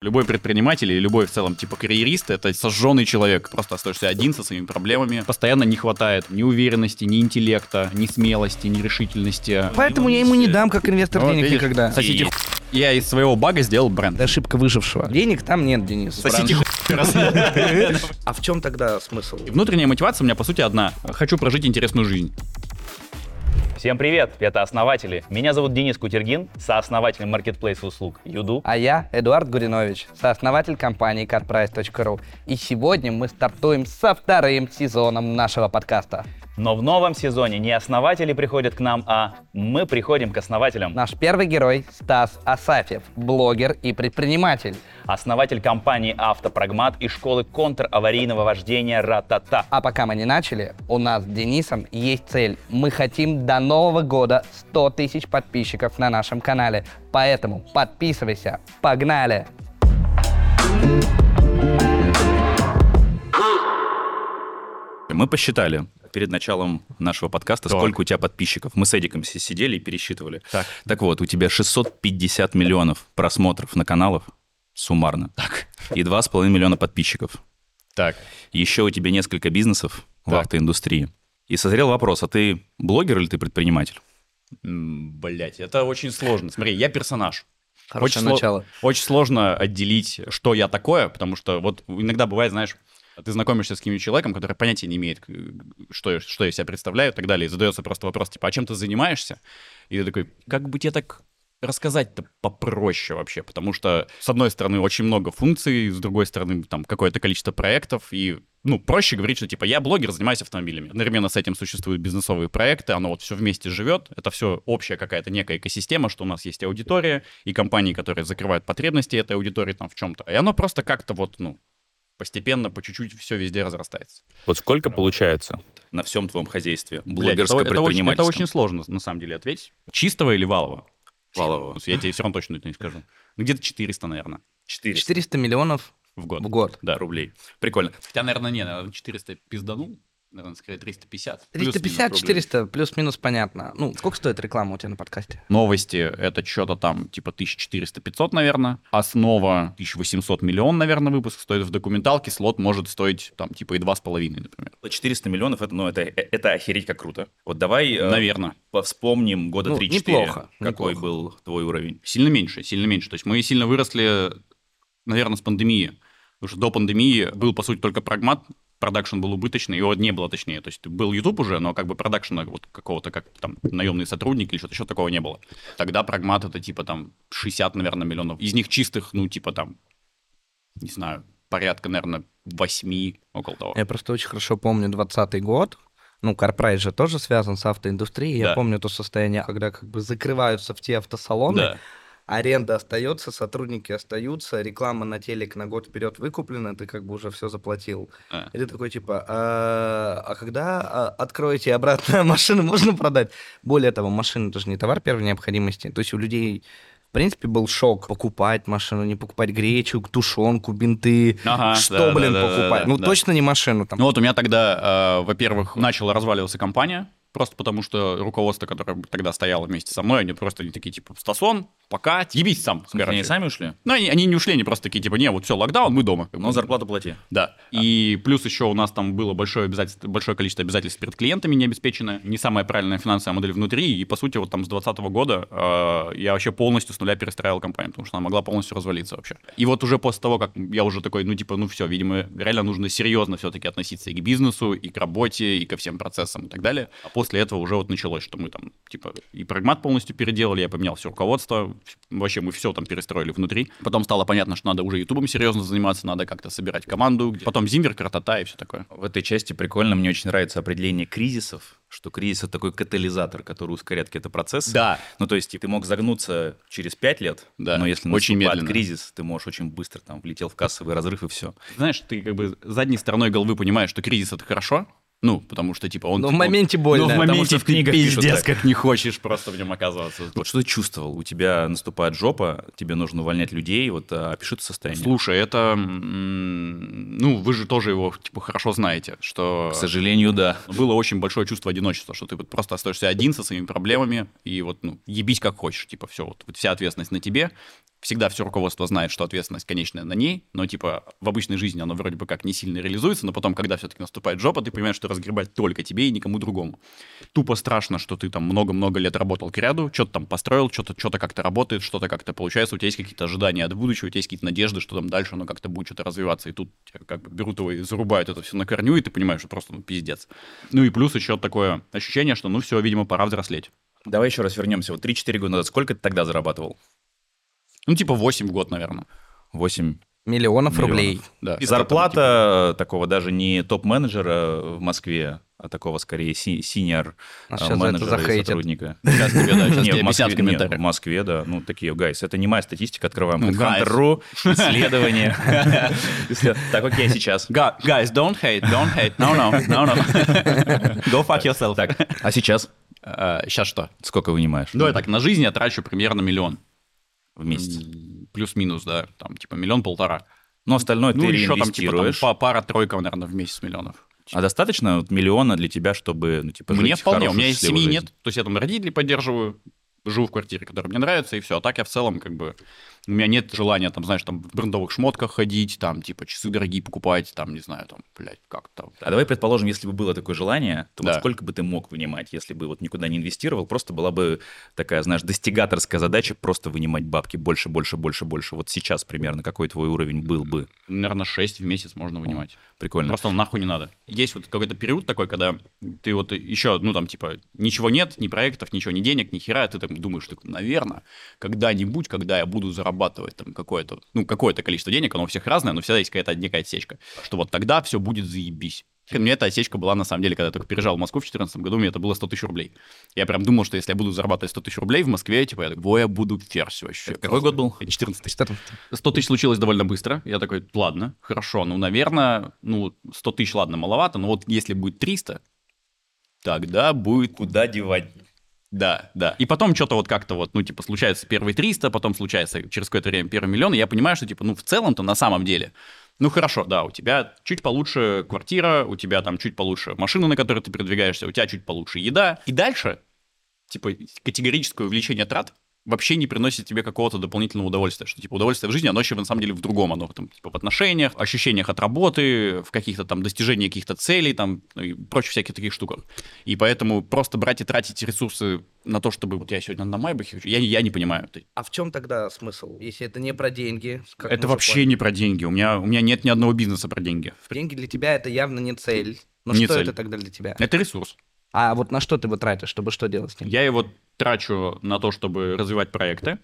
Любой предприниматель или любой в целом типа карьерист — это сожженный человек. Просто остаешься один со своими проблемами. Постоянно не хватает ни уверенности, ни интеллекта, ни смелости, ни решительности. Поэтому я ему не дам как инвестор Вот денег видишь, никогда. Сосите хуй. Я из своего бага сделал бренд. Это ошибка выжившего. Денег там нет, Денис. Сосите хуй. А в чем тогда смысл? И Внутренняя мотивация у меня, по сути, одна. Хочу прожить интересную жизнь. Всем привет, это основатели. Меня зовут Денис Кутергин, сооснователь маркетплейса услуг Юду. А я Эдуард Гуринович, сооснователь компании carprice.ru. И сегодня мы стартуем со вторым сезоном нашего подкаста. Но в новом сезоне не основатели приходят к нам, а мы приходим к основателям. Наш первый герой Стас Асафьев, блогер и предприниматель. Основатель компании «Автопрогмат» и школы контраварийного вождения «Ратата». А пока мы не начали, у нас с Денисом есть цель. Мы хотим до Нового года 100 тысяч подписчиков на нашем канале. Поэтому подписывайся. Погнали! Мы посчитали перед началом нашего подкаста, Так. сколько у тебя подписчиков. Мы с Эдиком си- сидели и пересчитывали. Так. Так вот, у тебя 650 миллионов просмотров на каналах суммарно. Так. И 2,5 миллиона подписчиков. Так. Еще у тебя несколько бизнесов в Так. автоиндустрии. И созрел вопрос, а ты блогер или ты предприниматель? Блять, это очень сложно. Смотри, я персонаж. Хорошее сло- начало. Очень сложно отделить, что я такое, потому что вот иногда бывает, знаешь, ты знакомишься с каким-нибудь человеком, который понятия не имеет, что, что я себя представляю и так далее, и задается просто вопрос, типа, а чем ты занимаешься? И ты такой, как бы тебе так рассказать-то попроще вообще, потому что, с одной стороны, очень много функций, с другой стороны, там, какое-то количество проектов, и, ну, проще говорить, что, типа, я блогер, занимаюсь автомобилями. Одновременно с этим существуют бизнесовые проекты, оно вот все вместе живет, это все общая какая-то некая экосистема, что у нас есть аудитория и компании, которые закрывают потребности этой аудитории там в чем-то, и оно просто как-то вот, ну, постепенно, по чуть-чуть все везде разрастается. Вот сколько получается на всем твоем хозяйстве Блядь, блогерское это, это очень, это очень сложно, на самом деле, ответить. Чистого или валового? Валового. Я тебе все равно точно это не скажу. Где-то 400, наверное, 400 400 миллионов в год. в год. Да. рублей. Прикольно. Хотя, наверное, не, наверное, 400 пизданул. Наверное, скорее 350. Плюс-минус 350, рублей. 400, плюс-минус понятно. Ну, сколько стоит реклама у тебя на подкасте? Новости — это что-то там типа 1400-500, наверное. Основа 1800 миллион, наверное, выпуск стоит в документалке. Слот может стоить там типа и 2,5, например. 400 миллионов, это, ну, это, это охереть как круто. Вот давай э, Наверное. повспомним года Ну, 3-4, неплохо, какой неплохо. был твой уровень. Сильно меньше, сильно меньше. То есть мы сильно выросли, наверное, с пандемии. Потому что до пандемии был, по сути, только прагмат, продакшн был убыточный, его не было точнее. То есть был YouTube уже, но как бы продакшена вот какого-то, как там, наемный сотрудник или что-то еще такого не было. Тогда прагмат это типа там 60, наверное, миллионов. Из них чистых, ну, типа там, не знаю, порядка, наверное, 8, около того. Я просто очень хорошо помню 20 год. Ну, Карпрайс же тоже связан с автоиндустрией. Я Да. помню то состояние, когда как бы закрываются в те автосалоны, Да. Аренда остается, сотрудники остаются, реклама на телек на год вперед выкуплена, ты как бы уже все заплатил. А. И ты такой типа, а, а когда а, откроете обратно машину, можно продать? Более того, машина это же не товар первой необходимости. То есть у людей в принципе, был шок покупать машину, не покупать гречу, тушенку, бинты. Ага, что, да, блин, да, да, покупать? да, ну, да. точно не машину. Там. Ну вот у меня тогда, э, во-первых, начала разваливаться компания, просто потому что руководство, которое тогда стояло вместе со мной, они просто они такие, типа, Стасон, пока, ебись сам. Они короче. сами ушли? Ну, они, они не ушли, они просто такие, типа, не, вот все, локдаун, мы дома. Но зарплату плати. Да. И плюс еще у нас там было большое, обязательство, большое количество обязательств перед клиентами не обеспечено, не самая правильная финансовая модель внутри, и, по сути, вот там с 2020 года э, я вообще полностью с нуля перестраивал компанию, потому что она могла полностью развалиться вообще. И вот уже после того, как я уже такой, ну, типа, ну, все, видимо, реально нужно серьезно все-таки относиться и к бизнесу, и к работе, и ко всем процессам и так далее. После этого уже вот началось, что мы там, типа, и прагмат полностью переделали, я поменял все руководство, вообще мы все там перестроили внутри. Потом стало понятно, что надо уже ютубом серьезно заниматься, надо как-то собирать команду. Потом Зимвер, Кратота и все такое. В этой части прикольно, мне очень нравится определение кризисов, что кризис это такой катализатор, который ускоряет какие-то процессы. Да. Ну, то есть ты мог загнуться через 5 лет, Да, но если очень медленно. кризис, ты можешь очень быстро там влетел в кассовый разрыв и все. Знаешь, ты как бы задней стороной головы понимаешь, что кризис это хорошо, Ну, потому что, типа, он... Но в моменте больно. Ну, в моменте в книгах ты пиздец, как не хочешь просто в нем оказываться. Вот что ты чувствовал? У тебя наступает жопа, тебе нужно увольнять людей, вот а, опиши это состояние. Слушай, это... Ну, вы же тоже его, типа, хорошо знаете, что... К сожалению, да. Было очень большое чувство одиночества, что ты вот просто остаешься один со своими проблемами, и вот, ну, ебись как хочешь, типа, все, вот, вот вся ответственность на тебе. Всегда все руководство знает, что ответственность конечная на ней, но, типа, в обычной жизни оно вроде бы как не сильно реализуется, но потом, когда все-таки наступает жопа, ты понимаешь, что разгребать только тебе и никому другому. Тупо страшно, что ты там много-много лет работал к ряду, что-то там построил, что-то что как-то работает, что-то как-то получается, у тебя есть какие-то ожидания от будущего, у тебя есть какие-то надежды, что там дальше оно как-то будет что-то развиваться, и тут как бы берут его и зарубают это все на корню, и ты понимаешь, что просто ну, пиздец. Ну и плюс еще такое ощущение, что ну все, видимо, пора взрослеть. Давай еще раз вернемся. Вот 3-4 года назад сколько ты тогда зарабатывал? Ну типа 8 в год, наверное. 8 Миллионов Миллионов. рублей. Да. И зарплата такого даже не топ-менеджера в Москве, а такого скорее си- синьор Нас а, сейчас за менеджера и сотрудника. Сейчас тебе, да, сейчас Не, в Москве, объяснят в Москве, да. Ну, такие, гайс, это не моя статистика, открываем Ну, guys. Hunter.ru, исследование. Так, окей, сейчас. Gu- Guys, don't hate, don't hate. No, no, no, no. Go fuck yourself. Так, а сейчас сейчас что? сколько вынимаешь? Ну, я так на жизнь я трачу примерно миллион. В месяц. Плюс-минус, да, там типа миллион-полтора. Но остальное Ну, ты еще там типа там пара-тройка, наверное, в месяц миллионов. А достаточно вот миллиона для тебя, чтобы, ну, типа, Мне жить вполне, у меня семьи жизнь? нет. То есть я там родителей поддерживаю, живу в квартире, которая мне нравится, и все. А так я в целом как бы... У меня нет желания, там, знаешь, там в брендовых шмотках ходить, там, типа, часы дорогие покупать, там, не знаю, там, блядь, как там. А давай предположим, если бы было такое желание, то вот Да. сколько бы ты мог вынимать, если бы вот никуда не инвестировал, просто была бы такая, знаешь, достигаторская задача просто вынимать бабки больше, больше, больше, больше. Вот сейчас примерно какой твой уровень был бы? Наверное, 6 в месяц можно вынимать. Прикольно. Просто нахуй не надо. Есть вот какой-то период такой, когда ты вот еще, ну там типа, ничего нет, ни проектов, ничего, ни денег, ни хера, ты там думаешь, что, наверное, когда-нибудь, когда я буду зарабатывать там какое-то, ну какое-то количество денег, оно у всех разное, но всегда есть какая-то некая отсечка, что вот тогда все будет заебись. У меня эта отсечка была, на самом деле, когда я только переезжал в Москву в 2014 году, мне это было 100 тысяч рублей. Я прям думал, что если я буду зарабатывать 100 тысяч рублей в Москве, типа, я такой, «Во, я буду ферзь вообще. Это какой год был? 14 Что там? 100 тысяч случилось довольно быстро. Я такой, ладно, хорошо, ну, наверное, ну, 100 тысяч, ладно, маловато, но вот если будет 300, тогда будет... Куда девать? Да, да. И потом что-то вот как-то вот, ну, типа, случается первые 300, потом случается через какое-то время первый миллион, и я понимаю, что, типа, ну, в целом-то на самом деле, ну, хорошо, да, у тебя чуть получше квартира, у тебя там чуть получше машина, на которой ты передвигаешься, у тебя чуть получше еда. И дальше, типа, категорическое увеличение трат вообще не приносит тебе какого-то дополнительного удовольствия. Что, типа, удовольствие в жизни, оно еще на самом деле в другом. Оно там, типа, в отношениях, ощущениях от работы, в каких-то там достижениях каких-то целей, там, ну, и прочих всяких таких штуках. И поэтому просто брать и тратить ресурсы на то, чтобы вот я сегодня на Майбахе, хочу, я, я не понимаю. А в чем тогда смысл? Если это не про деньги? Это вообще поняли. не про деньги. У меня, у меня нет ни одного бизнеса про деньги. Деньги для тебя это явно не цель. Но Не что цель. это тогда для тебя? Это ресурс. А вот на что ты его тратишь, чтобы что делать с ним? Я его трачу на то, чтобы развивать проекты,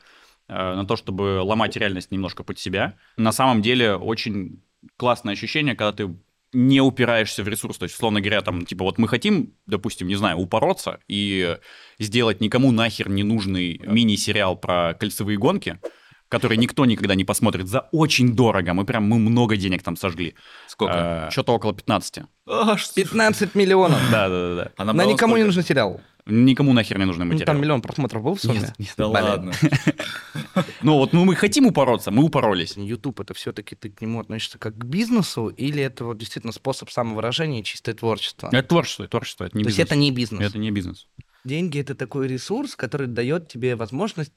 э, на то, чтобы ломать реальность немножко под себя. На самом деле очень классное ощущение, когда ты не упираешься в ресурс. То есть, условно говоря, там, типа, вот мы хотим, допустим, не знаю, упороться и сделать никому нахер не нужный мини-сериал про кольцевые гонки, который никто никогда не посмотрит за очень дорого. Мы прям, мы много денег там сожгли. Сколько? Что-то около 15. А, что- 15 миллионов. Да, да, да. А На никому не нужный сериал. Никому нахер не нужный Ну, материал. Там миллион просмотров был в сумме? Да Блин. ладно. Ну вот ну, мы хотим упороться, мы упоролись. YouTube это все-таки ты к нему относишься как к бизнесу, или это вот действительно способ самовыражения и чистое творчество? Это творчество, творчество, это не То есть бизнес. это не бизнес. Это не бизнес. Деньги это такой ресурс, который дает тебе возможность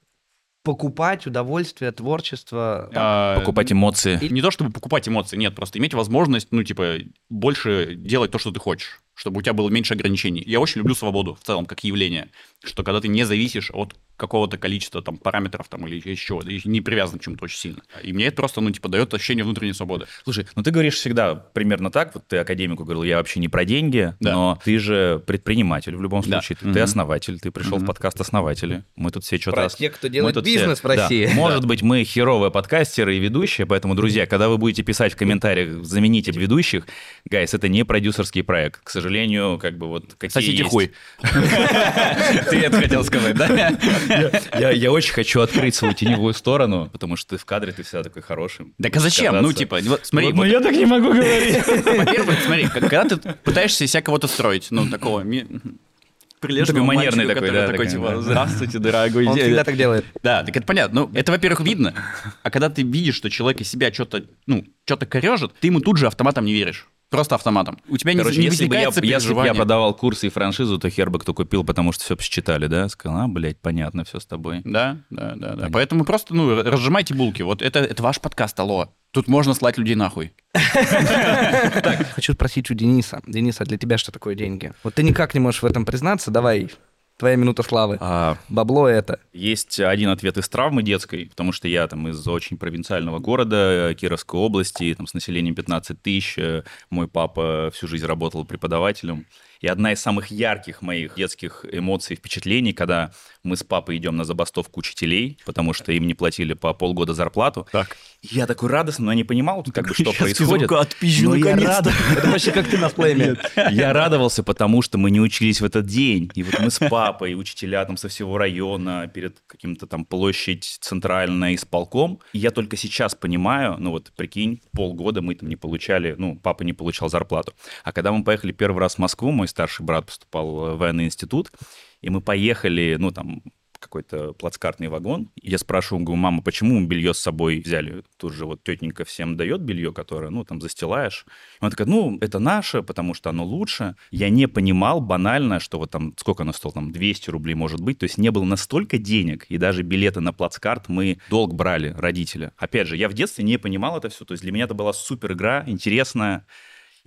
покупать удовольствие, творчество. А, Покупать эмоции. Не то чтобы покупать эмоции, нет, просто иметь возможность, ну, типа, больше делать то, что ты хочешь, чтобы у тебя было меньше ограничений. Я очень люблю свободу в целом, как явление, что когда ты не зависишь от какого-то количества там параметров там или еще, и не привязан к чему-то очень сильно. И мне это просто, ну, типа, дает ощущение внутренней свободы. Слушай, ну ты говоришь всегда примерно так, вот ты академику говорил, я вообще не про деньги, Да. но ты же предприниматель в любом Да. случае, ты Мгм. основатель, ты пришел в Мгм. подкаст основатели, мы тут все что-то... Про тех, кто мы делает тут все- бизнес в Да. России. Может быть, мы херовые подкастеры и ведущие, поэтому, друзья, когда вы будете писать в комментариях, замените ведущих, гайс, это не продюсерский проект. К сожалению, как бы вот какие Сосите есть- хуй. Ты это хотел сказать, да? Я, я очень хочу открыть свою теневую сторону, потому что ты в кадре, ты всегда такой хороший. Так а зачем? Ну, типа, вот смотри, Вот, вот, ну я так не могу говорить. во-первых, смотри, когда ты пытаешься из себя кого-то строить, ну, такого прилежного Такой манерный мальчика, такой, который да, такой, такой, типа, да. здравствуйте, дорогой. Он дядя». всегда так делает. Да, так это понятно. Ну, это, во-первых, видно. А когда ты видишь, что человек из себя что-то, ну, что-то корежит, ты ему тут же автоматом не веришь. Просто автоматом. У тебя не, Короче, не если бы, я, если бы я продавал курсы и франшизу, то хер бы кто купил, потому что все посчитали, да? Сказал, а, блядь, понятно, все с тобой. Да, да, да, да. Поэтому просто, ну, разжимайте булки. Вот это, это ваш подкаст, алло. Тут можно слать людей нахуй. Хочу спросить у Дениса. Денис, а для тебя что такое деньги? Вот ты никак не можешь в этом признаться. Давай, твоя минута славы. А, Бабло это. Есть один ответ из травмы детской, потому что я там из очень провинциального города, Кировской области, там с населением 15 тысяч. э, Мой папа всю жизнь работал преподавателем. И одна из самых ярких моих детских эмоций, впечатлений, когда мы с папой идем на забастовку учителей, потому что им не платили по полгода зарплату. Так. Я такой радостный, но я не понимал, как бы, что Щас происходит. отпизжу, Но я наконец-то. рад- Это почти как ты на плейме. я радовался, потому что мы не учились в этот день. И вот мы с папой, учителя там со всего района, перед каким-то там площадь центральная исполком. И я только сейчас понимаю, ну вот прикинь, полгода мы там не получали, ну, папа не получал зарплату. А когда мы поехали первый раз в Москву, мой старший брат поступал в военный институт, и мы поехали, ну, там, какой-то плацкартный вагон. Я спрашиваю, говорю, мама, почему белье с собой взяли? Тут же вот тетенька всем дает белье, которое, ну, там, застилаешь. И она такая, ну, это наше, потому что оно лучше. Я не понимал банально, что вот там, сколько оно стоило, там, 200 рублей, может быть. То есть не было настолько денег, и даже билеты на плацкарт мы долг брали родителя. Опять же, я в детстве не понимал это все. То есть для меня это была супер игра, интересная.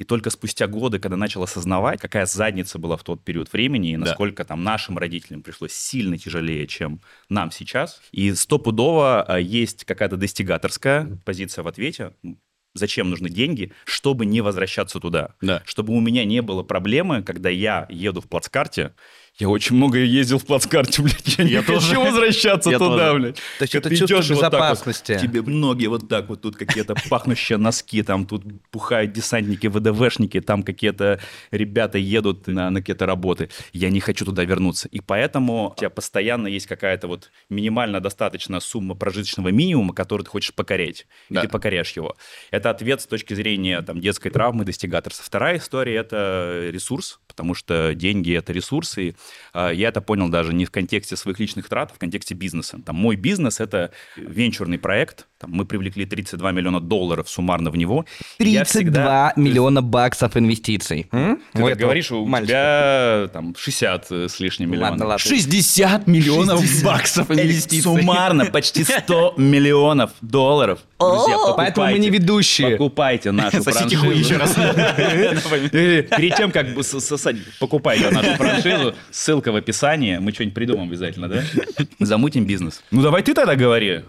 И только спустя годы, когда начал осознавать, какая задница была в тот период времени, и Да. насколько там нашим родителям пришлось сильно тяжелее, чем нам сейчас. И стопудово а, есть какая-то достигаторская позиция в ответе. Зачем нужны деньги, чтобы не возвращаться туда? Да. Чтобы у меня не было проблемы, когда я еду в плацкарте. Я очень много ездил в плацкарте, блядь. Я, Я не хочу тоже. возвращаться Я туда, тоже. блядь. То есть это чувство идешь и вот вот, безопасности. тебе ноги вот так вот, тут какие-то пахнущие носки, там тут пухают десантники, ВДВшники, там какие-то ребята едут на, на какие-то работы. Я не хочу туда вернуться. И поэтому у тебя постоянно есть какая-то вот минимально достаточная сумма прожиточного минимума, который ты хочешь покорять. И Да. ты покоряешь его. Это ответ с точки зрения там, детской травмы, достигаторства. Вторая история — это ресурс, потому что деньги — это ресурсы. А, я это понял даже не в контексте своих личных трат, а в контексте бизнеса. Там, мой бизнес — это венчурный проект. Там, мы привлекли 32 миллиона долларов суммарно в него. И я 32 всегда- миллиона баксов инвестиций. М? Ты так говоришь, у мальчика. тебя там 60 с лишним Ладно, миллионов. ладно. 60 миллионов баксов Э, инвестиций. Суммарно почти 100 миллионов долларов. Друзья, Поэтому мы не покупайте. ведущие. Покупайте нашу Сосите франшизу. хуй еще раз. Перед тем, как сосать, покупайте нашу франшизу, ссылка в описании, мы что-нибудь придумаем обязательно, да? Замутим бизнес. Ну давай ты тогда говори.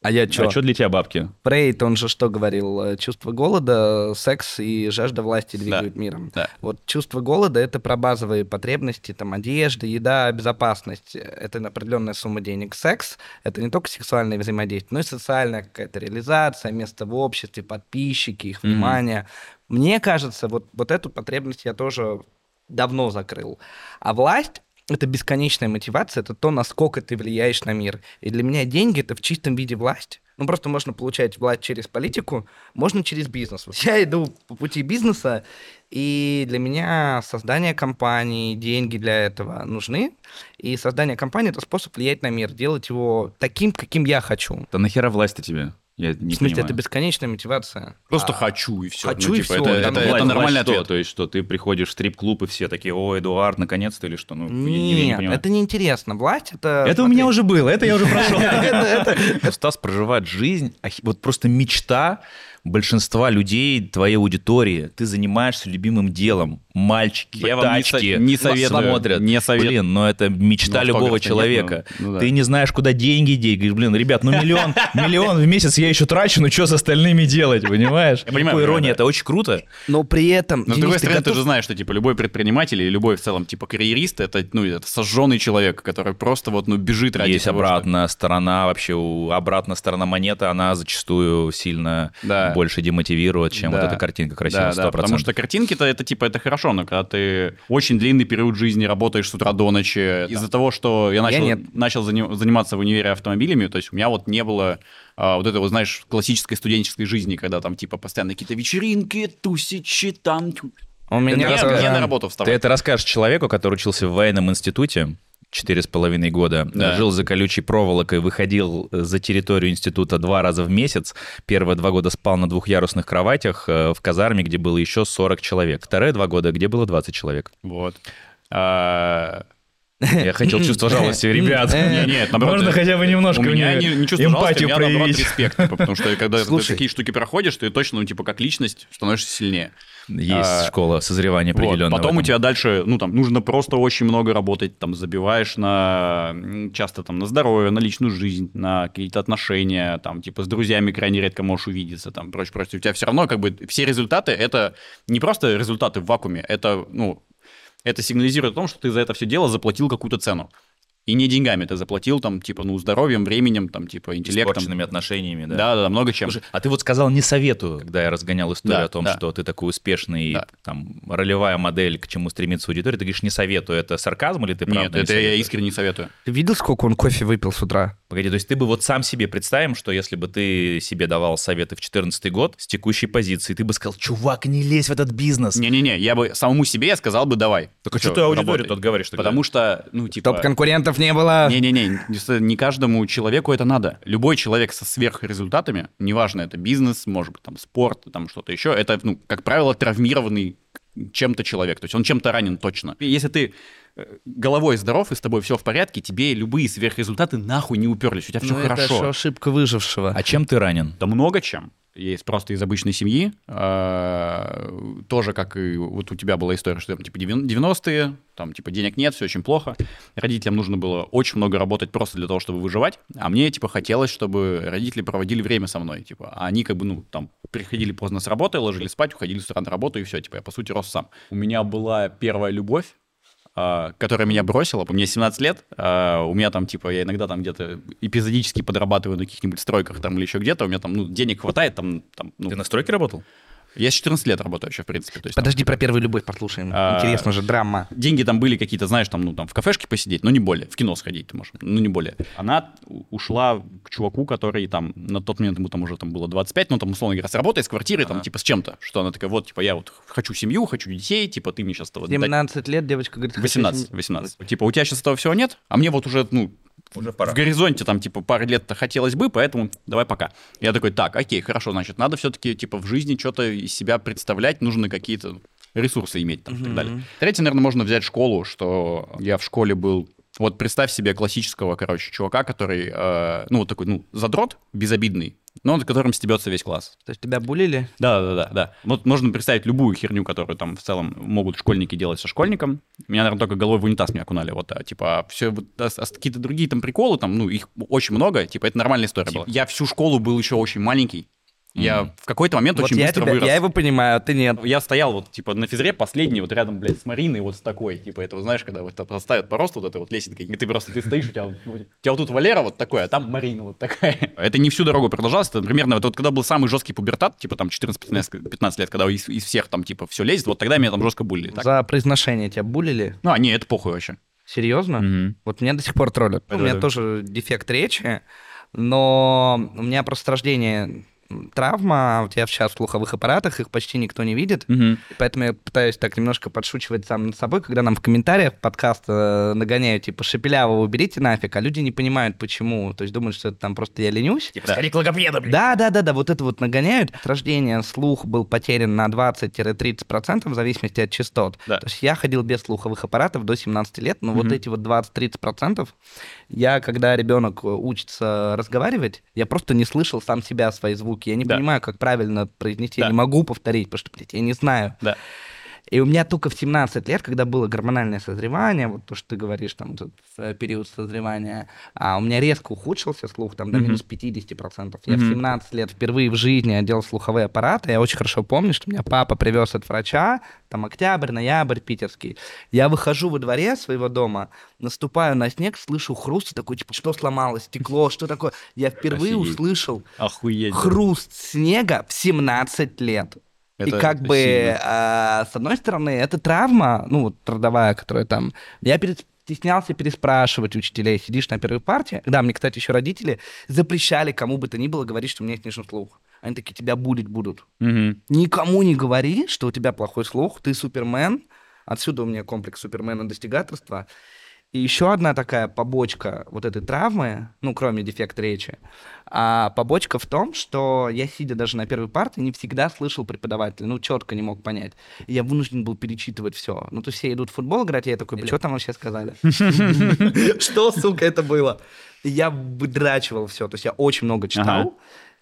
А я что? А что для тебя бабки? Фрейд, он же что говорил? Э, Чувство голода, секс и жажда власти двигают миром. Да. Вот чувство голода — это про базовые потребности, там, одежда, еда, безопасность. Это определенная сумма денег. Секс — это не только сексуальное взаимодействие, но и социальная какая-то реализация, место в обществе, подписчики, их внимание. Мне кажется, вот, вот эту потребность я тоже давно закрыл. А власть это бесконечная мотивация, это то, насколько ты влияешь на мир. И для меня деньги это в чистом виде власть. Ну, просто можно получать власть через политику, можно через бизнес. Я иду по пути бизнеса, и для меня создание компании, деньги для этого нужны. И создание компании — это способ влиять на мир, делать его таким, каким я хочу. Да нахера власть-то тебе? Я не в смысле, понимаю. это бесконечная мотивация. Просто А, хочу и все. хочу и всё, Это, там это- это нормальный что? ответ. То есть, что ты приходишь в стрип-клуб, и все такие, о, Эдуард, наконец-то, или что? Ну, я не- я не Нет, понимаю. это неинтересно. Власть — это... Это у смотри, меня уже было, это я уже прошел. Стас проживает жизнь, ахи- вот просто мечта большинства людей твоей аудитории. Ты занимаешься любимым делом. Мальчики, Я вам не тачки, со- не советую, смотрят. не советую. Блин, но это мечта Ну, любого автографа нет, человека. ну, ну да. Ты не знаешь, куда деньги деть. Говоришь, блин, ребят, ну миллион, миллион в месяц я еще трачу, ну что с остальными делать, понимаешь? Я понимаю, По иронии, понимаю, да. это очень круто. Но при этом... Но с другой ты стороны, ты готов- же знаешь, что типа любой предприниматель или любой в целом типа карьерист это ну это сожженный человек, который просто вот ну бежит ради Есть того, что- обратная сторона, вообще обратная сторона монеты, она зачастую сильно Да. Больше демотивирует, чем вот Да. эта картинка Да, красивая, да, 100%. потому что картинки-то это типа это хорошо, но когда ты очень длинный период жизни работаешь с утра до ночи, из-за того, что я начал, нет. начал зани- заниматься в универе автомобилями, то есть у меня вот не было а, вот этой вот, знаешь, классической студенческой жизни, когда там типа постоянно какие-то вечеринки, тусичи, там... У меня... мне э, на работу Ты вставать. это расскажешь человеку, который учился в военном институте, четыре с половиной года, Да. жил за колючей проволокой, выходил э, за территорию института два раза в месяц. Первые два года спал на двухъярусных кроватях э, в казарме, где было еще 40 человек. Вторые два года, где было 20 человек. Вот. А, Я хотел чувство жалости, ребят. Не, нет, наоборот. Можно э, хотя бы немножко у меня не, не чувство жалости, у меня, наоборот, респект, типа, потому что когда ты Слушай. такие штуки проходишь, ты точно, ну, типа, как личность становишься сильнее. Есть А, школа созревания Вот, определенная. Потом у тебя дальше, ну, там, нужно просто очень много работать, там, забиваешь на, часто, там, на здоровье, на личную жизнь, на какие-то отношения, там, типа, с друзьями крайне редко можешь увидеться, там, прочее, прочее. У тебя все равно, как бы, все результаты, это не просто результаты в вакууме, это, ну, это сигнализирует о том, что ты за это все дело заплатил какую-то цену. И не деньгами ты заплатил, там, типа, ну, здоровьем, временем, там, типа, интеллектом. Испорченными отношениями, да. Да, да, да, много чем. Слушай, а ты вот сказал не советую, когда я разгонял историю Да, о том, да. что ты такой успешный, Да. там, ролевая модель, к чему стремится аудитория. Ты говоришь, не советую. Это сарказм или ты правда Нет, не это я советуешь? искренне не советую. Ты видел, сколько он кофе выпил с утра? Погоди, то есть ты бы вот сам себе представим, что если бы ты себе давал советы в 2014 год с текущей позиции, ты бы сказал, чувак, не лезь в этот бизнес. Не-не-не, я бы самому себе сказал бы давай. Так а что ты аудиторию тут говоришь тогда? Потому что, ну, типа... Чтоб конкурентов не было. Не-не-не, не- не каждому человеку это надо. Любой человек со сверхрезультатами, неважно, это бизнес, может быть, там, спорт, там, что-то еще, это, ну, как правило, травмированный чем-то человек. То есть он чем-то ранен точно. И Если ты головой здоров и с тобой все в порядке, тебе любые сверхрезультаты нахуй не уперлись, у тебя все Ну, это хорошо. ж ошибка выжившего. А чем ты ранен? Да много чем. Есть просто из обычной семьи. а, Тоже, как и вот у тебя была история, что там типа 90-е, там типа денег нет, все очень плохо. Родителям нужно было очень много работать просто для того, чтобы выживать. А мне типа хотелось, чтобы родители проводили время со мной. Типа, а они как бы, ну, там, приходили поздно с работы, ложились спать, уходили с утра на работу, и все. Типа, я, по сути, рос сам. У меня была первая любовь, которая меня бросила, мне 17 лет, а, у меня там, типа, я иногда там где-то эпизодически подрабатываю на каких-нибудь стройках там или еще где-то, у меня там, ну, денег хватает, там, там, ну, Ты на стройке работал? Я с 14 лет работаю еще, в принципе, то есть там Подожди, про первую любовь послушаем. А, Интересно же, драма. деньги там были какие-то, знаешь, там, ну, там, в кафешке посидеть, но не более, в кино сходить ты можешь, ну, не более. Она ушла к чуваку, который там, на тот момент ему там уже там было 25, ну, там, условно говоря, с работой, с квартирой, там, типа, с чем-то, что она такая, вот, типа, я вот хочу семью, хочу детей, типа, ты мне сейчас... 17 лет девочка говорит... хочу 18, семью. 18. Типа, у тебя сейчас этого всего нет, а мне вот уже, ну, Уже в горизонте там, типа, пары лет-то хотелось бы, поэтому давай пока. Я такой, так, окей, хорошо, значит, надо все-таки, типа, в жизни что-то из себя представлять, нужно какие-то ресурсы иметь там и так далее. Третье, наверное, можно взять школу, что я в школе был... Вот представь себе классического, короче, чувака, который, э, ну, вот такой, ну, задрот, безобидный, но над которым стебется весь класс. То есть тебя булили? Да, да, да, да. Вот можно представить любую херню, которую там в целом могут школьники делать со школьником. Меня, наверное, только головой в унитаз не окунали. Вот, а, типа, все вот, а, а какие-то другие там приколы, там, ну, их очень много, типа, это нормальная история была. Я всю школу был еще очень маленький. Я в какой-то момент Вот очень я, быстро тебя, вырос. я его понимаю, а ты нет. Я стоял вот, типа, на физре последний, вот рядом, блядь, с Мариной, вот с такой, типа, это, вот знаешь, когда вот поставят по росту вот этой вот лесенкой, и ты просто, ты стоишь, у тебя, вот- у тебя вот тут Валера вот такой, а там Марина вот такая. Это не всю дорогу продолжалось, это примерно вот, вот когда был самый жесткий пубертат, типа, там, 14-15 15 лет, когда из, из всех там, типа, все лезет, вот тогда меня там жестко булили. Так. За произношение тебя булили? Ну, а, не, это похуй вообще. Серьезно? Мгм. Вот меня до сих пор троллят. У Это- меня тоже дефект речи, но у меня просто с рождения травма, вот я сейчас в слуховых аппаратах, их почти никто не видит, Мгм. поэтому я пытаюсь так немножко подшучивать сам над собой, когда нам в комментариях подкаста нагоняют, типа, Шепелявого уберите нафиг, а люди не понимают, почему, то есть думают, что это там просто я ленюсь. Типа, сходи к логопеду, блин. Да, да, да, да, вот это вот нагоняют. С рождения слух был потерян на 20-30% в зависимости от частот. Да. То есть я ходил без слуховых аппаратов до 17 лет, но вот Мгм. эти вот 20-30%, я, когда ребенок учится разговаривать, я просто не слышал сам себя, свои звуки. Я не Да. понимаю, как правильно произнести, я Да. не могу повторить, потому что, блядь, я не знаю. Да. И у меня только в 17 лет, когда было гормональное созревание, вот то, что ты говоришь, там, этот э, период созревания, а у меня резко ухудшился слух, там, до Мгм. минус 50%. Я в Мгм. 17 лет впервые в жизни одел слуховые аппараты. Я очень хорошо помню, что меня папа привез от врача, там, октябрь, ноябрь, питерский. Я выхожу во дворе своего дома, наступаю на снег, слышу хруст, такой, типа, что сломалось, стекло, что такое? Я впервые Офигеть. услышал Охуеть. хруст снега в 17 лет. И Это как бы, а, с одной стороны, это травма, ну, вот родовая, которая там... Я перед- стеснялся переспрашивать учителей. Сидишь на первой партии. Да, мне, кстати, еще родители запрещали кому бы то ни было говорить, что у меня есть снижен слух. Они такие, тебя будет будут. Мгм. Никому не говори, что у тебя плохой слух, ты супермен. Отсюда у меня комплекс супермена достигаторства. И еще одна такая побочка вот этой травмы, ну, кроме дефекта речи, а побочка в том, что я, сидя даже на первой парте, не всегда слышал преподавателя, ну, четко не мог понять. И я вынужден был перечитывать все. Ну, то есть все идут в футбол играть, и я такой, что там вообще сказали? Что, сука, это было? Я выдрачивал все, то есть я очень много читал.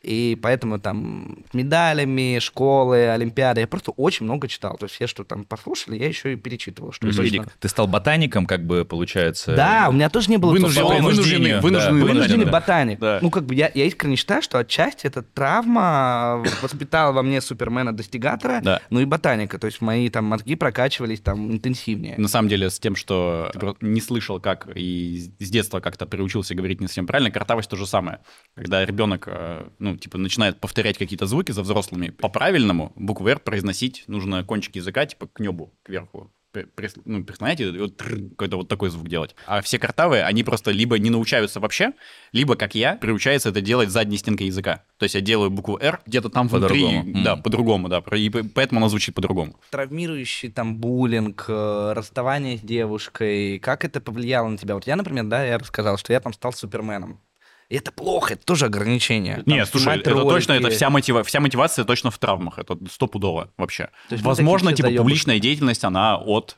И поэтому там медалями, школы, олимпиады, я просто очень много читал. То есть все, что там послушали, я еще и перечитывал, что То есть точно. Ты стал ботаником, как бы, получается. Да, у меня тоже не было... Вынужденный, принуждению, вынужденный, да, Вынужденный да. ботаник. Да. Ну, как бы я, я искренне считаю, что отчасти эта травма воспитала во мне супермена-достигатора, Да. ну и ботаника. То есть мои там мозги прокачивались там интенсивнее. На самом деле, с тем, что ты просто не слышал, как и с детства как-то приучился говорить не совсем правильно, картавость то же самое. Когда ребенок, э, ну, типа, начинает повторять какие-то звуки за взрослыми, по-правильному букву «Р» произносить нужно кончик языка, типа, к небу, кверху. При- прис- Ну, прислоняйте, и вот какой-то вот такой звук делать. А все картавые, они просто либо не научаются вообще, либо, как я, приучаются это делать задней стенкой языка. То есть я делаю букву «Р» где-то там внутри. По-другому. Да, М. по-другому, да. И по- поэтому она звучит по-другому. Травмирующий там буллинг, э, расставание с девушкой, как это повлияло на тебя? Вот я, например, да, я рассказал, что я там стал суперменом. И это плохо, это тоже ограничение. Там Нет, слушай, это точно, это вся, мотива... вся мотивация точно в травмах, это стопудово вообще. Возможно, типа, заёбыши. публичная деятельность, она от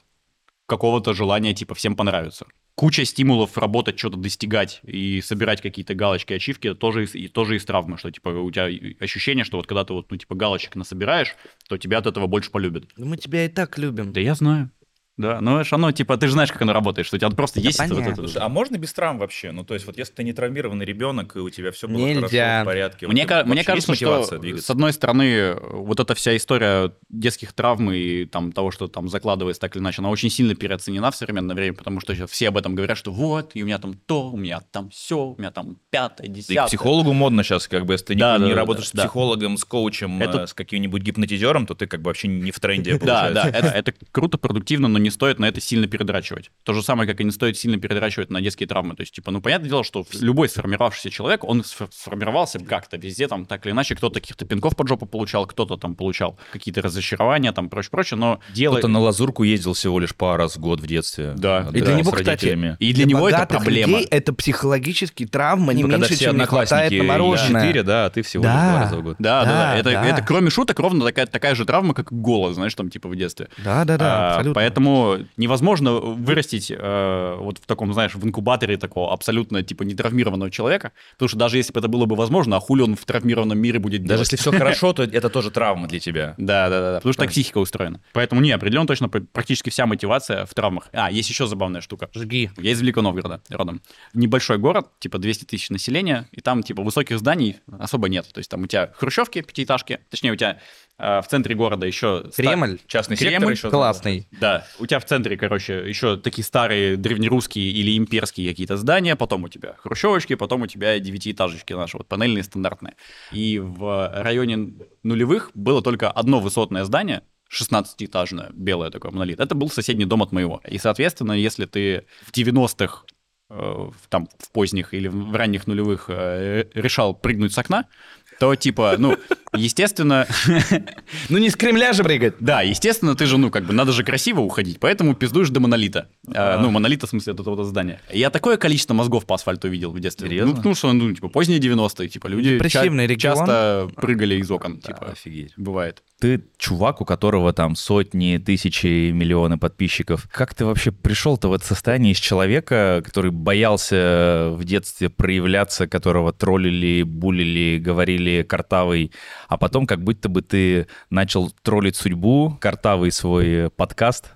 какого-то желания, типа, всем понравится. Куча стимулов работать, что-то достигать и собирать какие-то галочки, ачивки, тоже из, и тоже из травмы, что, типа, у тебя ощущение, что вот когда ты вот, ну, типа, галочек насобираешь, то тебя от этого больше полюбят. Ну, Мы тебя и так любим. Да я знаю. Да, ну, это ж оно, типа, ты же знаешь, как оно работает, что у тебя просто есть это вот это. Слушай, а можно без травм вообще? Ну, то есть, вот если ты не травмированный ребенок, и у тебя все было Нельзя. хорошо, в порядке. вот Мне, ка- мне кажется, что двигаться? с одной стороны, вот эта вся история детских травм и там того, что там закладывается так или иначе, она очень сильно переоценена в современное время, потому что сейчас все об этом говорят, что вот, и у меня там то, у меня там все, у меня там пятое, Да и десятое. к психологу модно сейчас, как бы, если ты не- Да, не, да, да, работаешь да, с психологом, с коучем, Это- э, с каким-нибудь гипнотизером, то ты как бы вообще не в тренде, Да, да, это круто, продуктивно, но не стоит на это сильно передрачивать. То же самое, как и не стоит сильно передрачивать на детские травмы. То есть, типа, ну, понятное дело, что любой сформировавшийся человек, он сф- сформировался как-то везде, там, так или иначе, кто-то каких-то пинков под жопу получал, кто-то там получал какие-то разочарования, там, прочее-прочее, но дело... Кто-то на лазурку ездил всего лишь пару раз в год в детстве. Да. И для него, с кстати, родителями. И для него это проблема. людей это психологические травмы не Ну, когда меньше, чем не хватает на мороженое. 4, да, а ты всего лишь Да. два раза в год. Да, да, да. Да, Это, да. это кроме шуток ровно такая, такая же травма, как голод, знаешь, там типа в детстве. Да, да, да, А, абсолютно. Поэтому невозможно вырастить э, вот в таком, знаешь, в инкубаторе такого абсолютно типа нетравмированного человека, потому что даже если бы это было бы возможно, а хули он в травмированном мире будет Даже делать? если все хорошо, то это тоже травма для тебя. Да, да, да, потому что так психика устроена. Поэтому не, определенно точно пр- практически вся мотивация в травмах. А, есть еще забавная штука. Жги. Я из Великого Новгорода родом. Небольшой город, типа 200 тысяч населения, и там типа высоких зданий особо нет. То есть там у тебя хрущевки, пятиэтажки, точнее у тебя э, в центре города еще... Кремль. Частный Кремль сектор еще. Классный. Да, у тебя в центре, короче, еще такие старые древнерусские или имперские какие-то здания, потом у тебя хрущевочки, потом у тебя девятиэтажечки наши, вот панельные стандартные. И в районе нулевых было только одно высотное здание, 16-этажное, белое такое, монолит. Это был соседний дом от моего. И, соответственно, если ты в 90-х э, там в поздних или в ранних нулевых э, решал прыгнуть с окна, то типа, ну, естественно, Ну не с Кремля же прыгать. да, естественно, ты же, ну, как бы, надо же красиво уходить, поэтому пиздуешь до монолита. А, ну, монолита, в смысле, от этого здания. Я такое количество мозгов по асфальту видел в детстве. Серьезно? Ну, потому что, ну, типа, поздние 90-е, типа, люди ча- часто прыгали из окон, типа, Офигеть. бывает. Ты чувак, у которого там сотни, тысячи, миллионы подписчиков. Как ты вообще пришел-то в это состояние из человека, который боялся в детстве проявляться, которого троллили, булили, говорили картавый, а потом как будто бы ты начал троллить судьбу, картавый свой подкаст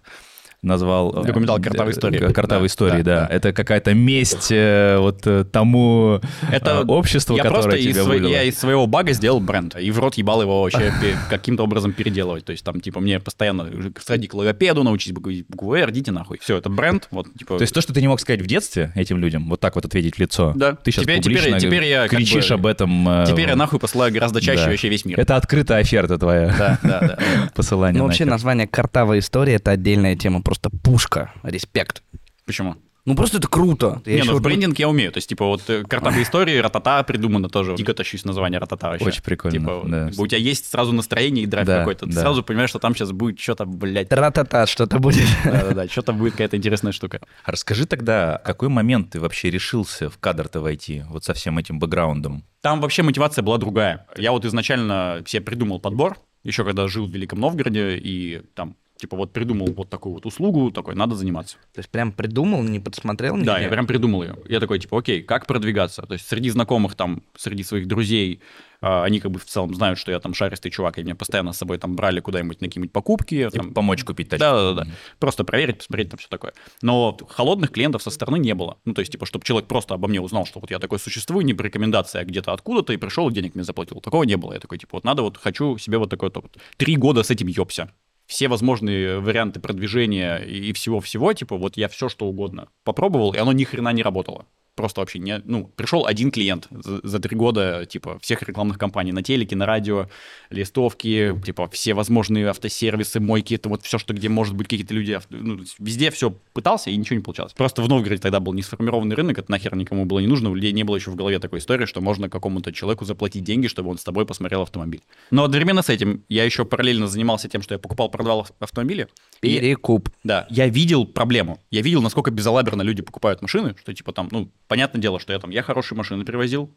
назвал... э, Документал э, Картавые Да, истории, да, да. да. Это какая-то месть э, вот тому Это обществу, я которое просто из, тебя вылило. я из своего бага сделал бренд, и в рот ебал его вообще каким-то образом переделывать. То есть там, типа, мне постоянно сходи к логопеду, научись букву «Р», идите нахуй. Все, это бренд, вот, типа... То есть то, что ты не мог сказать в детстве этим людям, вот так вот ответить в лицо, Да. ты сейчас Теперь- теперь- публично теперь я как кричишь бы- об этом. Теперь я нахуй посылаю гораздо чаще да. вообще весь мир. Это открытая оферта твоя, Да, да, да. посылание Ну, вообще, название «Картавая история» — это отдельная тема, просто пушка, респект. Почему? Ну, просто это круто. Я не, ну в вот- брендинг я умею. То есть, типа, вот э, картовые истории, ратата придумано тоже. Дико тащусь название ратата вообще. Очень прикольно, Типа, да. у тебя есть сразу настроение и драйв Да, какой-то. Ты да. сразу понимаешь, что там сейчас будет что-то, блядь. Тра-та-та, что-то будет. Да-да-да, что-то будет какая-то интересная штука. А Расскажи тогда, в какой момент ты вообще решился в кадр-то войти, вот со всем этим бэкграундом? Там вообще мотивация была другая. Я вот изначально себе придумал подбор, еще когда жил в Великом Новгороде, и там, типа, вот придумал вот такую вот услугу, такой, надо заниматься. То есть прям придумал, не подсмотрел Да, нигде? я прям придумал ее. Я такой, типа, окей, как продвигаться? То есть среди знакомых там, среди своих друзей, а, они как бы в целом знают, что я там шаристый чувак, и меня постоянно с собой там брали куда-нибудь на какие-нибудь покупки. Типа там, помочь купить тачку? Да, да, да. Просто проверить, посмотреть там все такое. Но холодных клиентов со стороны не было. Ну, то есть, типа, чтобы человек просто обо мне узнал, что вот я такой существую, не по рекомендации, а где-то откуда-то, и пришел, и денег мне заплатил. Такого не было. Я такой, типа, вот надо, вот хочу себе вот такой вот опыт. Три года с этим ёбся. Все возможные варианты продвижения и всего-всего, типа, вот я все что угодно попробовал, и оно ни хрена не работало. Просто вообще не... Ну, пришел один клиент за, за три года, типа, всех рекламных кампаний на телеке, на радио, листовки, типа, все возможные автосервисы, мойки, это вот все, что где может быть какие-то люди, авто- ну, везде все пытался, и ничего не получалось. Просто в Новгороде тогда был не сформированный рынок, это нахер никому было не нужно, у людей не было еще в голове такой истории, что можно какому-то человеку заплатить деньги, чтобы он с тобой посмотрел автомобиль. Но одновременно с этим я еще параллельно занимался тем, что я покупал, продавал автомобили. И- Перекуп. да, я видел проблему. Я видел, насколько безалаберно люди покупают машины, что типа там, ну, понятное дело, что я там, я хорошие машины привозил,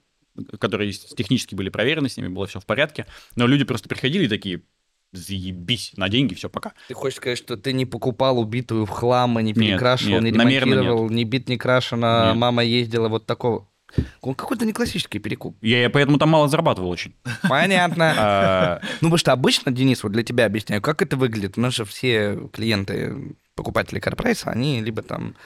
которые технически были проверены, с ними было все в порядке, но люди просто приходили и такие, заебись, на деньги, все, пока. Ты хочешь сказать, что ты не покупал убитую в хлам, и не Нет, перекрашивал, нет, не намеренно ремонтировал, не бит, не крашено, Нет. мама ездила вот такого. Он какой-то не классический перекуп. Я, я поэтому там мало зарабатывал очень. Понятно. А, Ну, потому что обычно, Денис, вот для тебя объясняю, как это выглядит. У нас же все клиенты, покупатели Карпрайса, они либо там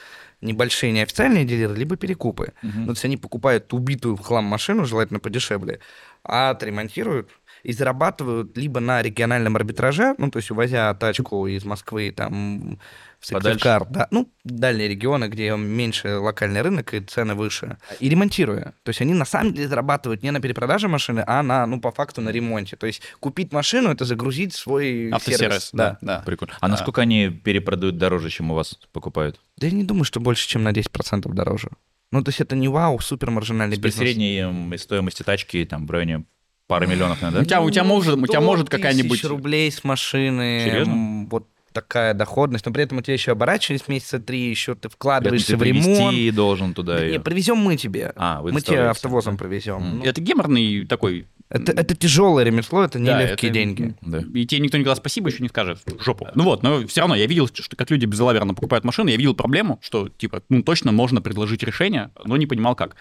небольшие неофициальные дилеры, либо перекупы. Ну, то есть они покупают убитую в хлам машину, желательно подешевле, а отремонтируют и зарабатывают либо на региональном арбитраже, ну, то есть увозя тачку из Москвы там в. Сыктывкар, да, ну, дальние регионы, где меньше локальный рынок и цены выше, и ремонтируя. То есть они на самом деле зарабатывают не на перепродаже машины, а на, ну, по факту на ремонте. То есть купить машину — это загрузить свой автосервис, сервис. да, да. Прикольно. А насколько они перепродают дороже, чем у вас покупают? Да я не думаю, что больше, чем на 10% дороже. Ну, то есть это не вау, супер маржинальный При бизнес. средней м, стоимости тачки там в районе пары миллионов, У наверное, да? тебя, у тебя может, у тебя 100 может какая-нибудь... рублей с машины. Серьезно? Вот такая доходность. Но при этом у тебя еще оборачивались месяца три, еще ты вкладываешься ты в ремонт. должен туда Да ее. Не, привезем мы тебе. А, вы мы тебе автовозом привезем. Мгм. Ну, Это геморный такой... это, это тяжелое ремесло, это Да, нелегкие это- деньги. Да. И тебе никто никогда спасибо еще не скажет в жопу. Ну вот, но все равно я видел, что как люди безалаберно покупают машины, я видел проблему, что типа, ну точно можно предложить решение, но не понимал как.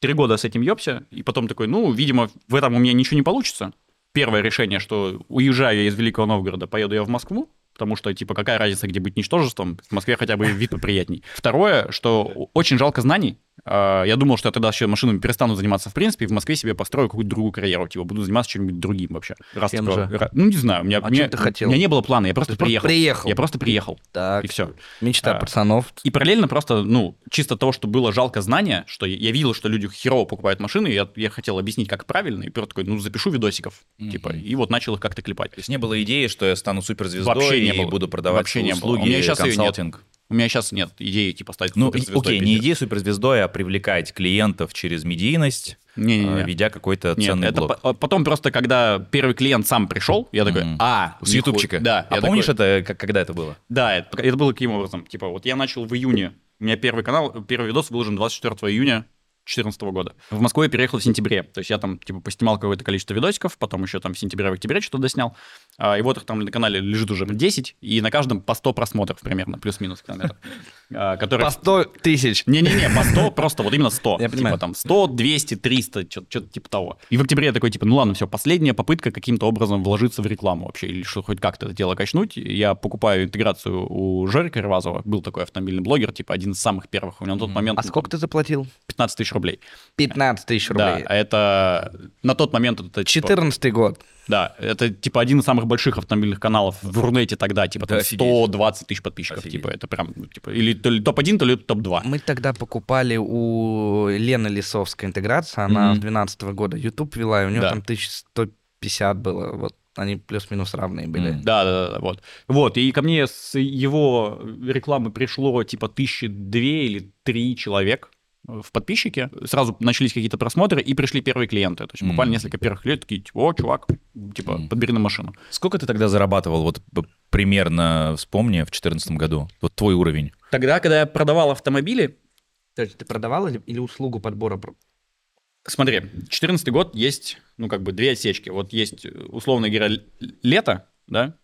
Три года с этим ёбся, и потом такой, ну, видимо, в этом у меня ничего не получится. Первое решение, что уезжаю я из Великого Новгорода, поеду я в Москву, потому что, типа, какая разница, где быть ничтожеством, в Москве хотя бы вид поприятней. Второе, что очень жалко знаний. А, Я думал, что я тогда еще машинами перестану заниматься в принципе, и в Москве себе построю какую-то другую карьеру, типа, буду заниматься чем-нибудь другим вообще. Раз Чем такое- же? Ну, не знаю, у меня, А у меня- ты хотел? у меня не было плана, я просто Ты приехал. приехал. Я просто приехал, Так, и все. мечта А. пацанов. И параллельно просто, ну, чисто того, что было жалко знания, что я, видел, что люди херово покупают машины, и я, я хотел объяснить, как правильно, и просто такой, ну, запишу видосиков, типа, и вот начал их как-то клепать. То есть не было идеи, что я стану суперзвездой Вообще не и было. буду продавать Вообще не было. услуги, У меня щас её нет. У меня сейчас нет идеи, типа, стать Ну, суперзвездой окей, не пиздец. идея суперзвездой, а привлекать клиентов через медийность, Не-не-не. э, ведя какой-то ценный это блог. по- потом просто, когда первый клиент сам пришел, я такой, Мгм. а, С ютубчика. Да. А помнишь такой, это, как- когда это было? Да, это, это было каким образом? Типа, вот я начал в июне, у меня первый канал, первый видос выложен 24 июня 2014 года. В Москву я переехал в сентябре. То есть я там, типа, поснимал какое-то количество видосиков, потом еще там в сентябре, в октябре что-то доснял. А, и вот их там на канале лежит уже 10, и на каждом по 100 просмотров примерно, плюс-минус километров. а, Которые... По 100 тысяч. Не-не-не, по 100, просто вот именно 100. Я понимаю. Типа там 100, 200, 300, что-то типа того. И в октябре я такой, типа, ну ладно, все, последняя попытка каким-то образом вложиться в рекламу вообще, или что хоть как-то это дело качнуть. Я покупаю интеграцию у Жорика Рвазова, был такой автомобильный блогер, типа один из самых первых. У него на тот момент А сколько ты заплатил? 15 тысяч рублей. 15 тысяч Да, рублей. а это на тот момент это типа, 14 год. Да, это типа один из самых больших автомобильных каналов в Рунете тогда, типа там Да, офигеть. 120 тысяч подписчиков, Офигеть. типа это прям ну, типа или то ли топ-1, то ли топ-2. Мы тогда покупали у Лены Лисовской интеграция, она Мгм. с 12 года YouTube вела, и у нее Да. там 1150 было, вот они плюс-минус равные были. Мгм. Да, да, да, вот. Вот, и ко мне с его рекламы пришло типа тысячи две или три человек в подписчики. Сразу начались какие-то просмотры, и пришли первые клиенты. То есть буквально Мгм. несколько первых клиентов такие, типа, о, чувак, типа, Мгм. подбери на машину. Сколько ты тогда зарабатывал, вот примерно вспомни, в 2014 году? Вот твой уровень. Тогда, когда я продавал автомобили, То есть ты продавал или, или услугу подбора? Смотри, 14 год есть, ну, как бы две отсечки. Вот есть, э, условно говоря, лето, да,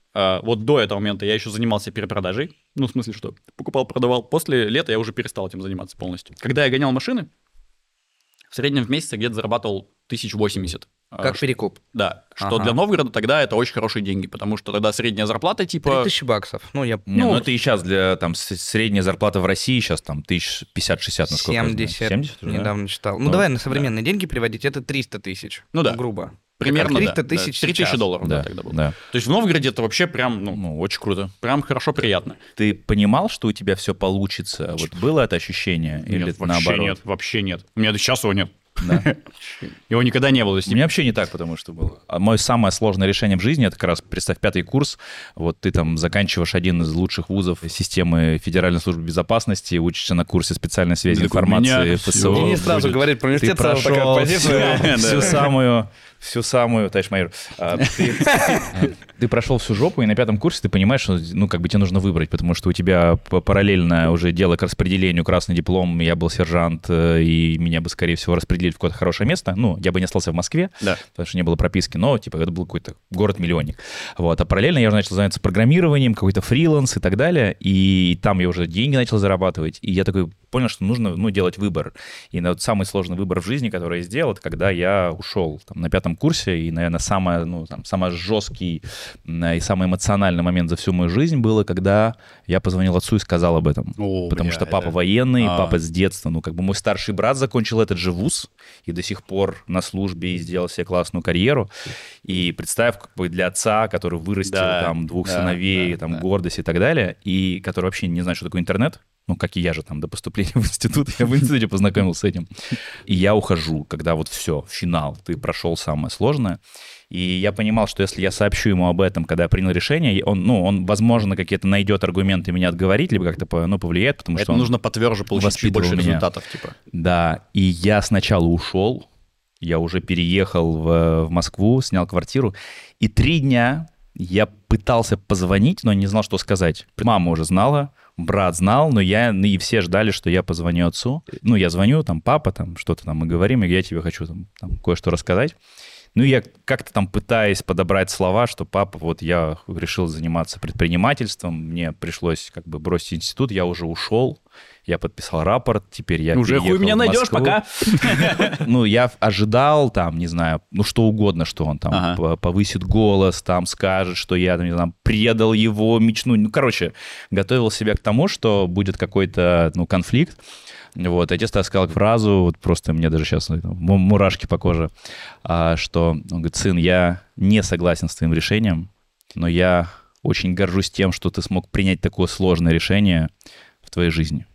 вот до этого момента я еще занимался перепродажей. Ну, в смысле, что покупал, продавал. После лета я уже перестал этим заниматься полностью. Когда я гонял машины, в среднем в месяц я где-то зарабатывал 1080. А, Как ш- перекуп. Да, что Ага. для Новгорода тогда это очень хорошие деньги, потому что тогда средняя зарплата типа... 3000 баксов. Ну, я... Не, ну, Ну, это и сейчас для там средняя зарплата в России сейчас там тысяч 50-60, насколько я знаю. 70, 70 уже, да? недавно читал. Ну, Ну, давай на современные деньги приводить, это 300 тысяч. Ну да. Грубо. Примерно, Как 300 да, тысяч да. 3000 сейчас. долларов да, Да, тогда было. да. То есть в Новгороде это вообще прям, ну, Ну, очень круто. прям хорошо, приятно. Ты понимал, что у тебя все получится? Вот было это ощущение? Или нет, вообще наоборот? нет, вообще нет. У меня до сейчас его нет. Да? Его никогда не было. То есть, У меня вообще не так, потому что было. А мое самое сложное решение в жизни, это как раз, представь, пятый курс, вот ты там заканчиваешь один из лучших вузов системы Федеральной службы безопасности, учишься на курсе специальной связи Такой, «У информации ФСО. И не сразу говорит про университет, сразу такая позиция. всю самую, всю самую, товарищ майор, а, ты, ты прошел всю жопу, и на пятом курсе ты понимаешь, что, ну, как бы тебе нужно выбрать, потому что у тебя параллельно уже дело к распределению, красный диплом, я был сержант, э, и меня бы, скорее всего, распределили в какое-то хорошее место. Ну, я бы не остался в Москве, Да. потому что не было прописки, но, типа, это был какой-то город-миллионник. Вот, а параллельно я уже начал заниматься программированием, какой-то фриланс и так далее, и там я уже деньги начал зарабатывать, и я такой понял, что нужно, ну, делать выбор. И вот самый сложный выбор в жизни, который я сделал, это когда я ушел там, на пятом курсе, и, наверное, самое, ну, там, самый жесткий и самый эмоциональный момент за всю мою жизнь было, когда я позвонил отцу и сказал об этом. О, Потому бля, что папа это- военный, А. папа с детства. Ну, как бы мой старший брат закончил этот же вуз и до сих пор на службе и сделал себе классную карьеру. И представь, как бы для отца, который вырастил Да, там двух да, сыновей, да, там да. гордость и так далее, и который вообще не знает, что такое интернет, ну, как и я же там до поступления в институт, я в институте познакомился с этим. И я ухожу, когда вот все, финал, ты прошел самое сложное. И я понимал, что если я сообщу ему об этом, когда я принял решение, он, ну, он, возможно, какие-то найдет аргументы меня отговорить, либо как-то, ну, повлияет, потому Это что нужно потверже получить чуть больше меня. результатов, типа. Да, и я сначала ушел, я уже переехал в, в Москву, снял квартиру, и три дня я пытался позвонить, но не знал, что сказать. Мама уже знала, брат знал, но я, ну и все ждали, что я позвоню отцу. Ну, я звоню, там, папа, там, что-то там мы говорим, и я тебе хочу там, там кое-что рассказать. Ну, я как-то там пытаясь подобрать слова, что папа, вот я решил заниматься предпринимательством, мне пришлось как бы бросить институт, я уже ушел, я подписал рапорт, теперь я Уже хуй меня найдешь пока. Ну, я ожидал там, не знаю, ну что угодно, что он там повысит голос, там скажет, что я, не знаю, предал его мечту. Ну, короче, готовил себя к тому, что будет какой-то, ну, конфликт. Вот, отец тогда сказал фразу, вот просто мне даже сейчас ну, му- мурашки по коже, а, что он говорит, сын, я не согласен с твоим решением, но я очень горжусь тем, что ты смог принять такое сложное решение в твоей жизни.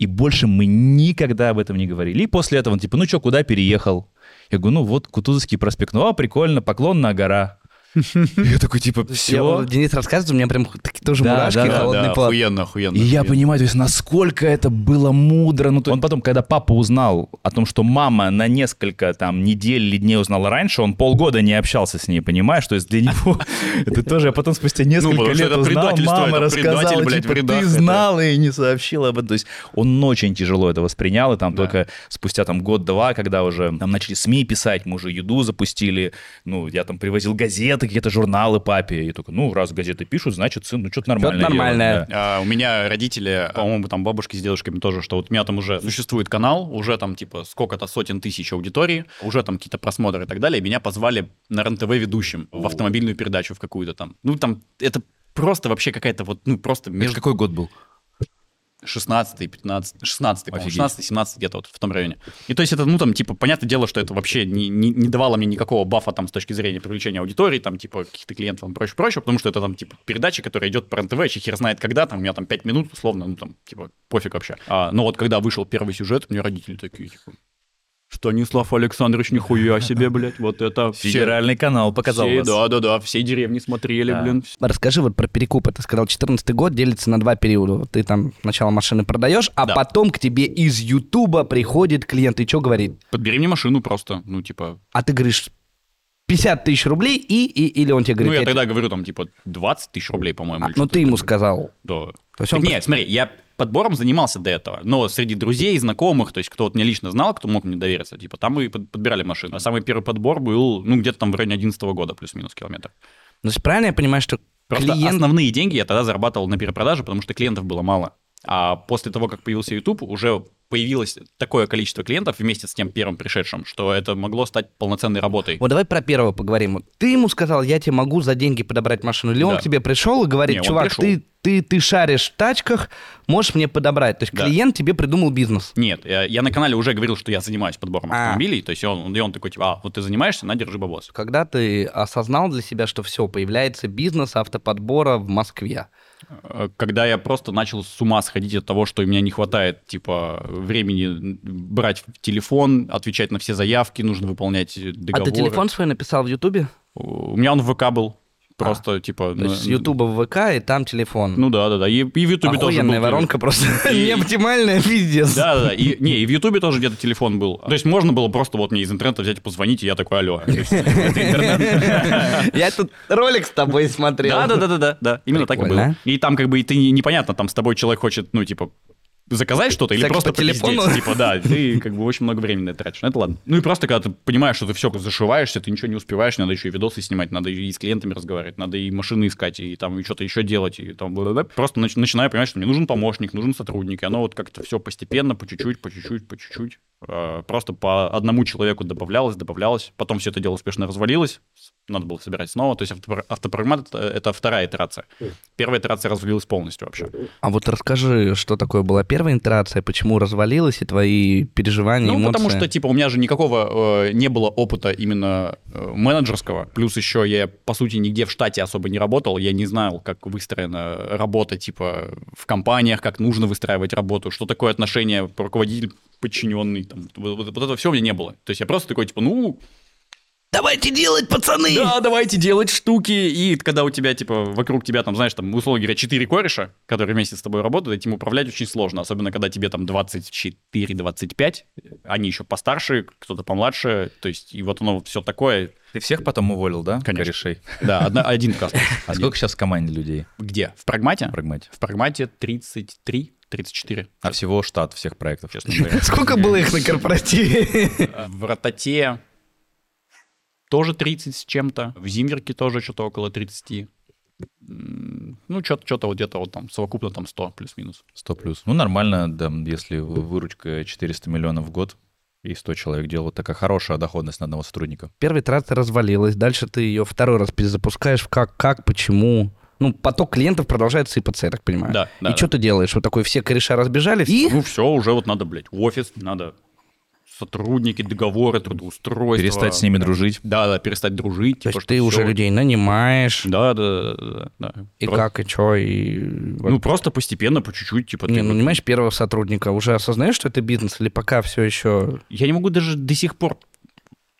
И больше мы никогда об этом не говорили. И после этого он типа, ну что, куда переехал? Я говорю, ну вот Кутузовский проспект. Ну, а, прикольно, Поклонная гора. Я такой, типа, все. Денис рассказывает, у меня прям такие тоже мурашки, холодный пот. охуенно, охуенно. И я понимаю, то есть насколько это было мудро. Ну, он потом, когда папа узнал о том, что мама на несколько там недель или дней узнала раньше, он полгода не общался с ней, понимаешь? То есть для него это тоже, а потом спустя несколько потому что лет узнал, мама рассказала, типа, ты знала и не сообщила об этом. То есть он очень тяжело это воспринял, и там только спустя там год-два, когда уже там начали СМИ писать, мы уже еду запустили, ну, я там привозил газеты газеты, какие-то журналы папе. И только, ну, раз газеты пишут, значит, сын, ну, что-то нормальное. делает, нормальное. да. А, у меня родители, по-моему, там бабушки с дедушками тоже, что вот у меня там уже существует канал, уже там типа сколько-то сотен тысяч аудитории, уже там какие-то просмотры и так далее, и меня позвали на РЕН-ТВ ведущим в автомобильную передачу в какую-то там. Ну там это просто вообще какая-то вот, ну просто Это между какой год был? 16 15 16 по-моему, Офигеть. 16 17 где-то вот в том районе. И то есть это, ну, там, типа, понятное дело, что это вообще не, не, не давало мне никакого бафа там с точки зрения привлечения аудитории, там, типа, каких-то клиентов, там, прочее, прочее, потому что это там, типа, передача, которая идет по РНТВ, еще хер знает когда, там, у меня там 5 минут, условно, ну, там, типа, пофиг вообще. А, но вот когда вышел первый сюжет, мне родители такие, типа, Станислав Александрович, нихуя себе, блядь, вот это все... Федеральный канал показал все- вас. Да-да-да, всей деревни смотрели, Да. блин. Расскажи вот про перекупы. Ты сказал, 14 год делится на два периода. Вот Ты там сначала машины продаешь, а Да. потом к тебе из Ютуба приходит клиент и что говорит? Подбери мне машину просто, ну, типа, А ты говоришь 50 тысяч рублей и, и или он тебе говорит... ну, я «Я тогда говорю, там, типа, 20 тысяч рублей, по-моему. А, ну ты ему сказал. Да. То есть Так он нет, смотри, я подбором занимался до этого, но среди друзей, знакомых, то есть кто вот меня лично знал, кто мог мне довериться, типа там мы под- подбирали машину. А самый первый подбор был, ну, где-то там в районе 11 года, плюс-минус километр. Значит, правильно я понимаю, что Просто клиент... основные деньги я тогда зарабатывал на перепродаже, потому что клиентов было мало. А после того, как появился YouTube, уже появилось такое количество клиентов вместе с тем первым пришедшим, что это могло стать полноценной работой. Вот давай про первого поговорим. Ты ему сказал, я тебе могу за деньги подобрать машину. Или он Да. к тебе пришел и говорит, Не, он чувак, пришел. ты, ты, ты шаришь в тачках, можешь мне подобрать. То есть Да. клиент тебе придумал бизнес. Нет, я, я на канале уже говорил, что я занимаюсь подбором А. автомобилей, то есть он, и он такой, типа, а, вот ты занимаешься, на, держи бабос. Когда ты осознал для себя, что все, появляется бизнес автоподбора в Москве. Э, когда я просто начал с ума сходить от того, что у меня не хватает, типа, времени брать телефон, отвечать на все заявки, нужно выполнять э, А договоры. ты телефон свой написал в Ютубе? У меня он в ВК был, просто, типа... То есть с на- Ютуба в ВК, и там телефон. Ну да, да, да, и, и в Ютубе тоже был. Охуенная воронка просто. И- Не оптимальная, пиздец. Да, да, да. И, не, и в Ютубе тоже где-то телефон был. То есть можно было просто вот мне из интернета взять и позвонить, и я такой, алло. Я тут ролик с тобой смотрел. Да, да, да, да, да. Именно так и было. И там как бы и ты не- непонятно, там с тобой человек хочет, ну, типа, заказать что-то или просто по телефону? попиздеть. Типа, да, ты как бы очень много времени тратишь. Ну, это ладно. Ну и просто, когда ты понимаешь, что ты все зашиваешься, ты ничего не успеваешь, надо еще и видосы снимать, надо и с клиентами разговаривать, надо и машины искать, и там и что-то еще делать, и там бла-бла-бла. Просто нач- начинаю понимать, что мне нужен помощник, нужен сотрудник, и оно вот как-то все постепенно, по чуть-чуть, по чуть-чуть, по чуть-чуть. э, Просто по одному человеку добавлялось, добавлялось. Потом все это дело успешно развалилось, надо было собирать снова. То есть автопро- автопрограммат — это, вторая итерация. Первая итерация развалилась полностью вообще. А вот расскажи, что такое была первая итерация, почему развалилась, и твои переживания, Ну, эмоции. потому что, типа, у меня же никакого э, не было опыта именно э, менеджерского. Плюс еще я, по сути, нигде в штате особо не работал. Я не знал, как выстроена работа, типа, в компаниях, как нужно выстраивать работу, что такое отношение руководитель подчиненный. Там, вот, вот- вот этого всего у меня не было. То есть я просто такой, типа, ну, Давайте делать, пацаны! да, давайте делать штуки. И когда у тебя, типа, вокруг тебя, там, знаешь, там, условно говоря, четыре кореша, которые вместе с тобой работают, этим управлять очень сложно. Особенно, когда тебе там 24-25, они еще постарше, кто-то помладше. То есть, и вот оно все такое. Ты всех потом уволил, да? Конечно. Корешей? Да, одна- один каст. А сколько сейчас в команде людей Где? В прагмате? в прагмате? В прагмате 33, 34. А всего штат всех проектов? Честно говоря. Сколько было их на корпоративе? В рототе тоже 30 с чем-то. В Зимверке тоже что-то около 30. М, Ну, что-то что вот где-то вот там совокупно там 100 плюс-минус. 100 плюс. Ну, нормально, да, если вы- выручка 400 миллионов в год, и 100 человек делают, такая хорошая доходность на одного сотрудника. Первая итерация развалилась, дальше ты ее второй раз перезапускаешь. Как, как, почему? Ну, поток клиентов продолжает сыпаться, я так понимаю. Да, да, И да. что ты делаешь? Вот такой все кореша разбежались, и... Ну, все, уже вот надо, блядь, в офис, надо сотрудники, договоры, трудоустройство. Перестать с ними дружить. Да, да, перестать дружить. То типа, есть что ты всё уже людей нанимаешь, Да, да, да, да, и Про- как, и что, и... Ну, просто постепенно, по чуть-чуть, типа... Не, ты ну, нанимаешь первого сотрудника, уже осознаешь, что это бизнес, или пока все еще... Я не могу даже до сих пор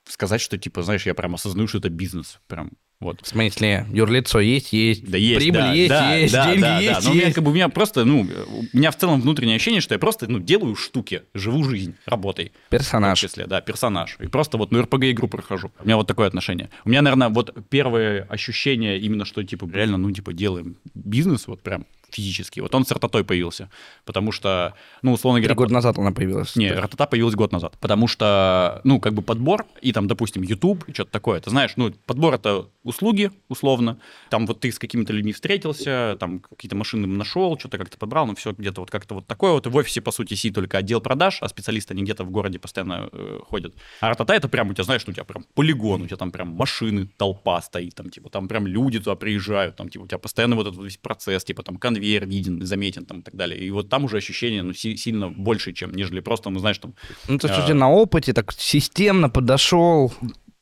сказать, что, типа, знаешь, я прям осознаю, что это бизнес. Прям вот. В смысле, юрлицо есть, есть, Да есть, прибыль да, есть, да, есть, да, деньги да, да. есть, Но у меня, как бы, у меня просто, ну, у меня в целом внутреннее ощущение, что я просто, ну, делаю штуки, живу жизнь, работой. В том Персонаж. числе, да, персонаж. И просто вот, ну, РПГ-игру прохожу. У меня вот такое отношение. У меня, наверное, вот первое ощущение именно, что, типа, реально, ну, типа, делаем бизнес, вот прям физически. Вот он с Рататой появился, потому что, ну, условно Три говоря... года назад она появилась. Не, Ратата появилась год назад, потому что, ну, как бы подбор и там, допустим, YouTube и что-то такое, ты знаешь, ну, подбор это услуги, условно, там вот ты с какими-то людьми встретился, там какие-то машины нашел, что-то как-то подбрал, ну, все где-то вот как-то вот такое вот, в офисе, по сути, сидит только отдел продаж, а специалисты, они где-то в городе постоянно э, ходят. А Ратата это прям, у тебя, знаешь, ну, у тебя прям полигон, у тебя там прям машины, толпа стоит, там, типа, там прям люди туда приезжают, там, типа, у тебя постоянно вот этот весь процесс, типа, там, конвейер виден, заметен, там, и так далее. И вот там уже ощущение, ну, си- сильно больше, чем, нежели просто, ну, знаешь, там, Ну, то есть А. уже на опыте так системно подошел.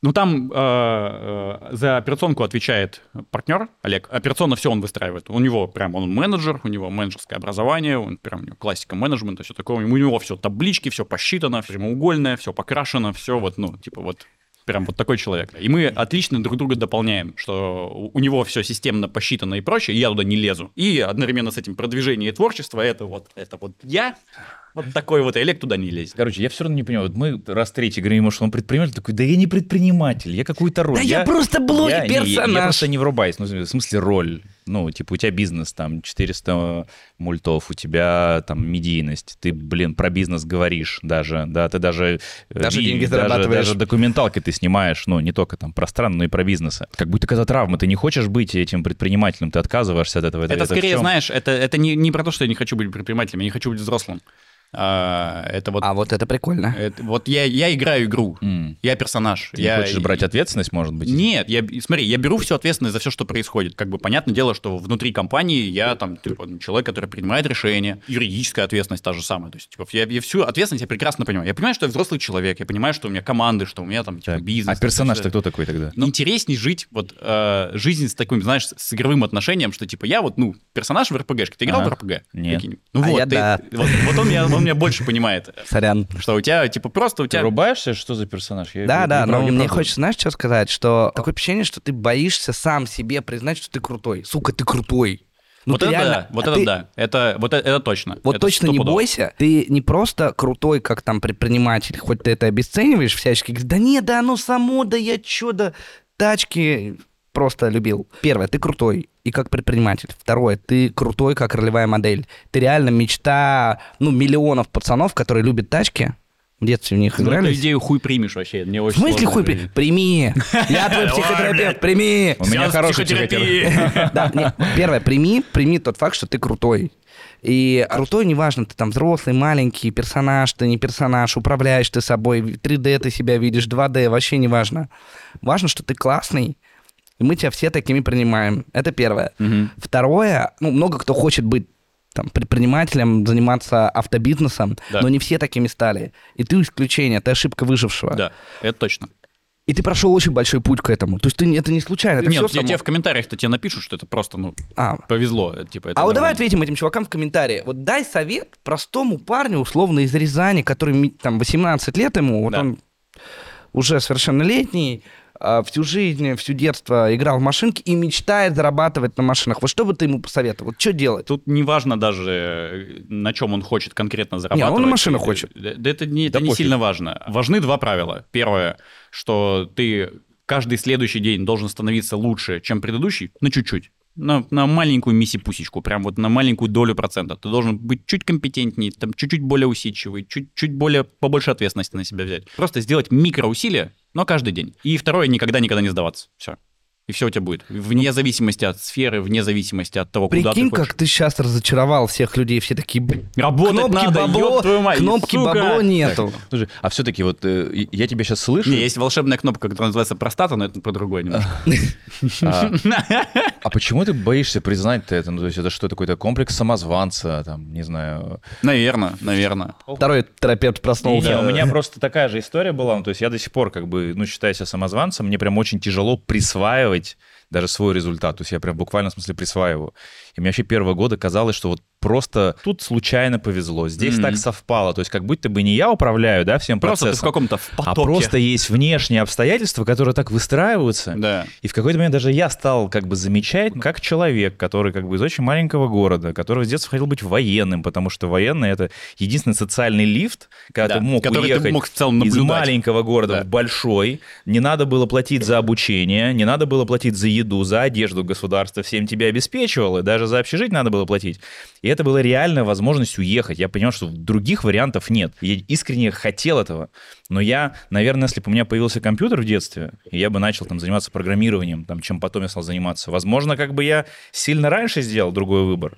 Ну, там э, э, за операционку отвечает партнер Олег. Операционно все он выстраивает. У него прям он менеджер, у него менеджерское образование, он прям у него классика менеджмента, все такое. У него все таблички, все посчитано, прямоугольное, все покрашено, все вот, ну, типа вот прям вот такой человек. И мы отлично друг друга дополняем, что у него все системно посчитано и прочее, и я туда не лезу. И одновременно с этим продвижение и творчество, это вот, это вот я, вот такой вот, Олег туда не лезет. Короче, я все равно не понимаю. Вот мы раз третий говорим ему, что он предприниматель, такой, да я не предприниматель, я какую-то роль. Да я просто блогер, я, не- я персонаж. просто не врубаюсь. Ну, в смысле, роль. Ну, типа, у тебя бизнес, там, 400 мультов, у тебя, там, медийность. Ты, блин, про бизнес говоришь даже, да, ты даже... э, Даже деньги даже, зарабатываешь. даже документалки ты снимаешь, ну, не только там про страну, но и про бизнесы. Как будто когда травма, ты не хочешь быть этим предпринимателем, ты отказываешься от этого. Это, в скорее, знаешь, это, это не, не про то, что я не хочу быть предпринимателем, я не хочу быть взрослым. А, это вот, А вот это прикольно. это вот я, я играю игру, М. я персонаж. Ты я, не хочешь брать ответственность, может быть? Нет, я, смотри, я беру всю ответственность за все, что происходит. Как бы понятное дело, что внутри компании я там типа, человек, который принимает решения, юридическая ответственность та же самая. То есть типа, я, я всю ответственность я прекрасно понимаю. Я понимаю, что я взрослый человек, я понимаю, что у меня команды, что у меня там типа, бизнес. А персонаж-то кто такой тогда? ну, интересней жить вот э, жизнь с таким, знаешь, с игровым отношением, что типа я вот, ну, персонаж в РПГшке. Ты играл Ага. в РПГ? Нет. Ну А вот, я ты- да. вот, вот он, меня, он меня больше понимает, Сорян. что у тебя типа просто у Ты тебя... врубаешься, что за персонаж? Я- Да, я- да, но мне хочется, знаешь, что сказать? Что такое впечатление, что ты боишься сам себе признать, что ты крутой. Сука, ты крутой. Ну, вот ты это реально- да, вот а это ты- да, это, вот это, это точно. Вот Это точно не бойся, ты не просто крутой, как там предприниматель, хоть ты это обесцениваешь всячески, говоришь, да не, да оно само, да я чё, да тачки просто любил. Первое, ты крутой и как предприниматель. Второе, ты крутой как ролевая модель. Ты реально мечта, ну, миллионов пацанов, которые любят тачки, в детстве в них Ну, играли. эту идею хуй примешь вообще, мне В очень смысле сложно хуй при- принять. Прими. Я твой Ой, психотерапевт, прими. У меня хороший не, первое, прими, прими тот факт, что ты крутой. И крутой, неважно, ты там взрослый, маленький, персонаж, ты не персонаж, управляешь ты собой, 3D ты себя видишь, 2D, вообще не важно. Важно, что ты классный, и мы тебя все такими принимаем. Это первое. Мгм. Второе, ну, много кто хочет быть там, предпринимателем, заниматься автобизнесом, Да. но не все такими стали. И ты исключение, ты ошибка выжившего. Да, это точно. И ты прошел очень большой путь к этому. То есть ты, это не случайно. Это Нет, всё я само. тебе в комментариях-то тебе напишут, что это просто, ну, А, повезло. Типа, это А вот давай ответим этим чувакам в комментарии. Вот дай совет простому парню, условно, из Рязани, который там 18 лет ему, вот Да. он уже совершеннолетний, всю жизнь, всю детство играл в машинки и мечтает зарабатывать на машинах. Вот что бы ты ему посоветовал? Вот что делать? Тут не важно даже, э, на чем он хочет конкретно зарабатывать. он на машину Э, хочет. Да, да это не, Да это не сильно важно. Важны два правила. Первое, что ты каждый следующий день должен становиться лучше, чем предыдущий, на чуть-чуть. На, на маленькую миси-пусечку, прям вот на маленькую долю процента. Ты должен быть чуть компетентнее, там, чуть-чуть более усидчивый, чуть-чуть более, побольше ответственности на себя взять. Просто сделать микроусилия, но каждый день. И второе, никогда-никогда не сдаваться. Все. И все у тебя будет. Вне зависимости от сферы, вне зависимости от того, куда Прикинь, ты хочешь. как ты сейчас разочаровал всех людей. Все такие, «Б- Работать кнопки надо, бабло, твою мать, кнопки сука!» бабло нету. Слушай, а все-таки вот э, я тебя сейчас слышу. Не, есть волшебная кнопка, которая называется простата, но это про другое немножко. А, а почему ты боишься признать это? Ну, то есть это что, какой-то комплекс самозванца, там, не знаю. Наверное, наверное. Второй терапевт проснулся. У меня просто такая же история была. Ну, то есть я до сих пор, как бы, ну, считаю себя самозванцем, мне прям очень тяжело присваивать даже свой результат. То есть я прям буквально в смысле присваиваю. И мне вообще первого года казалось, что вот просто тут случайно повезло, здесь Мгм. так совпало. То есть как будто бы не я управляю, да, всем Просто ты в процессом, каком-то а потоке. просто есть внешние обстоятельства, которые так выстраиваются. Да. И в какой-то момент даже я стал как бы замечать, как человек, который как бы из очень маленького города, который с детства хотел быть военным, потому что военный — это единственный социальный лифт, когда Да, ты мог который ты уехать мог в целом из маленького города Да. в большой, не надо было платить за обучение, не надо было платить за еду, за одежду государство всем тебя обеспечивало, даже за общежитие надо было платить. И это была реальная возможность уехать. Я понял, что других вариантов нет. Я искренне хотел этого. Но я, наверное, если бы у меня появился компьютер в детстве, я бы начал там заниматься программированием, там, чем потом я стал заниматься, возможно, как бы я сильно раньше сделал другой выбор.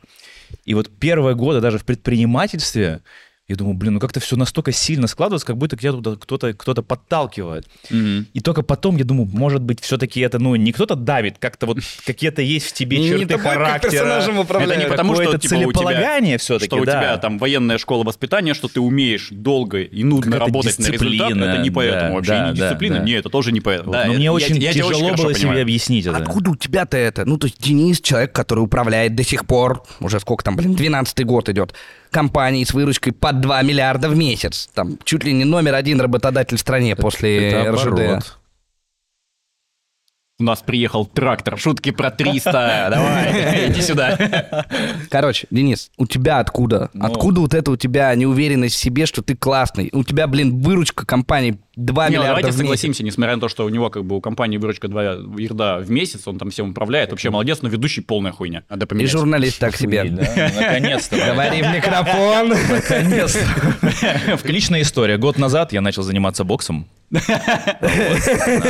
И вот первые годы даже в предпринимательстве я думаю, блин, ну как-то все настолько сильно складывается, как будто где-то кто-то кто подталкивает. Мгм. И только потом я думаю, может быть, все-таки это, ну, не кто-то давит, как-то вот какие-то есть в тебе Не- не черты тобой, характера. персонажем управляет. Это не потому, что, Какое-то типа, у тебя- целеполагание все-таки, что у да. тебя там военная школа воспитания, что ты умеешь долго и нудно Какая-то работать на результат, дисциплина, это не поэтому да, вообще. да, и не да, дисциплина, да. не, это тоже не поэтому. Вот, Но мне очень тяжело было себе объяснить это. Откуда у тебя-то это? Ну, то есть Денис, человек, который управляет до сих пор, уже сколько там, блин, 12 год идет, компанией с выручкой под 2 миллиарда в месяц. Там чуть ли не номер один работодатель в стране после Это РЖД. оборот. У нас приехал трактор, шутки про 300, давай, иди сюда. Короче, Денис, у тебя откуда? Ну. Откуда вот это у тебя неуверенность в себе, что ты классный? У тебя, блин, выручка компании 2 Не, ну миллиарда давайте в месяц. согласимся, несмотря на то, что у него как бы у компании выручка 2 ерда в месяц, он там всем управляет, вообще молодец, но ведущий полная хуйня. Надо И поменять. журналист так себе. Наконец-то. Говори в микрофон. Наконец-то. Личная история. Год назад я начал заниматься боксом.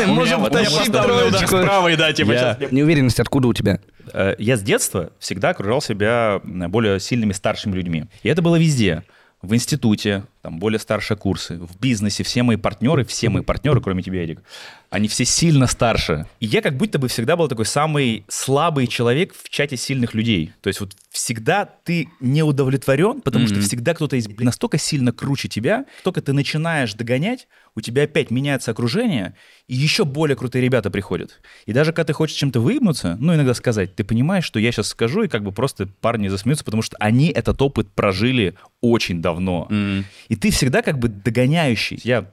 Можем удар троечку. справа, и да, типа. Неуверенность откуда у тебя? Э, Я с детства всегда окружал себя более сильными старшими людьми. И это было везде. В институте, там более старшие курсы, в бизнесе, все мои партнеры, все мои партнеры, кроме тебя, Эдик, они все сильно старше. И я как будто бы всегда был такой самый слабый человек в чате сильных людей. То есть вот всегда ты не удовлетворен, потому что всегда кто-то блин, настолько сильно круче тебя, только ты начинаешь догонять, у тебя опять меняется окружение, и еще более крутые ребята приходят. И даже когда ты хочешь чем-то выебнуться, ну, иногда сказать, ты понимаешь, что я сейчас скажу, и как бы просто парни засмеются, потому что они этот опыт прожили очень давно. М. И ты всегда как бы догоняющий. Я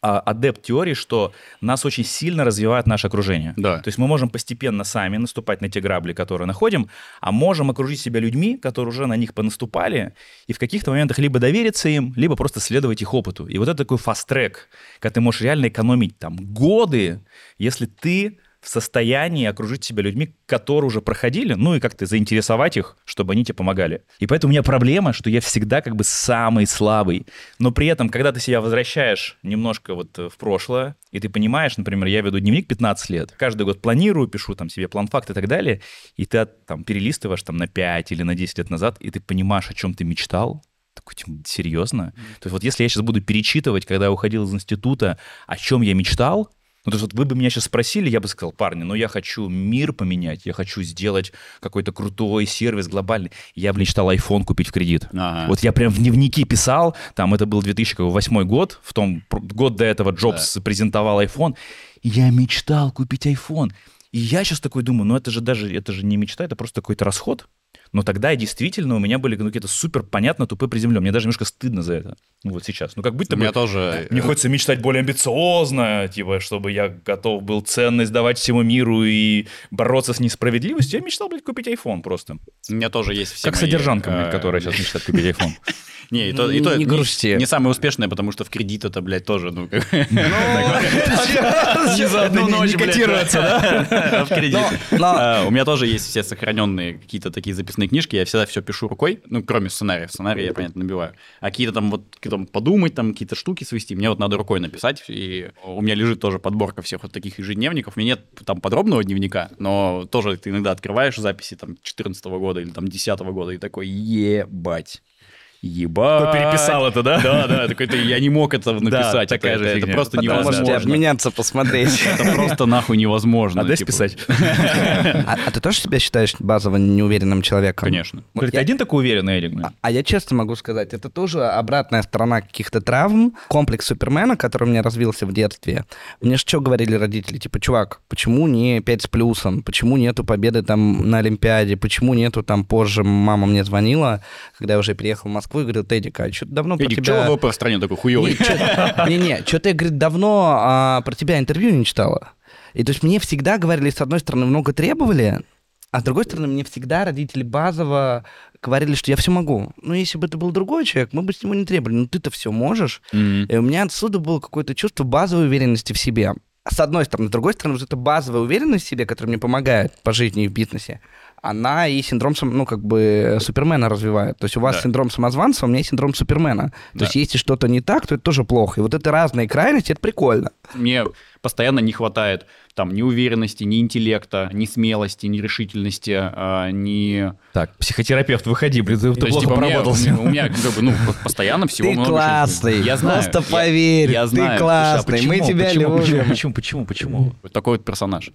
а, адепт теории, что нас очень сильно развивает наше окружение. Да. То есть мы можем постепенно сами наступать на те грабли, которые находим, а можем окружить себя людьми, которые уже на них понаступали, и в каких-то моментах либо довериться им, либо просто следовать их опыту. И вот это такой фаст-трек, когда ты можешь реально экономить там годы, если ты в состоянии окружить себя людьми, которые уже проходили, ну и как-то заинтересовать их, чтобы они тебе помогали. И поэтому у меня проблема, что я всегда как бы самый слабый. Но при этом, когда ты себя возвращаешь немножко вот э, в прошлое, и ты понимаешь, например, я веду дневник 15 лет, каждый год планирую, пишу там себе план факт и так далее, и ты там перелистываешь там на 5 или на 10 лет назад, и ты понимаешь, о чем ты мечтал, такой, типа, серьезно? То есть вот если я сейчас буду перечитывать, когда я уходил из института, о чем я мечтал, ну, то есть вот вы бы меня сейчас спросили, я бы сказал, парни, ну я хочу мир поменять, я хочу сделать какой-то крутой сервис глобальный. Я бы мечтал iPhone купить в кредит. Ага. Вот я прям в дневники писал, там это был 2008 год, в том год до этого Джобс презентовал iPhone, я мечтал купить iPhone. И я сейчас такой думаю, ну это же даже, это же не мечта, это просто какой-то расход. Но тогда действительно у меня были ну, какие-то супер понятно тупые приземленные. Мне даже немножко стыдно за это. Ну вот сейчас. Ну как будто У бы... меня тоже... Мне хочется мечтать более амбициозно, типа, чтобы я готов был ценность давать всему миру и бороться с несправедливостью. Я мечтал, блядь, купить iPhone просто. У меня тоже есть все как мои, содержанка, э, блядь, которая сейчас мечтает купить iPhone. Не, и то, и то Не грусти. не самое успешное, потому что в кредит это, блядь, тоже, ну, как... Не за одну ночь, блядь, котируется, В кредит. А, У меня тоже есть все сохраненные какие-то такие записные книжки, я всегда все пишу рукой, ну, кроме сценария. Сценарий я, понятно, набиваю. А какие-то там вот там подумать, там какие-то штуки свести, мне вот надо рукой написать. И у меня лежит тоже подборка всех вот таких ежедневников. У меня нет там подробного дневника, но тоже ты иногда открываешь записи там 14 года или там 10 года и такой, ебать. Ебать. это, да? Да, да, такой, ты- я не мог это написать. это, такая же это- просто Потом можете невозможно. обменяться, посмотреть. Это просто нахуй невозможно. А дай типа. списать. А а ты тоже себя считаешь базово неуверенным человеком? Конечно. Я- один такой уверенный, Эрик. А, а я честно могу сказать, это тоже обратная сторона каких-то травм. Комплекс Супермена, который у меня развился в детстве. Мне что говорили родители? Типа, чувак, почему не 5 с плюсом? Почему нету победы там на Олимпиаде? Почему нету там позже? Мама мне звонила, когда я уже переехал в Москву, и говорил, Эдик, а что давно про Эдик, тебя... чего ВВП в стране такой хуёвый? Не-не, что-то я, говорит, давно а, про тебя интервью не читала. И то есть мне всегда говорили, с одной стороны, много требовали, а с другой стороны, мне всегда родители базово говорили, что я все могу. Ну, если бы это был другой человек, мы бы с него не требовали. Ну, ты-то все можешь. Мгм. И у меня отсюда было какое-то чувство базовой уверенности в себе. с одной стороны. С другой стороны, вот эта базовая уверенность в себе, которая мне помогает по жизни и в бизнесе, она и синдром, ну, как бы, Супермена развивает. То есть у вас Да. синдром самозванца, у меня есть синдром Супермена. То Да. есть если что-то не так, то это тоже плохо. И вот это разные крайности, это прикольно. Мне постоянно не хватает там ни уверенности, ни интеллекта, ни смелости, ни решительности, а, ни... Так, психотерапевт, выходи, блин, ты, ты То есть, плохо типа, поработался. у меня, как бы, ну, постоянно всего Ты много жизни. классный, Я знаю. просто я- поверь, я ты знаю. классный, мы тебя почему, любим. Почему, почему, почему, почему? Такой вот персонаж.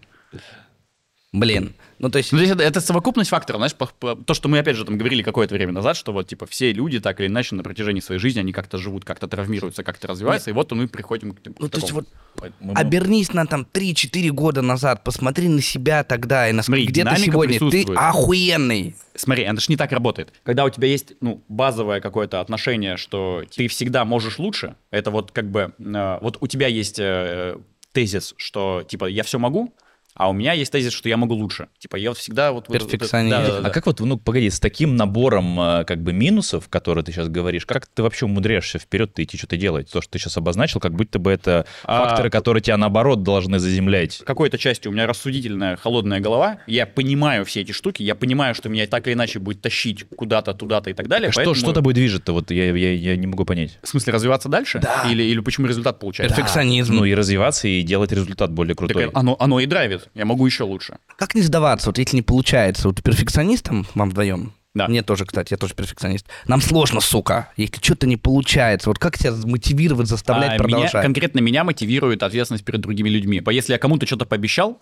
Блин. Ну, то есть... Ну, то есть это, это совокупность факторов, знаешь, по- по- то, что мы, опять же, там говорили какое-то время назад, что вот, типа, все люди так или иначе на протяжении своей жизни, они как-то живут, как-то травмируются, как-то развиваются, и вот мы приходим к, к Ну, то есть такому. вот Мы- обернись на там 3-4 года назад, посмотри на себя тогда и на Смотри, где ты сегодня. Ты охуенный. Смотри, это ж не так работает. Когда у тебя есть, ну, базовое какое-то отношение, что ты всегда можешь лучше, это вот как бы, э, вот у тебя есть э, тезис, что, типа, я все могу, а у меня есть тезис, что я могу лучше. Типа, я вот всегда вот... вот- вот- Перфекционист. да, да, да. А как вот, ну, погоди, с таким набором э, как бы минусов, которые ты сейчас говоришь, как ты вообще умудряешься вперед-то идти что-то делать? То, что ты сейчас обозначил, как будто бы это А- факторы, которые тебя, наоборот, должны заземлять. какой-то части у меня рассудительная, холодная голова, я понимаю все эти штуки, я понимаю, что меня так или иначе будет тащить куда-то, туда-то и так далее. Что, поэтому- что тобой движет-то? Вот я, я, я не могу понять. В смысле, развиваться дальше? Да. Или, или почему результат получается? Перфекционизм. Ну и развиваться, и делать результат более Так крутой. оно, оно и драйвит. Я могу еще лучше. Как не сдаваться, вот если не получается? Вот перфекционистам вам вдвоем, Да. мне тоже, кстати, я тоже перфекционист. Нам сложно, сука, если что-то не получается. Вот как себя мотивировать, заставлять А продолжать? меня, конкретно меня мотивирует ответственность перед другими людьми. Если я кому-то что-то пообещал,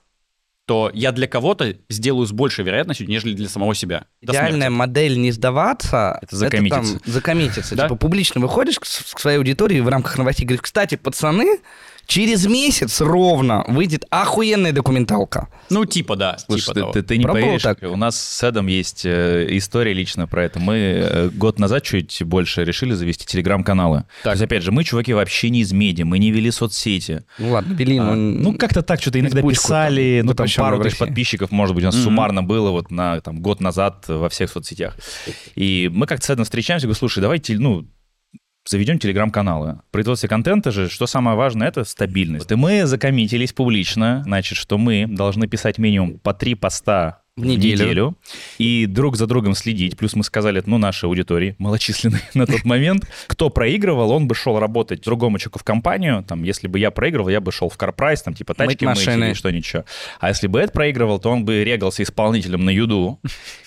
то я для кого-то сделаю с большей вероятностью, нежели для самого себя. До Идеальная смерти. модель не сдаваться, Это закоммититься. там закоммититься. Да. Типа публично выходишь к, к своей аудитории в рамках новостей, говоришь, кстати, пацаны, через месяц ровно выйдет охуенная документалка. Ну, типа, да. Слушай, типа ты, того. ты- ты не Пробовал поверишь, так? у нас с Эдом есть э, история лично про это. Мы э, год назад чуть больше решили завести телеграм-каналы. То есть, опять же, мы, чуваки, вообще не из медиа, мы не вели соцсети. Ну ладно, вели, А, ну, ну, как-то так что-то иногда писали, там ну, там пару тысяч подписчиков, может быть, у нас Мгм. суммарно было вот на там, год назад во всех соцсетях. И мы как-то с Эдом встречаемся, говорю, слушай, давайте, ну, заведем телеграм-каналы. Производство контента же, что самое важное, это стабильность. И мы закоммитились публично, значит, что мы должны писать минимум по три поста В неделю. и друг за другом следить. Плюс мы сказали, ну, нашей аудитории, малочисленной на тот момент, кто проигрывал, он бы шел работать другому человеку в компанию. Там, если бы я проигрывал, я бы шел в Карпрайс, там, типа, тачки мыть машины. или что-нибудь еще. А если бы Эд проигрывал, то он бы регался исполнителем на юду.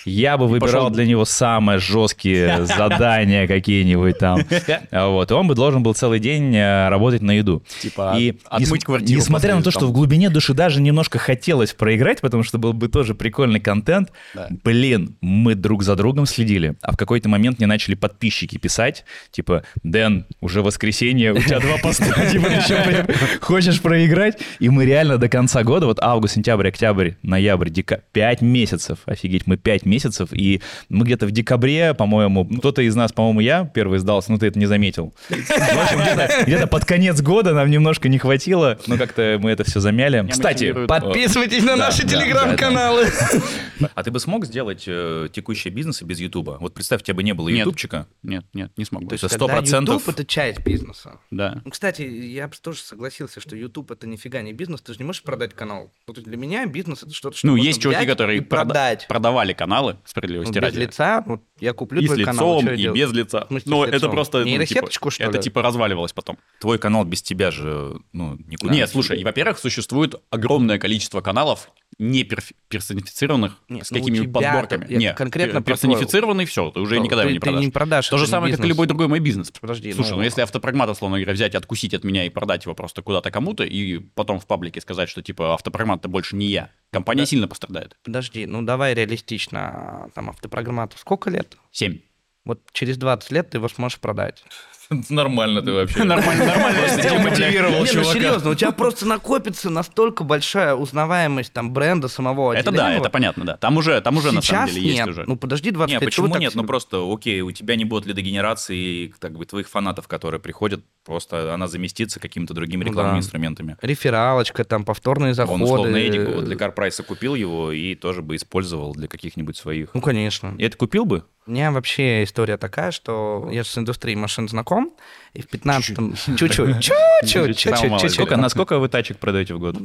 Я бы выбирал пошел- для него самые жесткие задания какие-нибудь там. Вот. И он бы должен был целый день э, работать на еду. Типа, И от- отмыть квартиру Несмотря на то, что в глубине души даже немножко хотелось проиграть, потому что был бы тоже прикольный контент, Да. блин, мы друг за другом следили. А в какой-то момент мне начали подписчики писать, типа, Дэн, уже воскресенье, у тебя два поста, типа, блин, хочешь проиграть? И мы реально до конца года, вот август, сентябрь, октябрь, ноябрь, декабрь, пять месяцев, офигеть, мы пять месяцев, и мы где-то в декабре, по-моему, ну, кто-то из нас, по-моему, я первый сдался, но ты это не заметил. В общем, где-то, где-то под конец года нам немножко не хватило, но как-то мы это все замяли. Кстати. Подписывайтесь на наши телеграм-каналы. А ты бы смог сделать э, текущий бизнес без Ютуба? Вот представь, у тебя бы не было Нет. Ютубчика. Нет, нет, не смогу. То есть Когда 100%... YouTube это часть бизнеса. Да. Ну, кстати, я бы тоже согласился, что YouTube это нифига не бизнес, ты же не можешь продать канал. Вот для меня бизнес это что-то, что Ну, есть чуваки, которые и прода- продать. продавали каналы, Ну, справедливости без ради. лица, вот я куплю И с твой канал. лицом, что я и без лица. Смысле, Но с это лицом? просто... ну, Нейросеточку, типа, что Это ли? типа разваливалось потом. Твой канал без тебя же, ну, никуда Нет, не слушай, и, во-первых, существует огромное количество каналов не перф- персонифицированных Нет, с ну, какими-нибудь подборками. там- Нет, конкретно персонифицированный, все, ты уже Ну, никогда ты- его не ты продашь. не продашь, То же самое, как и бизнес. любой другой мой бизнес. Подожди, Слушай, ну- ну, если автопрогмат, условно говоря, взять откусить от меня и продать его просто куда-то кому-то, и потом в паблике сказать, что типа автопрогмат-то больше не я, компания сильно пострадает. Подожди, ну давай реалистично. Там автопрограммату сколько лет? Семь. Вот через 20 лет ты его сможешь продать. Нормально ты вообще. Нормально, нормально. демотивировал Не, ну серьезно, у тебя просто накопится настолько большая узнаваемость там бренда самого Это да, это понятно, да. Там уже, там уже на самом деле есть нет. уже. Ну подожди 20 Не, лет. чего почему нет? Ну просто, окей, у тебя не будет лидогенерации, так бы, твоих фанатов, которые приходят, просто она заместится какими-то другими Ну рекламными инструментами. Рефералочка, там повторные заходы. Он, условно, Эдик бы вот для Карпрайса купил его и тоже бы использовал для каких-нибудь своих. Ну, конечно. И это купил бы? У меня вообще история такая, что я с индустрией машин знаком, 14 и в 15 чуть-чуть, чуть-чуть. Сколько, на сколько вы тачек продаете в год?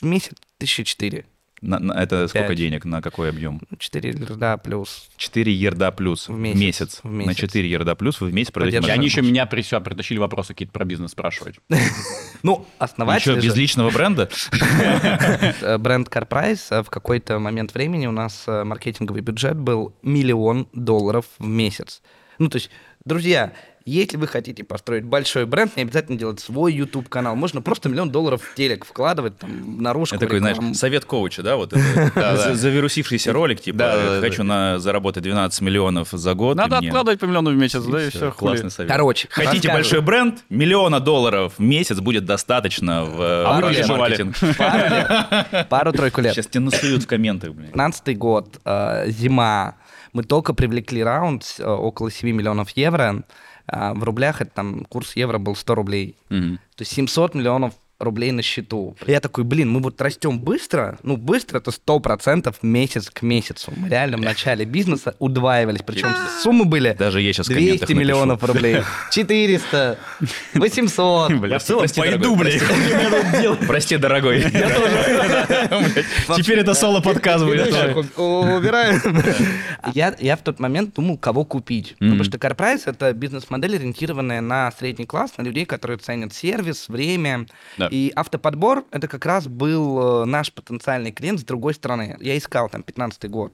В месяц тысячи четыре. На- на- это сколько Пять. денег, на какой объем? 4 льда плюс. 4 ерда плюс в месяц. месяц, в На месяц. 4 ерда плюс вы в месяц продаете они еще меня при- всё притащили вопросы какие-то про бизнес спрашивать. Ну, основатель Еще без личного бренда? бренд CarPrice э, в какой-то момент времени у нас э, маркетинговый бюджет был миллион долларов в месяц. Ну, то есть, друзья, если вы хотите построить большой бренд, не обязательно делать свой YouTube-канал. Можно просто миллион долларов в телек вкладывать, там, наружу. Это такой, знаешь, совет коуча, да? Вот завирусившийся ролик, типа, хочу на заработать 12 миллионов за год. Надо откладывать по миллиону в месяц, да, и все. Классный совет. Короче, Хотите большой бренд? Миллиона долларов в месяц будет достаточно в э, маркетинг. Пару-тройку лет. Сейчас тебе насуют в комментах, блин. 15 год, э, зима. Мы только привлекли раунд э, около 7 миллионов евро. А в рублях это там курс евро был 100 рублей. Мгм. То есть 700 миллионов рублей на счету. И Я такой, блин, мы вот растем быстро, ну быстро это 100% месяц к месяцу. Мы реально в начале бизнеса удваивались, причем суммы были Даже я сейчас в 200 комментах напишу. миллионов рублей, 400, 800. Бля, в целом прости, пойду, дорогой, блядь. Прости, дорогой. Теперь это соло-подкаст будет. Убираем. Я, я в тот момент думал, кого купить. Потому что CarPrice — это бизнес-модель, ориентированная на средний класс, на людей, которые ценят сервис, время. Да. И автоподбор — это как раз был э, наш потенциальный клиент с другой стороны. Я искал там 15 год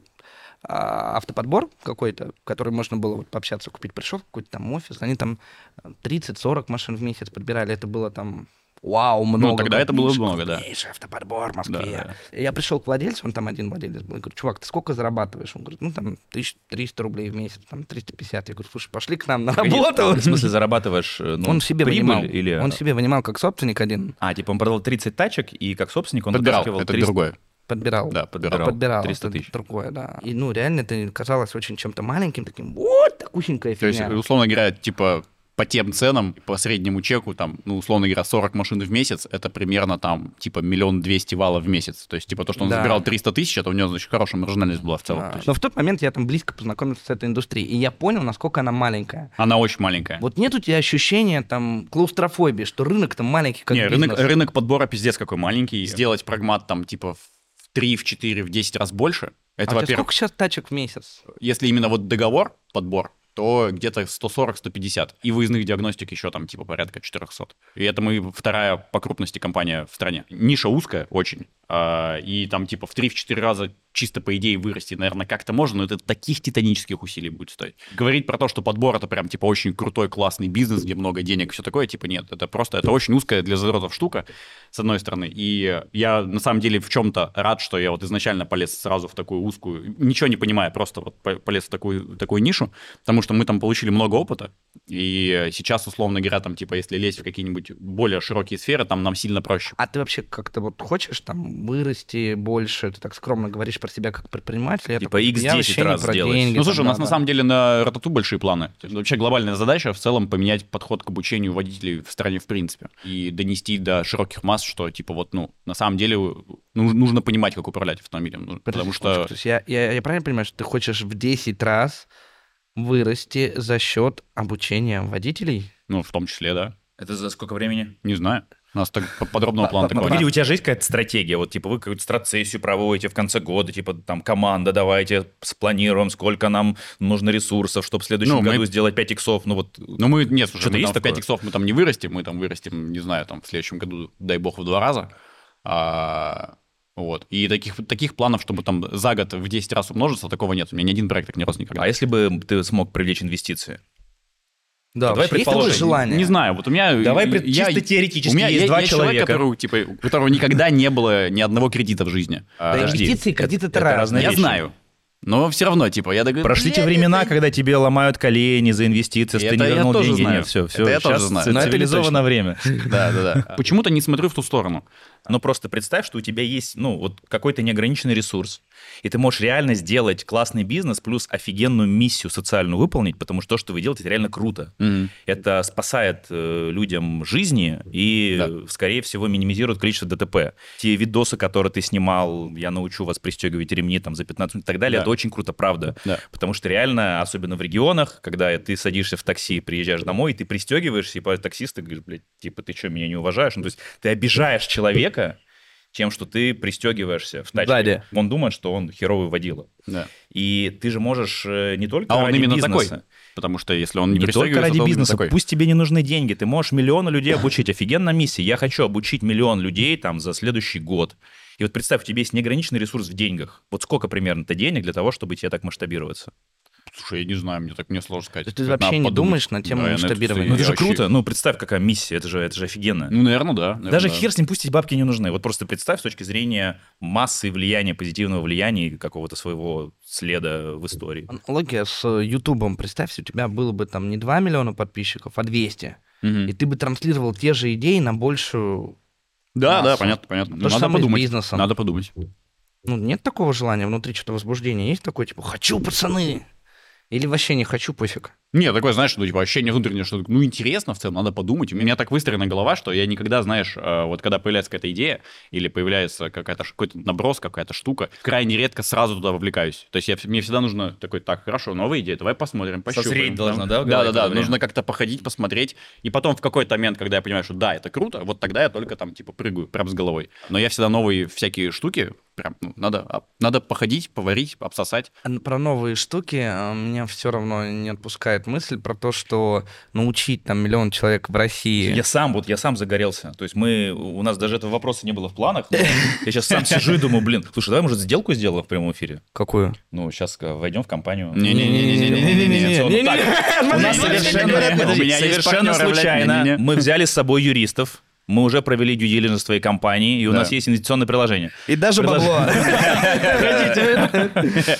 а, автоподбор какой-то, который можно было вот пообщаться, купить. Пришел какой-то там офис, они там э, 30-40 машин в месяц подбирали. Это было там вау, много. Ну, тогда это было много, да. крупнейший автоподбор в Москве. Да, И Я пришел к владельцу, он там один владелец был. Я говорю, чувак, ты сколько зарабатываешь? Он говорит, ну там 1300 рублей в месяц, там 350. Я говорю, слушай, пошли к нам на работу. В смысле, зарабатываешь э, ну, Он себе прибыль вынимал. или... Он себе вынимал как собственник один. А, типа он продал 30 тачек, и как собственник он Подбирал, это 300 другое. Подбирал. Да, подбирал. Подбирал. 300 это тысяч. Другое, да. И, ну, реально это казалось очень чем-то маленьким, таким, вот, такусенькая То есть, фигня. условно говоря, типа по тем ценам, по среднему чеку, там, ну, условно говоря, 40 машин в месяц, это примерно там, типа, миллион двести валов в месяц. То есть, типа, то, что он Да. забирал 300 тысяч, это у него, значит, хорошая маржинальность была в целом. Да. Но в тот момент я там близко познакомился с этой индустрией, и я понял, насколько она маленькая. Она очень маленькая. Вот нет у тебя ощущения там клаустрофобии, что рынок там маленький, как Не, рынок, рынок подбора пиздец какой маленький. Сделать прагмат там, типа, в 3, в 4, в 10 раз больше, это, а во-первых, сколько сейчас тачек в месяц? если именно вот договор, подбор, то где-то 140-150. И выездных диагностик еще там типа порядка 400. И это мы вторая по крупности компания в стране. Ниша узкая очень. А, И там типа в 3-4 раза чисто по идее вырасти, наверное, как-то можно, но это таких титанических усилий будет стоить. Говорить про то, что подбор это прям типа очень крутой, классный бизнес, где много денег и все такое, типа нет. Это просто, это очень узкая для задротов штука, с одной стороны. И я на самом деле в чем-то рад, что я вот изначально полез сразу в такую узкую, ничего не понимая, просто вот по- полез в такую, такую нишу, потому что мы там получили много опыта, и сейчас, условно говоря, там, типа, если лезть в какие-нибудь более широкие сферы, там нам сильно проще. А ты вообще как-то вот хочешь там вырасти больше? Ты так скромно говоришь про себя как предприниматель. Я Типа такой, X10 я вообще не раз про сделать. деньги, Ну, слушай, там, у нас да, на да. самом деле на Ратату большие планы. Вообще глобальная задача в целом поменять подход к обучению водителей в стране в принципе. И донести до широких масс, что, типа, вот, ну, на самом деле ну, нужно понимать, как управлять автомобилем. Ну, Потому что... То есть я, я, я правильно понимаю, что ты хочешь в 10 раз вырасти за счет обучения водителей? Ну, в том числе, да. Это за сколько времени? Не знаю. У нас так по- подробного плана такого Погоди, у тебя же есть какая-то стратегия? Вот, типа, вы какую-то страцессию проводите в конце года, типа, там, команда, давайте спланируем, сколько нам нужно ресурсов, чтобы в следующем Ну, мы- году сделать 5 иксов. Ну, вот, Ну, мы, нет, слушай, Что-то мы есть там в 5 такое? иксов мы там не вырастем, мы там вырастем, не знаю, там в следующем году, дай бог, в два раза. А, вот. И таких, таких планов, чтобы там за год в 10 раз умножиться, такого нет. У меня ни один проект так не рос никогда. а если бы ты смог привлечь инвестиции? Да, Давай вообще есть предположим, желание? Не знаю, вот у меня... Давай я- пред- чисто теоретически у меня есть я- два я человек, человека. которого, типа, у которого никогда не было ни одного кредита в жизни. А, Да Подожди, инвестиции и кредит это, это разные. я вещи. знаю. Но все равно, типа, я такой... Прошли те «Блядь, времена, это- когда тебе ломают колени за инвестиции, Это ты не я вернул тоже деньги. знаю. Нет, все, все. Это я тоже знаю. Но это цивилизованное время. Да, да, да. Почему-то не смотрю в ту сторону. Но просто представь, что у тебя есть, ну, вот какой-то неограниченный ресурс, и ты можешь реально сделать классный бизнес плюс офигенную миссию социальную выполнить, потому что то, что вы делаете, это реально круто. Мгм. Это спасает э, людям жизни и, Да. скорее всего, минимизирует количество ДТП. Те видосы, которые ты снимал, я научу вас пристегивать ремни там за 15 минут и так далее, Да. это очень круто, правда. Да. Потому что реально, особенно в регионах, когда ты садишься в такси, приезжаешь домой, и ты пристегиваешься, и таксист ты говоришь, блядь, типа, ты что, меня не уважаешь? Ну, то есть ты обижаешь человека тем, что ты пристегиваешься в тачке. Сзади. Он думает, что он херовый водила. Да. И ты же можешь э, не только А он ради именно бизнеса, такой. Потому что если он не, не, только ради то он бизнеса, такой. пусть тебе не нужны деньги, ты можешь миллиона людей обучить. Офигенная миссия. Я хочу обучить миллион людей там за следующий год. И вот представь, у тебя есть неограниченный ресурс в деньгах. Вот сколько примерно-то денег для того, чтобы тебе так масштабироваться? Слушай, я не знаю, мне так мне сложно сказать. Есть ты вообще не подумать. думаешь на тему Да, масштабирования? Ну это же вообще- круто. Ну представь, какая миссия. Это же, это же офигенно. Ну, наверное, да. наверное, Даже да. хер с ним, пусть эти бабки не нужны. Вот просто представь с точки зрения массы влияния, позитивного влияния и какого-то своего следа в истории. Аналогия с э, Ютубом. Представь, если у тебя было бы там не 2 миллиона подписчиков, а 200. Мгм. И ты бы транслировал те же идеи на большую... Да, да, массу. понятно, понятно. То же Надо самое с подумать. бизнесом. Надо подумать. Ну, нет такого желания внутри, что-то возбуждение есть такое, типа, хочу, пацаны! Или вообще не хочу, пофиг. Не, такое, знаешь, ну, типа, ощущение внутреннее, что, ну, интересно в целом, надо подумать. У меня так выстроена голова, что я никогда, знаешь, э, вот когда появляется какая-то идея или появляется какая-то, какой-то наброс, какая-то штука, крайне редко сразу туда вовлекаюсь. То есть я, мне всегда нужно такой, так, хорошо, новая идея, давай посмотрим, пощупаем. Созреть должна, да, в Да, голове да, да, это время? нужно как-то походить, посмотреть. И потом в какой-то момент, когда я понимаю, что да, это круто, вот тогда я только там, типа, прыгаю прям с головой. Но я всегда новые всякие штуки, прям, ну, надо, а, надо походить, поварить, обсосать. Про новые штуки а, меня все равно не отпускает мысль про то, что научить там миллион человек в России... Я сам, вот я сам загорелся. То есть мы, у нас даже этого вопроса не было в планах. Я сейчас сам сижу и думаю, блин, слушай, давай, может, сделку сделаем в прямом эфире? Какую? Ну, сейчас войдем в компанию. Не-не-не-не-не-не-не-не. Так, У нас Не-не-не-не-не. совершенно, У меня есть совершенно партнеры, блядь, случайно не-не-не. мы взяли с собой юристов, мы уже провели due diligence в твоей компании, и у Да. нас есть инвестиционное приложение. И даже бабло.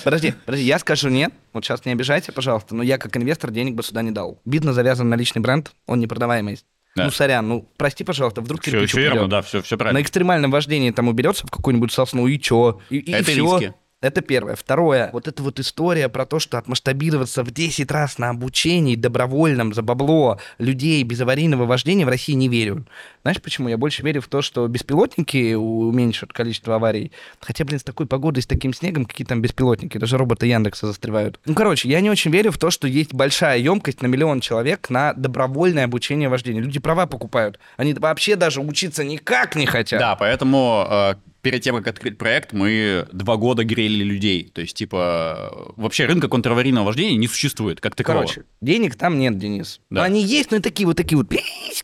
Подожди, подожди, я скажу нет. Вот сейчас не обижайте, пожалуйста, но я как инвестор денег бы сюда не дал. Бизнес завязан на личный бренд, он непродаваемый. Да. Ну, сорян, ну, прости, пожалуйста, вдруг Все, кирпич верно, упадет. да, все, все На правильно. экстремальном вождении там уберется в какую-нибудь сосну, и чё? И, и Это всё. риски. Это первое. Второе, вот эта вот история про то, что отмасштабироваться в 10 раз на обучении добровольном за бабло людей без аварийного вождения в России не верю. Знаешь, почему? Я больше верю в то, что беспилотники уменьшат количество аварий. Хотя, блин, с такой погодой, с таким снегом, какие там беспилотники, даже роботы Яндекса застревают. Ну, короче, я не очень верю в то, что есть большая емкость на миллион человек на добровольное обучение вождения. Люди права покупают. Они вообще даже учиться никак не хотят. Да, поэтому э, перед тем, как открыть проект, мы два года грели людей. То есть, типа, э, вообще рынка контраварийного вождения не существует, как такового. Короче, денег там нет, Денис. Да. Они есть, но такие вот такие вот.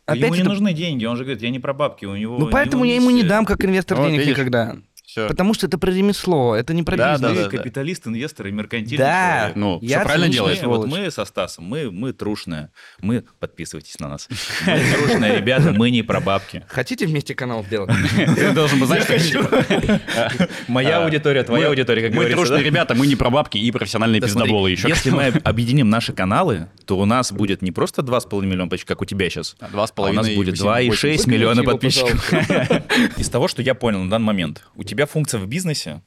Опять ему не это- нужны деньги, он же говорит, я не про бабки, у него... Ну, поэтому я ему не дам, как инвестор, Вот денег видишь. никогда. Все. Потому что это про ремесло, это не про Да, бизнес. да, да, да. капиталист, инвестор и меркантильный Да. человек. Ну, Я все правильно делаешь. Мы, вот мы со Стасом, мы, мы трушные. Мы, подписывайтесь на нас. Мы трушные ребята, мы не про бабки. Хотите вместе канал сделать? Ты должен знаешь, как- Моя А, аудитория, твоя мы- аудитория, как Мы говорится. трушные да? ребята, мы не про бабки и профессиональные Да пиздоболы еще. Если мы объединим наши каналы, то у нас будет не просто 2,5 миллиона подписчиков, как у тебя сейчас, А, два с а у нас будет восемь- 2,6 восемь. миллиона подписчиков. Из того, что я понял на данный момент, у тебя функция в бизнесе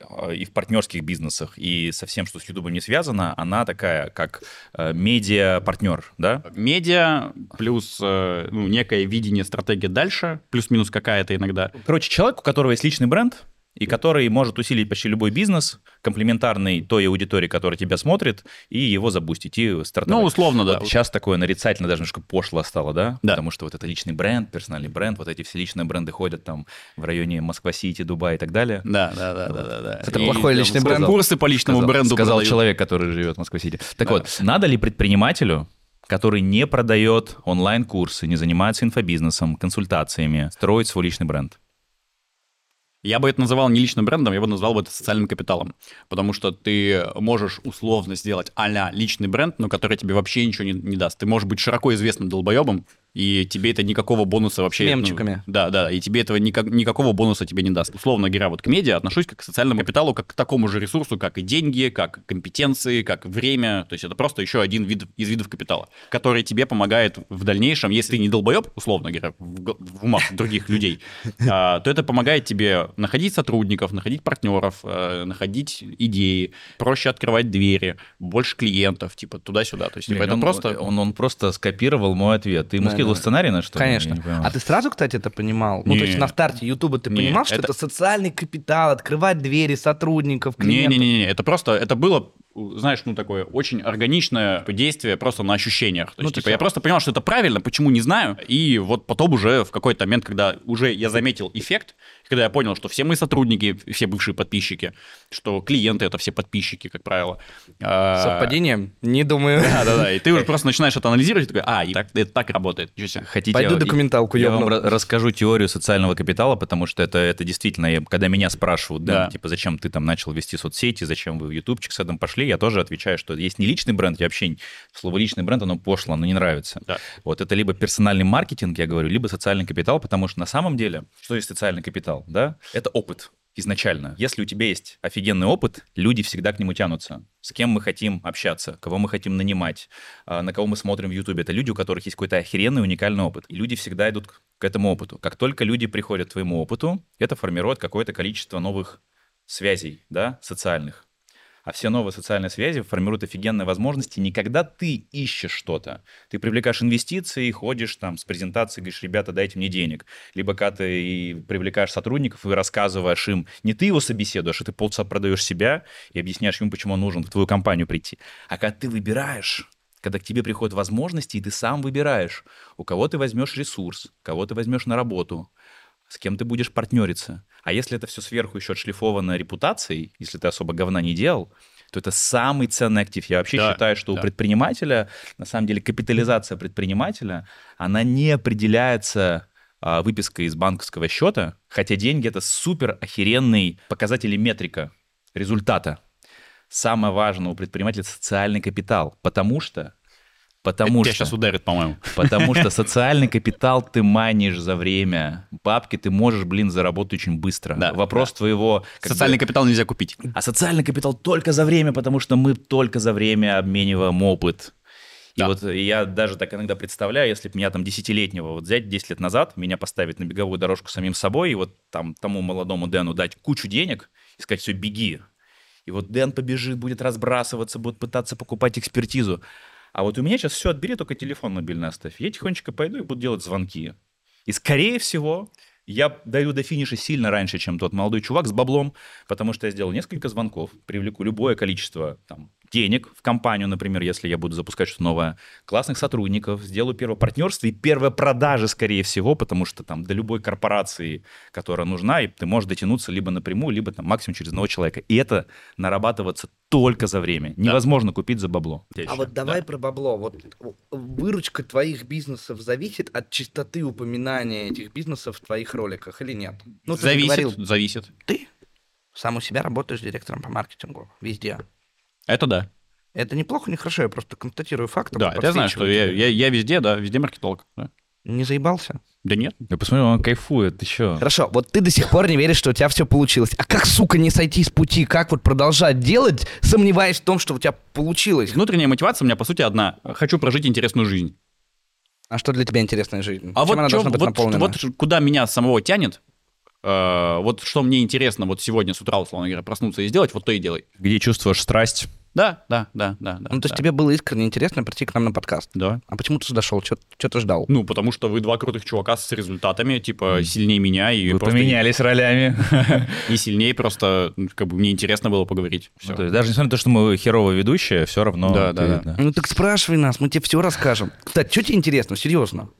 э, и в партнерских бизнесах, и со всем, что с Ютубом не связано, она такая, как э, медиа-партнер, да? Медиа плюс э, ну, некое видение, стратегия дальше, плюс-минус какая-то иногда. Короче, человек, у которого есть личный бренд, и который может усилить почти любой бизнес, комплементарный той аудитории, которая тебя смотрит, и его запустить, и стартовать. Ну, условно, да. Вот сейчас такое нарицательно даже немножко пошло стало, да? Да. Потому что вот это личный бренд, персональный бренд, вот эти все личные бренды ходят там в районе Москва-Сити, Дубай и так далее. Да, да, да, да, да, да. Это И плохой личный сказал, бренд. Курсы по личному Сказал- бренду Сказал продают. человек, который живет в Москва-Сити. Так Да. вот, надо ли предпринимателю, который не продает онлайн-курсы, не занимается инфобизнесом, консультациями, строить свой личный бренд? Я бы это называл не личным брендом, я бы назвал бы это социальным капиталом. Потому что ты можешь условно сделать а личный бренд, но который тебе вообще ничего не, не даст. Ты можешь быть широко известным долбоебом, и тебе это никакого бонуса вообще... ну, Мемчиками. да, да, и тебе этого никак, никакого бонуса тебе не даст. Условно говоря, вот к медиа отношусь как к социальному капиталу, как к такому же ресурсу, как и деньги, как компетенции, как время. То есть это просто еще один вид из видов капитала, который тебе помогает в дальнейшем, если ты не долбоеб, условно говоря, в, в умах других людей, а, то это помогает тебе находить сотрудников, находить партнеров, э, находить идеи, проще открывать двери, больше клиентов, типа туда-сюда. То есть типа, Блин, это он, просто... Он, он просто скопировал мой ответ. Ты ему Да, сценарий на что? Конечно. А ты сразу, кстати, это понимал? Ну, то есть на старте Ютуба ты понимал, что это- это социальный капитал, открывать двери сотрудников, клиентов? Не-не-не, это просто, это было, знаешь, ну такое очень органичное действие просто на ощущениях. То Ну, есть, типа, я просто понял, что это правильно, почему не знаю, и вот потом уже в какой-то момент, когда уже я заметил эффект, когда я понял, что все мои сотрудники, все бывшие подписчики, что клиенты это все подписчики, как правило. а, Совпадение? Не думаю. Да-да-да, и ты уже просто начинаешь это анализировать, и такой, а, и так, это так работает. Хотите, Пойду я- документалку Я вам ёбну. ра- расскажу теорию социального капитала, потому что это, это действительно, я- когда меня спрашивают, да, Да. типа, зачем ты там начал вести соцсети, зачем вы в ютубчик с этим пошли, я тоже отвечаю, что есть не личный бренд, я вообще, слово личный бренд, оно пошло, оно не нравится. Да. Вот это либо персональный маркетинг, я говорю, либо социальный капитал, потому что на самом деле, что есть социальный капитал, да? Это опыт изначально. Если у тебя есть офигенный опыт, люди всегда к нему тянутся. С кем мы хотим общаться, кого мы хотим нанимать, а, на кого мы смотрим в Ютубе. Это люди, у которых есть какой-то охеренный уникальный опыт. И люди всегда идут к этому опыту. Как только люди приходят к твоему опыту, это формирует какое-то количество новых связей, да, социальных. А все новые социальные связи формируют офигенные возможности не когда ты ищешь что-то. Ты привлекаешь инвестиции, ходишь там с презентацией, говоришь, ребята, дайте мне денег. Либо когда ты привлекаешь сотрудников и рассказываешь им, не ты его собеседуешь, а ты полчаса продаешь себя и объясняешь ему, почему он нужен в твою компанию прийти. А когда ты выбираешь, когда к тебе приходят возможности, и ты сам выбираешь, у кого ты возьмешь ресурс, кого ты возьмешь на работу, с кем ты будешь партнериться. А если это все сверху еще отшлифовано репутацией, если ты особо говна не делал, то это самый ценный актив. Я вообще Да, считаю, что у да. предпринимателя, на самом деле, капитализация предпринимателя, она не определяется а, выпиской из банковского счета, хотя деньги — это супер охеренный показатель и метрика результата. Самое важное у предпринимателя — социальный капитал, потому что Потому Тебя что... сейчас ударит, по-моему. Потому что социальный капитал ты манишь за время. Бабки ты можешь, блин, заработать очень быстро. Да, Вопрос твоего... как Социальный бы- капитал нельзя купить. А социальный капитал только за время, потому что мы только за время обмениваем опыт. И Да. вот я даже так иногда представляю, если бы меня там десятилетнего вот взять 10 лет назад, меня поставить на беговую дорожку самим собой, и вот там тому молодому Дэну дать кучу денег и сказать, все, беги. И вот Дэн побежит, будет разбрасываться, будет пытаться покупать экспертизу. А вот у меня сейчас все отбери, только телефон мобильный оставь. Я тихонечко пойду и буду делать звонки. И скорее всего, я дойду до финиша сильно раньше, чем тот молодой чувак с баблом, потому что я сделал несколько звонков, привлеку любое количество там, денег в компанию, например, если я буду запускать что-то новое, классных сотрудников, сделаю первое партнерство и первые продажи, скорее всего, потому что там до любой корпорации, которая нужна, и ты можешь дотянуться либо напрямую, либо там максимум через одного человека. И это нарабатываться только за время. Невозможно купить за бабло. А вот давай про бабло. Вот выручка твоих бизнесов зависит от частоты упоминания этих бизнесов в твоих роликах или нет? Ну, зависит, говорил, зависит. ты сам у себя работаешь директором по маркетингу везде. Это да. Это неплохо, не хорошо, я просто констатирую факт. Да, это я знаю, что я, я, я везде, да, везде маркетолог. Да, Не заебался? Да нет. Я посмотрю, он кайфует, ты что? Хорошо, вот ты до сих пор не веришь, что у тебя все получилось. А как, сука, не сойти с пути? Как вот продолжать делать, сомневаясь в том, что у тебя получилось? Внутренняя мотивация у меня, по сути, одна. Хочу прожить интересную жизнь. А что для тебя интересная жизнь? А Чем вот, она чё- должна быть вот, наполнена? вот куда меня самого тянет, э, вот что мне интересно вот сегодня с утра, условно говоря, проснуться и сделать, вот то и делай. Где чувствуешь страсть? Да, да, да, да. да ну, то есть да. тебе было искренне интересно прийти к нам на подкаст. Да. А почему ты сюда шел? Что ты ждал? Ну, потому что вы два крутых чувака с результатами, типа, сильнее меня, и Вы просто поменялись ролями. и сильнее просто, ну, как бы, мне интересно было поговорить. Всё. Ну, то есть даже несмотря на то, что мы херовые ведущие, все равно... Да, ты- да, Ну так спрашивай нас, мы тебе все расскажем. Кстати, что тебе интересно, серьезно?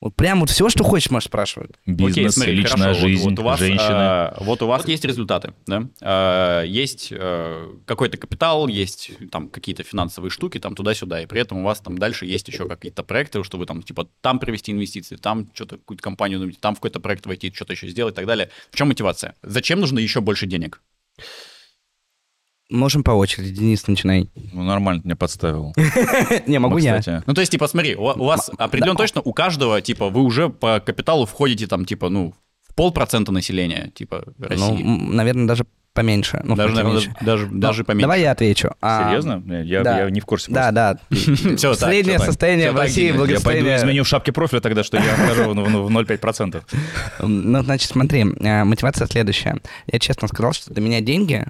Вот прям вот все, что хочешь, можешь спрашивать. Бизнес, Окей, смотри, личная хорошо, вот- жизнь, вот, у вас, женщины. а, вот у вас есть результаты, да? А, есть э, какой-то капитал, есть там какие-то финансовые штуки, там туда-сюда, и при этом у вас там дальше есть еще какие-то проекты, что вы там типа там привести инвестиции, там что-то какую-то компанию, там в какой-то проект войти, что-то еще сделать и так далее. В чем мотивация? Зачем нужно еще больше денег? Можем по очереди. Денис, начинай. Ну, нормально ты меня подставил. Не, могу Ну, я. Ну, то есть, типа, смотри, у, вас определенно точно у каждого, типа, вы уже по капиталу входите там, типа, ну, в полпроцента населения, типа, Ну, России. м, наверное, даже поменьше. Ну, даже, наверное, меньше. даже, Ну, даже поменьше. Давай я отвечу. А, Серьезно? Я, да. я не в курсе. Да, просто. да. Так, Среднее состояние в России, Денис. Я пойду благосостояние... изменю в шапке профиля тогда, что я вхожу в 0,5%. Ну, значит, смотри, э, мотивация следующая. Я честно сказал, что для меня деньги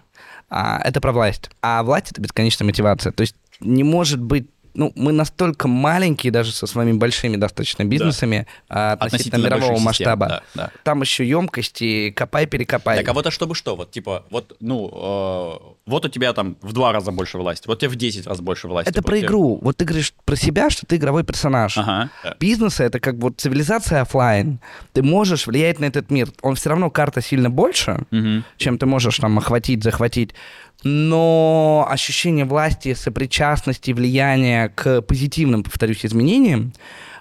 а, это про власть. А власть это бесконечная мотивация. То есть не может быть. Ну, мы настолько маленькие даже со своими большими достаточно бизнесами а, относительно, мирового больших систем, масштаба. да, да. Там еще емкости, копай-перекопай. Так, а вот а чтобы что? Вот, типа, вот, ну, э, вот у тебя там в два раза больше власти, вот тебе в 10 раз больше власти. это вот про тебе- игру. Вот ты говоришь про себя, что ты игровой персонаж. Ага. да. Бизнеса это как вот цивилизация оффлайн. Ты можешь влиять на этот мир. Он все равно карта сильно больше, Мгм. чем ты можешь там охватить, захватить. Но ощущение власти, сопричастности, влияния к позитивным, повторюсь, изменениям,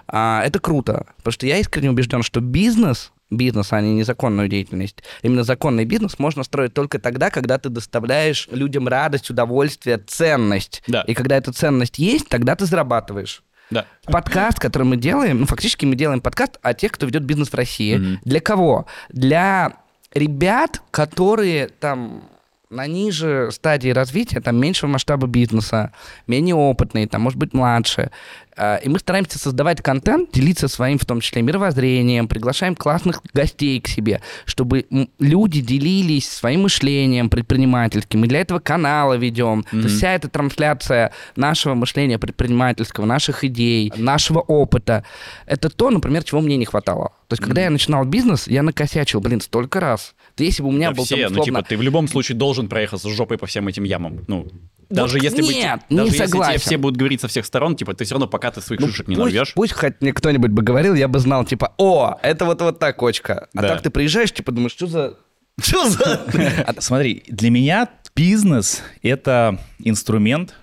а, это круто. Потому что я искренне убежден, что бизнес, бизнес, а не незаконную деятельность, именно законный бизнес можно строить только тогда, когда ты доставляешь людям радость, удовольствие, ценность. Да. И когда эта ценность есть, тогда ты зарабатываешь. Да. Подкаст, который мы делаем, ну, фактически мы делаем подкаст о тех, кто ведет бизнес в России. Мгм. Для кого? Для ребят, которые там на ниже стадии развития, там меньшего масштаба бизнеса, менее опытные, там, может быть, младше. А, И мы стараемся создавать контент, делиться своим, в том числе, мировоззрением, приглашаем классных гостей к себе, чтобы люди делились своим мышлением предпринимательским. И для этого канала ведем. То есть вся эта трансляция нашего мышления предпринимательского, наших идей, нашего опыта, это то, например, чего мне не хватало. То есть, когда я начинал бизнес, я накосячил, блин, столько раз. Если бы у меня Да был все, там, ну, условно, типа, ты в любом случае должен проехаться с жопой по всем этим ямам. Ну, даже Вот если бы, нет, те- не даже если согласен. тебе все будут говорить со всех сторон, типа, ты все равно, пока ты своих Ну, шишек не пусть, нарвешь. Пусть хоть мне кто-нибудь бы говорил, я бы знал, типа, о, это вот вот так кочка. А Да. так ты приезжаешь, типа, думаешь, что за... Что за... А Смотри, для меня бизнес — это инструмент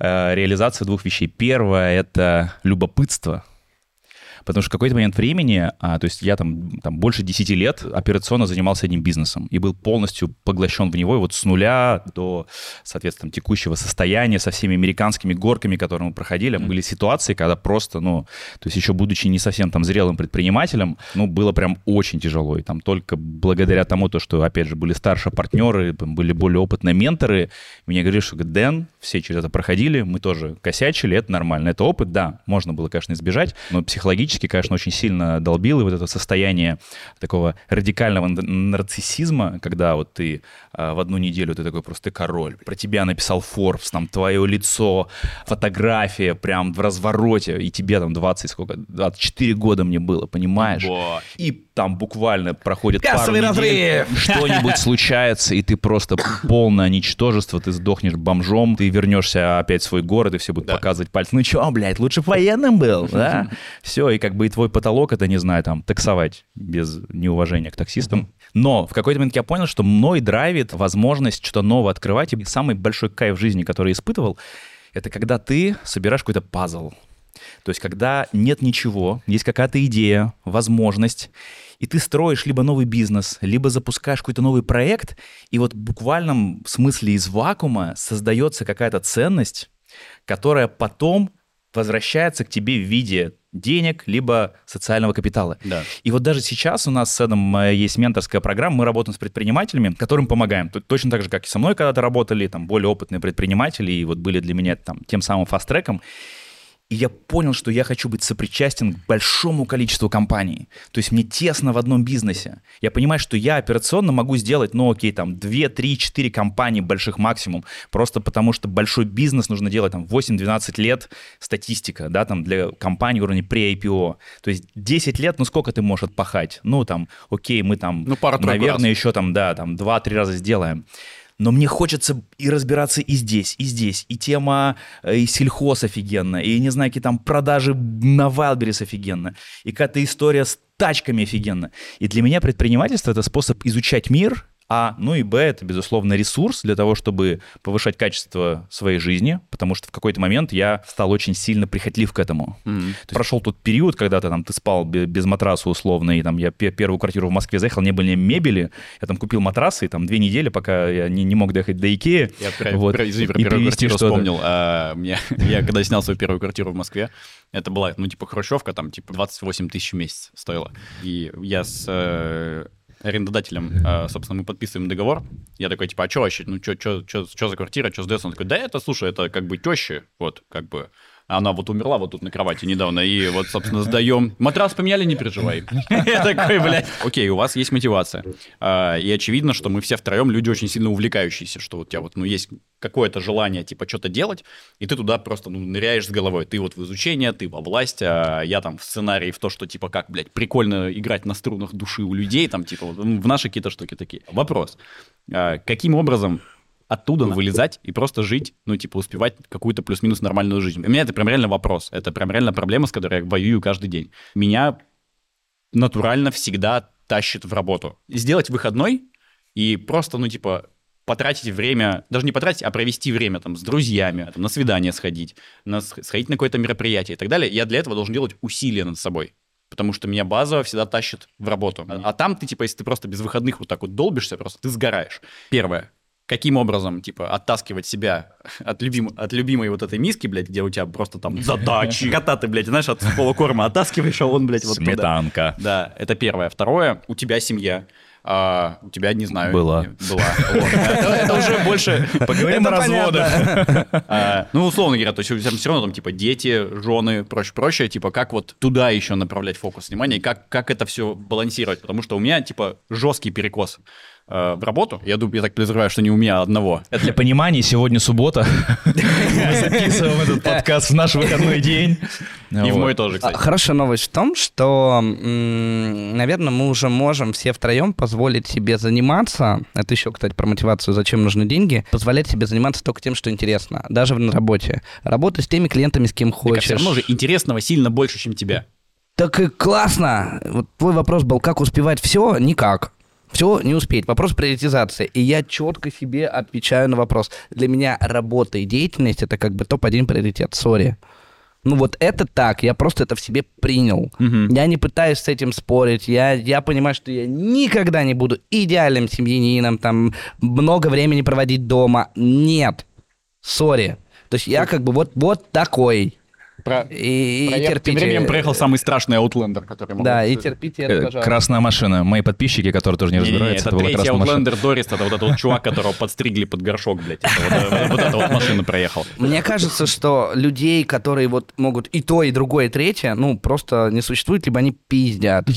э, реализации двух вещей. Первое — это любопытство. Потому что в какой-то момент времени, а, то есть я там, там больше 10 лет операционно занимался одним бизнесом и был полностью поглощен в него и вот с нуля до, соответственно, текущего состояния со всеми американскими горками, которые мы проходили. Были ситуации, когда просто, ну, то есть еще будучи не совсем там зрелым предпринимателем, ну, было прям очень тяжело. И там только благодаря тому, то, что, опять же, были старше партнеры, были более опытные менторы, мне говорили, что, Дэн, все через это проходили, мы тоже косячили, это нормально. Это опыт, да, можно было, конечно, избежать, но психологически, конечно, очень сильно долбил, и вот это состояние такого радикального нарциссизма, когда вот ты а, в одну неделю ты такой просто король, про тебя написал Forbes, там твое лицо, фотография прям в развороте, и тебе там 20, сколько, 24 года мне было, понимаешь? Во. И там буквально проходит Кассовый пару недель, разрыв. что-нибудь случается, и ты просто полное ничтожество, ты сдохнешь бомжом, ты вернешься опять в свой город, и все будут Да. показывать пальцем. Ну чё, блядь, лучше военным был, да? Все, и как бы и твой потолок, это, не знаю, там, таксовать без неуважения к таксистам. Но в какой-то момент я понял, что мной драйвит возможность что-то новое открывать, и самый большой кайф в жизни, который я испытывал, это когда ты собираешь какой-то пазл. То есть, когда нет ничего, есть какая-то идея, возможность, и ты строишь либо новый бизнес, либо запускаешь какой-то новый проект, и вот в буквальном смысле из вакуума создается какая-то ценность, которая потом возвращается к тебе в виде денег, либо социального капитала. Да. И вот даже сейчас у нас с Эдом э, есть менторская программа, мы работаем с предпринимателями, которым помогаем. Точно так же, как и со мной когда-то работали, там, более опытные предприниматели, и вот были для меня там тем самым фаст-треком. И я понял, что я хочу быть сопричастен к большому количеству компаний. То есть мне тесно в одном бизнесе. Я понимаю, что я операционно могу сделать, ну окей, там 2, 3, 4 компании больших максимум. Просто потому что большой бизнес нужно делать там 8-12 лет статистика, да, там для компании уровня pre-IPO. То есть 10 лет, ну сколько ты можешь отпахать? Ну там, окей, мы там, Ну, пару-тройку наверное, раз. еще там, да, там 2-3 раза сделаем. Но мне хочется и разбираться и здесь, и здесь. И тема э, и сельхоз офигенно, и, не знаю, какие там продажи на Wildberries офигенно, и какая-то история с тачками офигенно. И для меня предпринимательство — это способ изучать мир, А. Ну и Б, это, безусловно, ресурс для того, чтобы повышать качество своей жизни, потому что в какой-то момент я стал очень сильно прихотлив к этому. Мгм. То есть прошел тот период, когда ты там ты спал бе- без матраса условно, и там я пе- первую квартиру в Москве заехал, не было ни мебели, я там купил матрасы, и там две недели, пока я не, не мог доехать до Икеи. Я про, Вот. про- извини, про И первую квартиру что-то. вспомнил. А, мне- я когда снял свою первую квартиру в Москве, это была, ну, типа, хрущевка, там, типа, 28 тысяч в месяц стоила. И я с э, арендодателем, э, собственно, мы подписываем договор. Я такой, типа, а что вообще, ну, что за квартира, что сдается? Он такой, да это, слушай, это как бы теща, вот, как бы, она вот умерла вот тут на кровати недавно, и вот, собственно, сдаем. Матрас поменяли, не переживай. Я такой, блядь. Окей, у вас есть мотивация. А, И очевидно, что мы все втроем люди очень сильно увлекающиеся, что у тебя вот, ну, есть какое-то желание, типа, что-то делать, и ты туда просто, ну, ныряешь с головой. Ты вот в изучение, ты во власть, а я там в сценарии, в то, что, типа, как, блядь, прикольно играть на струнах души у людей, там, типа, в наши какие-то штуки такие. Вопрос. А, Каким образом оттуда вылезать и просто жить, ну, типа, успевать какую-то плюс-минус нормальную жизнь. У меня это прям реально вопрос. Это прям реально проблема, с которой я воюю каждый день. Меня натурально всегда тащит в работу. Сделать выходной и просто, ну, типа, потратить время, даже не потратить, а провести время там с друзьями, там, на свидание сходить, на, сх- сходить на какое-то мероприятие и так далее, я для этого должен делать усилия над собой. Потому что меня базово всегда тащит в работу. А, а там ты, типа, если ты просто без выходных вот так вот долбишься, просто ты сгораешь. Первое. Каким образом, типа, оттаскивать себя от, любим, от любимой вот этой миски, блядь, где у тебя просто там задачи. Кота ты, блядь, знаешь, от сухого корма оттаскиваешь, а он, блядь, вот туда. Сметанка. Да, это первое. Второе, у тебя семья. А, у тебя, не знаю... Была. Была. Это, уже больше... Поговорим о разводах. А, ну, условно говоря, то есть все равно там, типа, дети, жены, прочее-прочее, типа, как вот туда еще направлять фокус внимания, и как это все балансировать, потому что у меня, типа, жесткий перекос э, в работу. Я думаю, я так подозреваю, что не у меня одного. Для понимания, сегодня суббота. Мы записываем этот подкаст в наш выходной день. И в мой тоже, А, кстати. Хорошая новость в том, что, наверное, мы уже можем все втроем позволить себе заниматься. Это еще, кстати, про мотивацию, зачем нужны деньги. Позволять себе заниматься только тем, что интересно, даже на работе. Работа с теми клиентами, с кем а хочешь. все равно же интересного сильно больше, чем тебя. Так и классно. Вот твой вопрос был, как успевать все? Никак. Все не успеть. Вопрос приоритизации. И я четко себе отвечаю на вопрос. Для меня работа и деятельность это как бы топ-1 приоритет. Сори. Ну вот это так, я просто это в себе принял. Мгм. Я не пытаюсь с этим спорить. Я, я понимаю, что я никогда не буду идеальным семьянином, там, много времени проводить дома. Нет. Сори. То есть я как бы вот, вот такой. Про... И, и Проехал- Тем терпите. временем проехал самый страшный Outlander, который могу- Да, и терпите это, пожалуйста. Красная машина. Мои подписчики, которые тоже не разбираются, это это была третий. Outlander Дорис, это вот этот вот чувак, которого подстригли под горшок, блядь. Вот, э, вот эта вот машина проехал. Мне кажется, что людей, которые вот могут и то, и другое, и третье, ну, просто не существует, либо они пиздят.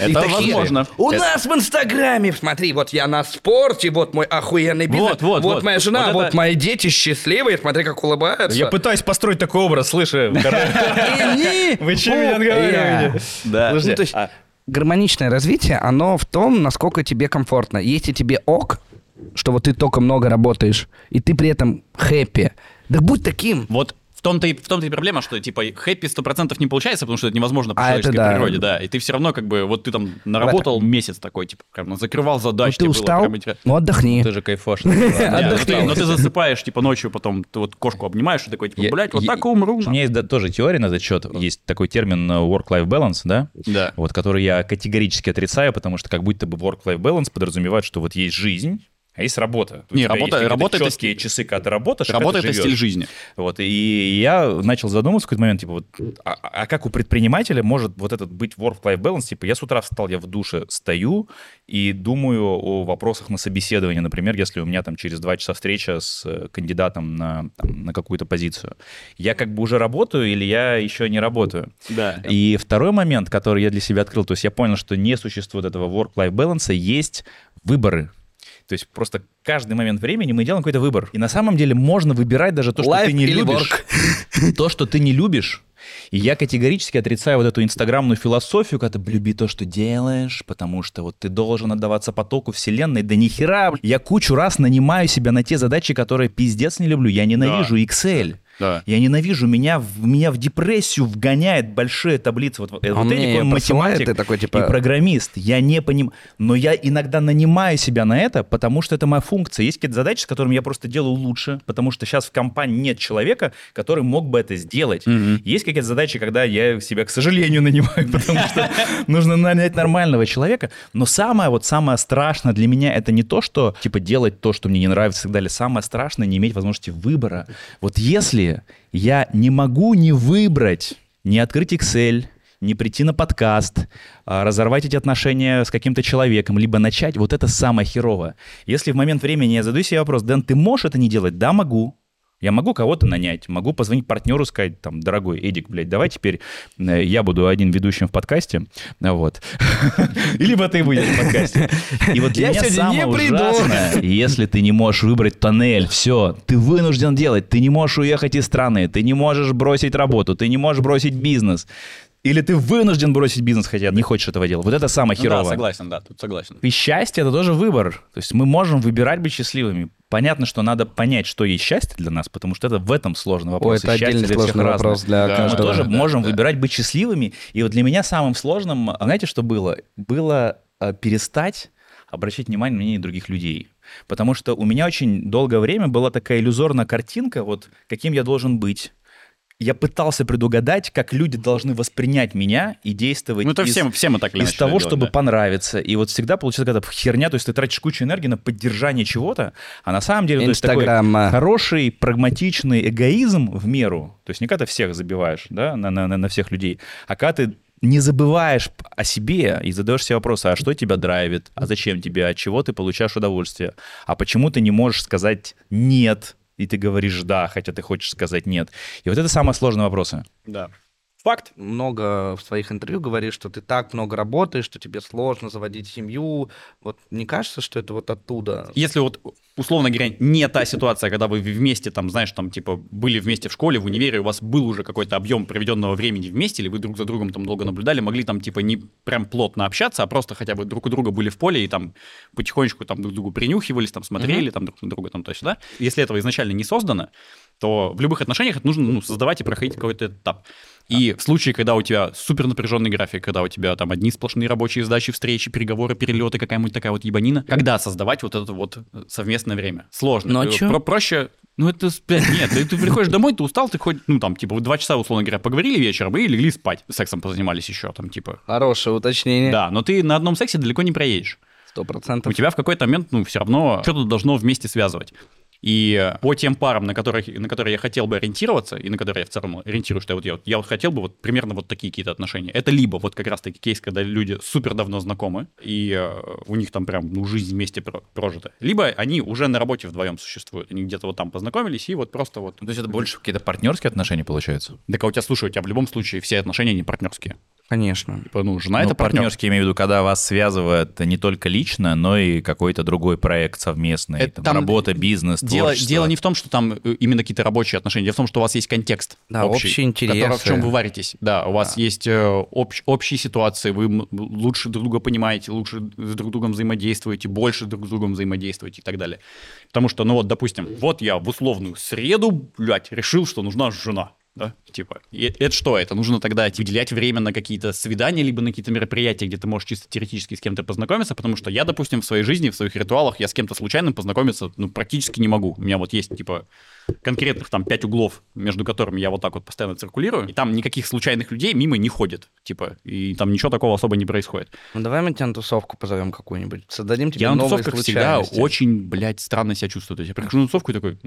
Это возможно. У нас в Инстаграме, смотри, вот я на спорте, вот мой охуенный бизнес, Вот, вот, вот. моя жена, Вот мои дети счастливые, смотри, как улыбаются. Я пытаюсь построить такой образ, слышишь? Вы чем меня отговариваете? Да. Ну, есть гармоничное развитие, оно в том, насколько тебе комфортно. Если тебе ок, что вот ты только много работаешь, и ты при этом хэппи, да будь таким. Вот в том-то и, в том-то и проблема, что, типа, хэппи 100% не получается, потому что это невозможно по А, это человеческой да. природе, да. И ты все равно, как бы, вот ты там наработал месяц такой, типа, прям ну, закрывал задачи, ты тебе было устал, прям ну отдохни. Ты же кайфош. Но, Отдохни. ты, но ты засыпаешь, типа, ночью потом, ты вот кошку обнимаешь и такой, типа, блядь, вот так и умру. У меня есть тоже теория на этот счет. Есть такой термин э, work-life balance, да? Да. Вот, который я категорически отрицаю, потому что как будто бы work-life balance подразумевает, что вот есть жизнь, а есть работа. У Не, работа- есть работа это четкие часы, когда ты работаешь, а Работа — когда это стиль жизни. Вот, и я начал задумываться в какой-то момент, типа, вот, а, а как у предпринимателя может вот этот быть work-life balance? Типа, я с утра встал, я в душе стою и думаю о вопросах на собеседование, например, если у меня там через два часа встреча с э, кандидатом на, там, на какую-то позицию. Я как бы уже работаю или я еще не работаю? Да. И второй момент, который я для себя открыл, то есть я понял, что не существует этого work-life balance, есть выборы. То есть просто каждый момент времени мы делаем какой-то выбор. И на самом деле можно выбирать даже то, что Life ты не любишь. То, что ты не любишь. И я категорически отрицаю вот эту инстаграмную философию, когда ты люби то, что делаешь, потому что вот ты должен отдаваться потоку вселенной. Да нихера, я кучу раз нанимаю себя на те задачи, которые пиздец не люблю. Я ненавижу Excel. Да. Я ненавижу, меня, в- меня в депрессию вгоняет большие таблицы. Вот, вот Он эти мне такой математик ты такой, типа- и программист. Я не понимаю. Но я иногда нанимаю себя на это, потому что это моя функция. Есть какие-то задачи, с которыми я просто делаю лучше, потому что сейчас в компании нет человека, который мог бы это сделать. Есть какие-то задачи, когда я себя, к сожалению, нанимаю, потому что нужно нанять нормального человека. Но самое вот самое страшное для меня это не то, что типа делать то, что мне не нравится и так далее. Самое страшное не иметь возможности выбора. Вот если я не могу не выбрать, не открыть Excel, не прийти на подкаст, а, разорвать эти отношения с каким-то человеком, либо начать, вот это самое херовое. Если в момент времени я задаю себе вопрос, Дэн, ты можешь это не делать? Да, могу. Я могу кого-то нанять, могу позвонить партнеру, сказать, там, дорогой Эдик, блядь, давай теперь э, я буду один ведущим в подкасте, вот. Либо ты будешь в подкасте. И вот для меня самое ужасное, если ты не можешь выбрать тоннель, все, ты вынужден делать, ты не можешь уехать из страны, ты не можешь бросить работу, ты не можешь бросить бизнес. Или ты вынужден бросить бизнес, хотя не хочешь этого делать. Вот это самое Ну да, согласен, да, тут согласен. И счастье это тоже выбор. То есть мы можем выбирать быть счастливыми. Понятно, что надо понять, что есть счастье для нас, потому что это в этом сложный вопрос. Ой, это счастье отдельный для всех сложный разное. вопрос для Да, Мы каждого. тоже да, можем да. выбирать быть счастливыми. И вот для меня самым сложным, а знаете, что было? Было э, перестать обращать внимание на мнение других людей. Потому что у меня очень долгое время была такая иллюзорная картинка, вот каким я должен быть. Я пытался предугадать, как люди должны воспринять меня и действовать Ну, это из- все, все мы так из того, делаем, чтобы да. понравиться. И вот всегда получается какая-то херня, то есть ты тратишь кучу энергии на поддержание чего-то, а на самом деле то есть такой Инстаграма. хороший, прагматичный эгоизм в меру. То есть не когда ты всех забиваешь, да, на, на, на- всех людей, а когда ты не забываешь о себе и задаешь себе вопросы, а что тебя драйвит, а зачем тебе, от чего ты получаешь удовольствие, а почему ты не можешь сказать «нет», и ты говоришь «да», хотя ты хочешь сказать «нет». И вот это самые сложные вопросы. Да. Факт. много в своих интервью говоришь, что ты так много работаешь, что тебе сложно заводить семью. Вот не кажется, что это вот оттуда? Если вот, условно говоря, не та ситуация, когда вы вместе, там, знаешь, там, типа, были вместе в школе, в универе, у вас был уже какой-то объем проведенного времени вместе, или вы друг за другом там долго наблюдали, могли там, типа, не прям плотно общаться, а просто хотя бы друг у друга были в поле и там потихонечку там друг к другу принюхивались, там, смотрели, там, друг на друга там то-сюда. Если этого изначально не создано, то в любых отношениях это нужно ну, создавать и проходить какой-то этап. И в случае, когда у тебя супер напряженный график, когда у тебя там одни сплошные рабочие задачи, встречи, переговоры, перелеты, какая-нибудь такая вот ебанина, когда создавать вот это вот совместное время? Сложно. Ну, а Э, про- проще ну, это, блядь, нет, ты, ты приходишь домой, ты устал, ты хоть, ну, там, типа, два часа, условно говоря, поговорили вечером и легли спать. Сексом позанимались еще, там, типа. Хорошее уточнение. Да, но ты на одном сексе далеко не проедешь. Сто У процентов. тебя в какой-то момент, ну, все равно что-то должно вместе связывать. И по тем парам, на которых, на которые я хотел бы ориентироваться, и на которые я в целом ориентируюсь, что я вот, я, вот- я вот хотел бы вот примерно вот такие какие-то отношения. Это либо вот как раз-таки кейс, когда люди супер давно знакомы, и э, у них там прям, ну, жизнь вместе про- прожита. Либо они уже на работе вдвоем существуют. Они где-то вот там познакомились, и вот просто вот... То есть это больше какие-то партнерские отношения получаются? Так а у тебя, слушай, у тебя в любом случае все отношения не партнерские. Конечно. Типа, ну, жена Ну, это партнер. партнерские, я имею в виду, когда вас связывает не только лично, но и какой-то другой проект совместный. Это там, там работа, бизнес, Дело, творчество. дело не в том, что там э, именно какие-то рабочие отношения, дело в том, что у вас есть контекст. Да, общие интересы. который- в чем вы варитесь. Да, у вас есть э, общ- общие ситуации, вы лучше друг друга понимаете, лучше с друг другом взаимодействуете, больше друг с другом взаимодействуете и так далее. Потому что, ну вот, допустим, вот я в условную среду, блядь, решил, что нужна жена. Да, типа, и это что? Это нужно тогда выделять время на какие-то свидания, либо на какие-то мероприятия, где ты можешь чисто теоретически с кем-то познакомиться, потому что я, допустим, в своей жизни, в своих ритуалах, я с кем-то случайным познакомиться, ну, практически не могу. У меня вот есть, типа, конкретных там пять углов, между которыми я вот так вот постоянно циркулирую, и там никаких случайных людей мимо не ходит, типа, и там ничего такого особо не происходит. Ну давай мы тебя на тусовку позовем какую-нибудь. Создадим тебе я на тусовках всегда очень, блядь, странно себя чувствую. То есть я прихожу на тусовку и такой...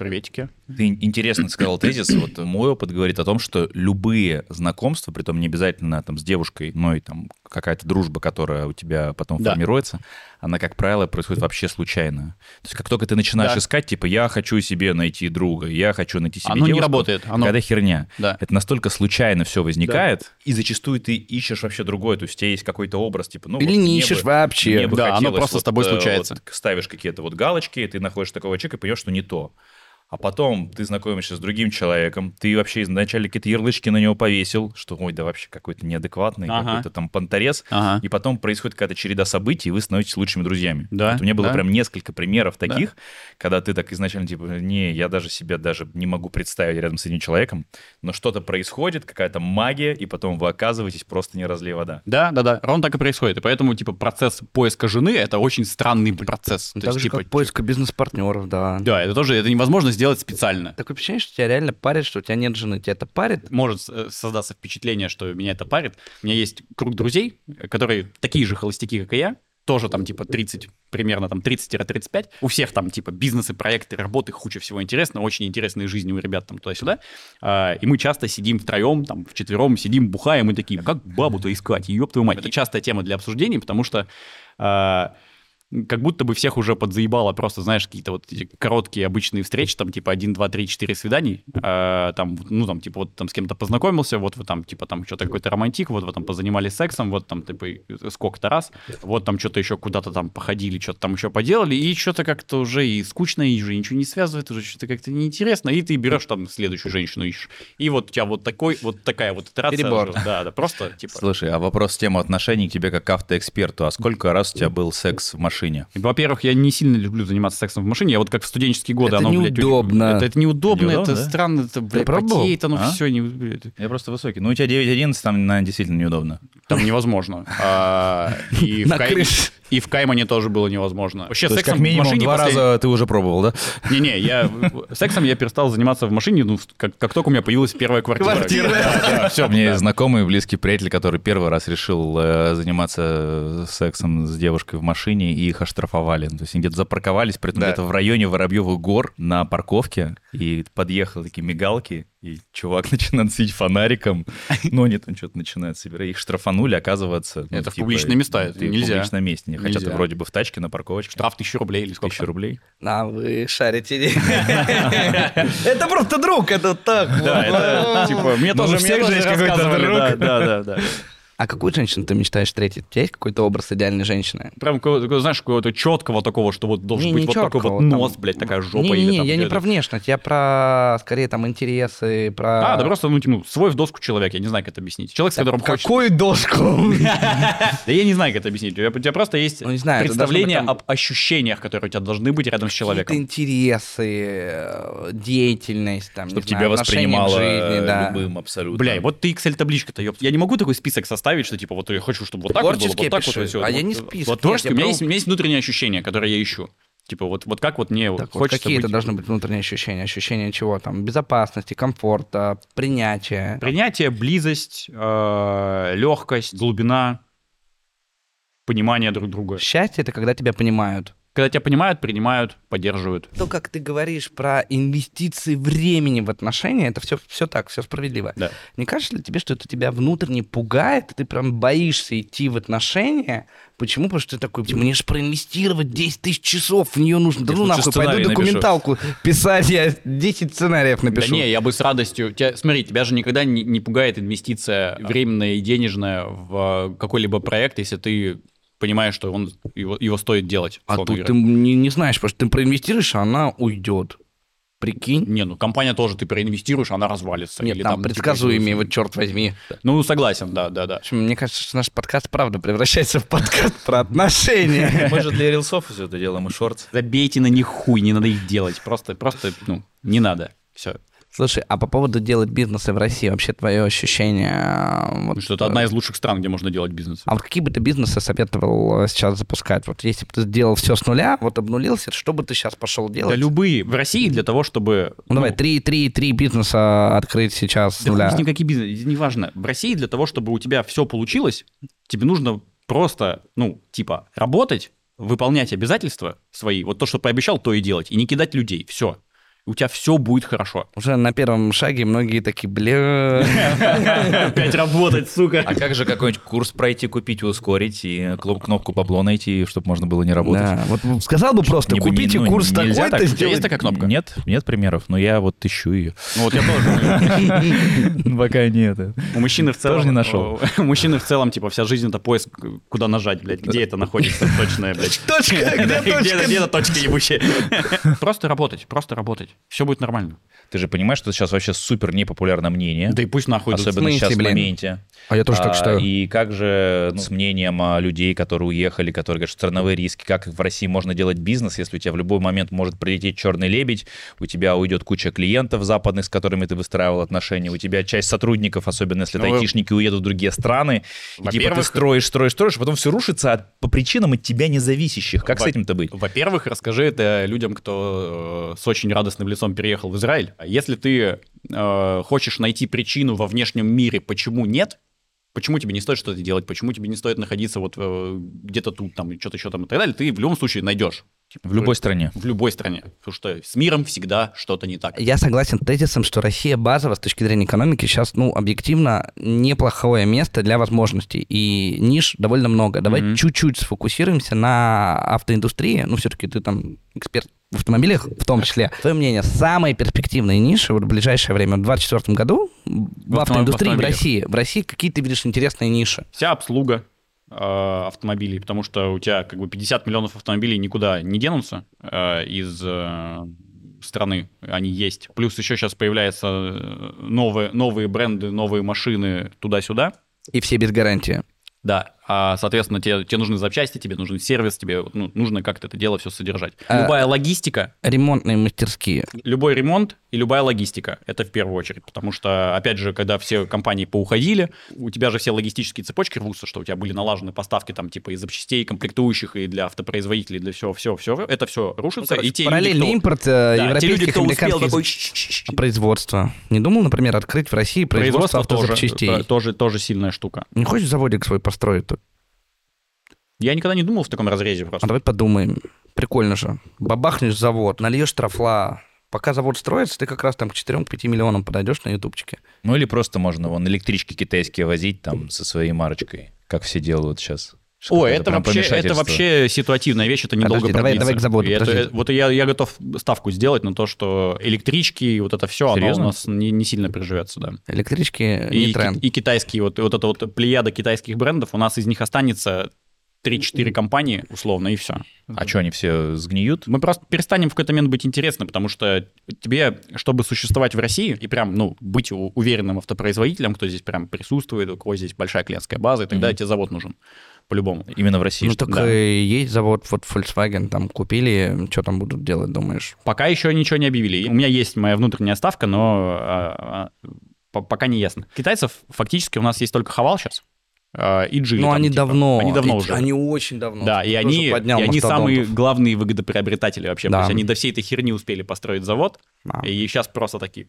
Приветики. Ты интересно сказал тезис. Вот мой опыт говорит о том, что любые знакомства, при том не обязательно там с девушкой, но и там какая-то дружба, которая у тебя потом Да. формируется, она, как правило, происходит вообще случайно. То есть как только ты начинаешь Да. искать, типа, я хочу себе найти друга, я хочу найти себе Оно не девушку, работает, оно- Когда херня. Да. Это настолько случайно все возникает, и зачастую ты ищешь вообще другое. То есть у тебя есть какой-то образ, типа, ну... Или вот не ищешь бы- вообще. мне бы Да, оно просто с тобой э, случается. вот ставишь какие-то вот галочки, ты находишь такого человека и понимаешь, что не то. А потом ты знакомишься с другим человеком, ты вообще изначально какие-то ярлычки на него повесил, что ой, да вообще какой-то неадекватный, Ага. какой-то там понторез, Ага. и потом происходит какая-то череда событий, и вы становитесь лучшими друзьями. Да, Вот у меня было да. прям несколько примеров таких, когда ты так изначально типа, не, я даже себя даже не могу представить рядом с этим человеком, но что-то происходит, какая-то магия, и потом вы оказываетесь просто не разлей вода. Да, да, да, ровно так и происходит. И поэтому, типа, процесс поиска жены — это очень странный процесс. Ну, То Так есть, же, типа, как поиска бизнес-партнеров, да. Да, это тоже, это невозможно сделать специально. Такое впечатление, что тебя реально парит, что у тебя нет жены. Тебя это парит? Может э, создаться впечатление, что меня это парит. У меня есть круг друзей, которые такие же холостяки, как и я, тоже там типа 30, примерно там 30-35. У всех там типа бизнесы, проекты, работы, куча всего интересного, очень интересные жизни у ребят там туда-сюда. А, И мы часто сидим втроем, там, вчетвером, сидим, бухаем и такие, как бабу-то искать, ёб твою мать. Это частая тема для обсуждений, потому что а, как будто бы всех уже подзаебало просто, знаешь, какие-то вот эти короткие обычные встречи, там, типа, 1, 2, 3, 4 свиданий, а, там, ну, там, типа, вот там с кем-то познакомился, вот вы там, типа, там, что-то какой-то романтик, вот вы там позанимались сексом, вот там, типа, сколько-то раз, вот там что-то еще куда-то там походили, что-то там еще поделали, и что-то как-то уже и скучно, и уже ничего не связывает, уже что-то как-то неинтересно, и ты берешь там следующую женщину ищешь. И вот у тебя вот такой, вот такая вот итерация. Перебор. уже, Да, да, просто, типа... Слушай, а вопрос в тему отношений к тебе как автоэксперту. А сколько раз у тебя был секс в машине? Во-первых, я не сильно люблю заниматься сексом в машине. Я вот как в студенческие годы, Это оно, блядь, неудобно. это, это неудобно, Неудобно, это да? странно, это, блядь, потеет, оно А? все, не, блядь, Я просто высокий. Ну, у тебя 9.11, там, наверное, действительно неудобно. там невозможно. А, и, На крыше. И в Каймане тоже было невозможно. Вообще, То есть, сексом как минимум, в машине два послед- раза ты уже пробовал, да? Не-не, я сексом я перестал заниматься в машине, ну, как, как только у меня появилась первая квартира. Квартира. Все, у меня есть знакомый, близкий приятель, который первый раз решил э, заниматься сексом с девушкой в машине, и их оштрафовали. То есть они где-то запарковались, при этом Да. где-то в районе Воробьевых гор на парковке, и подъехали такие мигалки, и чувак начинает светить фонариком. Ну, они там что-то начинают собирать. Их штрафанули, оказывается. ну, Это в публичные места, это ты в нельзя. публичном месте. Хотя ты Нельзя. вроде бы в тачке на парковочке. Штраф тысячу рублей или сколько? Тысячу рублей. А вы шарите. Это просто друг, это так. Да, это типа, мне Ну, тоже, всех же есть какой-то друг. да, да, да, да. А какую женщину ты мечтаешь встретить? У тебя есть какой-то образ идеальной женщины? Прям, знаешь, какого-то четкого такого, что вот должен Не, быть не вот такой чёткого, вот там- нос, блядь, такая жопа. или Не-не-не, там я не про внешность, я про, скорее, там, интересы, про... А, да просто, ну, типа, ну, свой в доску человек, я не знаю, как это объяснить. Человек, с которым хочешь... Какую дошку? Да я не знаю, как это объяснить. У тебя, просто есть Ну, не представление об ощущениях, которые у тебя должны быть рядом с человеком. интересы, э, деятельность, там, не Чтобы тебя воспринимало да. любым абсолютно. Бля, вот ты Excel-табличка-то. Я не могу такой список составить, что, типа, вот я хочу, чтобы вот так вот было, вот я так вот, пишу, и всё. а я Вот, не э, список, Вот творчески, я у меня есть, у меня есть внутренние ощущения, которые я ищу. Типа, вот, вот как вот мне Так, вот хочется какие это быть... должны быть внутренние ощущения? Ощущения чего? Там, безопасности, комфорта, принятия. Принятие, близость, легкость, глубина, понимание друг друга. Счастье — это когда тебя понимают. Когда тебя понимают, принимают, поддерживают. То, как ты говоришь про инвестиции времени в отношения, это все, все так, все справедливо. Да. Не кажется ли тебе, что это тебя внутренне пугает, и ты прям боишься идти в отношения? Почему? Потому что ты такой, мне же проинвестировать 10 тысяч часов, в нее нужно. Да ну нахуй, пойду напишу. документалку писать, я 10 сценариев напишу. Да не, я бы с радостью... Тебя, смотри, тебя же никогда не, не пугает инвестиция временная и денежная в э, какой-либо проект, если ты понимаешь, что он, его, его стоит делать. А тут говоря. ты не, не знаешь, потому что ты проинвестируешь, а она уйдет. Прикинь? Не, ну компания тоже ты проинвестируешь, она развалится. Нет, или там типа, предсказуемые, вот черт возьми. Ну, согласен, да, да, да. В общем, мне кажется, что наш подкаст, правда, превращается в подкаст про отношения. Мы же для рилсов все это делаем и шорт. Забейте на них хуй, не надо их делать. Просто, просто, ну, не надо. Все. Слушай, а по поводу делать бизнесы в России, вообще твое ощущение? э, вот, Что это одна из лучших стран, где можно делать бизнес. А вот какие бы ты бизнесы советовал э, сейчас запускать? Вот если бы ты сделал все с нуля, вот обнулился, что бы ты сейчас пошел Да делать? любые. В России для того, чтобы... Ну, давай, три, три, три бизнеса открыть сейчас с Да нуля. хуй с ним какие бизнес, неважно. В России для того, чтобы у тебя все получилось, тебе нужно просто, ну, типа, работать, выполнять обязательства свои, вот то, что пообещал, то и делать, и не кидать людей. Все. У тебя все будет хорошо. Уже на первом шаге многие такие, бля... Опять работать, сука. А как же какой-нибудь курс пройти, купить, ускорить и кноп- кнопку бабло найти, чтобы можно было не работать? Да, вот сказал бы просто, Не купите ну, курс такой-то, есть такая кнопка? Нет, нет примеров, но я вот ищу ее. Ну вот я тоже. Пока нет. У мужчины в целом... Тоже не нашел. У мужчины в целом, типа, вся жизнь это поиск, куда нажать, блядь, где это находится точная, блядь. Точка, где точка? Где где эта точка ебучая? Просто работать, просто работать. Блядь. Все будет нормально. Ты же понимаешь, что это сейчас вообще супер непопулярное мнение. Да и пусть нахуй. Особенно смысле, сейчас в блин? моменте. А я тоже так А, считаю. И как же ну, с мнением а, людей, которые уехали, которые говорят, что страновые риски, как в России можно делать бизнес, если у тебя в любой момент может прилететь черный лебедь, у тебя уйдет куча клиентов западных, с которыми ты выстраивал отношения, у тебя часть сотрудников, особенно если это Ну, айтишники, уедут в другие страны, и типа ты строишь, строишь, строишь, а потом все рушится от- по причинам от тебя независящих. Как с этим-то быть? Во-первых, расскажи это людям, кто э, с очень радостным лицом переехал в Израиль. А Если ты э, хочешь найти причину во внешнем мире, почему нет, почему тебе не стоит что-то делать, почему тебе не стоит находиться вот э, где-то тут, там, что-то еще там и так далее, ты в любом случае найдешь. Типа, В любой стране. В любой стране. Потому что с миром всегда что-то не так. Я согласен с тезисом, что Россия базово с точки зрения экономики сейчас, ну, объективно, неплохое место для возможностей. И ниш довольно много. Давай Мгм. чуть-чуть сфокусируемся на автоиндустрии. Ну, все-таки ты там эксперт в автомобилях в том числе. Твое мнение, самые перспективные ниши вот в ближайшее время, в 2024 году в, автомоб- автоиндустрии в. России? В России какие ты видишь интересные ниши? Вся обслуга э, автомобилей, потому что у тебя как бы 50 миллионов автомобилей никуда не денутся э, из э, страны, они есть. Плюс еще сейчас появляются э, новые, новые бренды, новые машины туда-сюда. И все без гарантии. Да, а, соответственно, тебе, тебе нужны запчасти, тебе нужен сервис, тебе ну, нужно как-то это дело все содержать. А- Любая логистика, Ремонтные мастерские. любой ремонт и любая логистика, это в первую очередь. Потому что, опять же, когда все компании поуходили, у тебя же все логистические цепочки рвутся, что у тебя были налажены поставки там типа и запчастей, и комплектующих, и для автопроизводителей, для всего, все, все, это все рушится. и те люди, Параллельный кто- импорт э, да, те европейских, люди, кто успел, такой... Производства. Не думал, например, открыть в России производство, Производство тоже, автозапчастей? э, тоже, тоже сильная штука. Не хочешь заводик свой построить? Я никогда не думал в таком разрезе А просто. давай подумаем. Прикольно же. Бабахнешь завод, нальешь трафла. Пока завод строится, ты как раз там к 4-5 миллионам подойдешь на ютубчике. Ну или просто можно вон электрички китайские возить там со своей марочкой, как все делают сейчас. О, это вообще, это вообще ситуативная вещь, это недолго Подожди, давай- продлится. давай к заводу, И это- вот я, я готов ставку сделать на то, что электрички и вот это все, оно у Серьезно? нас не, не сильно приживется, да. Электрички И, не тренд. ки- и китайские, вот, вот это вот плеяда китайских брендов, у нас из них останется 3-4 компании, условно, и все. А что, они все сгниют? Мы просто перестанем в какой-то момент быть интересны, потому что тебе, чтобы существовать в России и прям, ну, быть уверенным автопроизводителем, кто здесь прям присутствует, у кого здесь большая клиентская база, и тогда Мгм. тебе завод нужен, по-любому. Именно в России. Ну что- так да. и есть завод, вот Volkswagen там купили, что там будут делать, думаешь? Пока еще ничего не объявили. У меня есть моя внутренняя ставка, но а, а, по- пока не ясно. Китайцев фактически у нас есть только Хавал сейчас и Джили. Ну они типа. давно. Они давно и- уже. Они очень давно. да, и они, и они самые главные выгодоприобретатели вообще. Да. То есть они до всей этой херни успели построить завод, Да. и сейчас просто такие.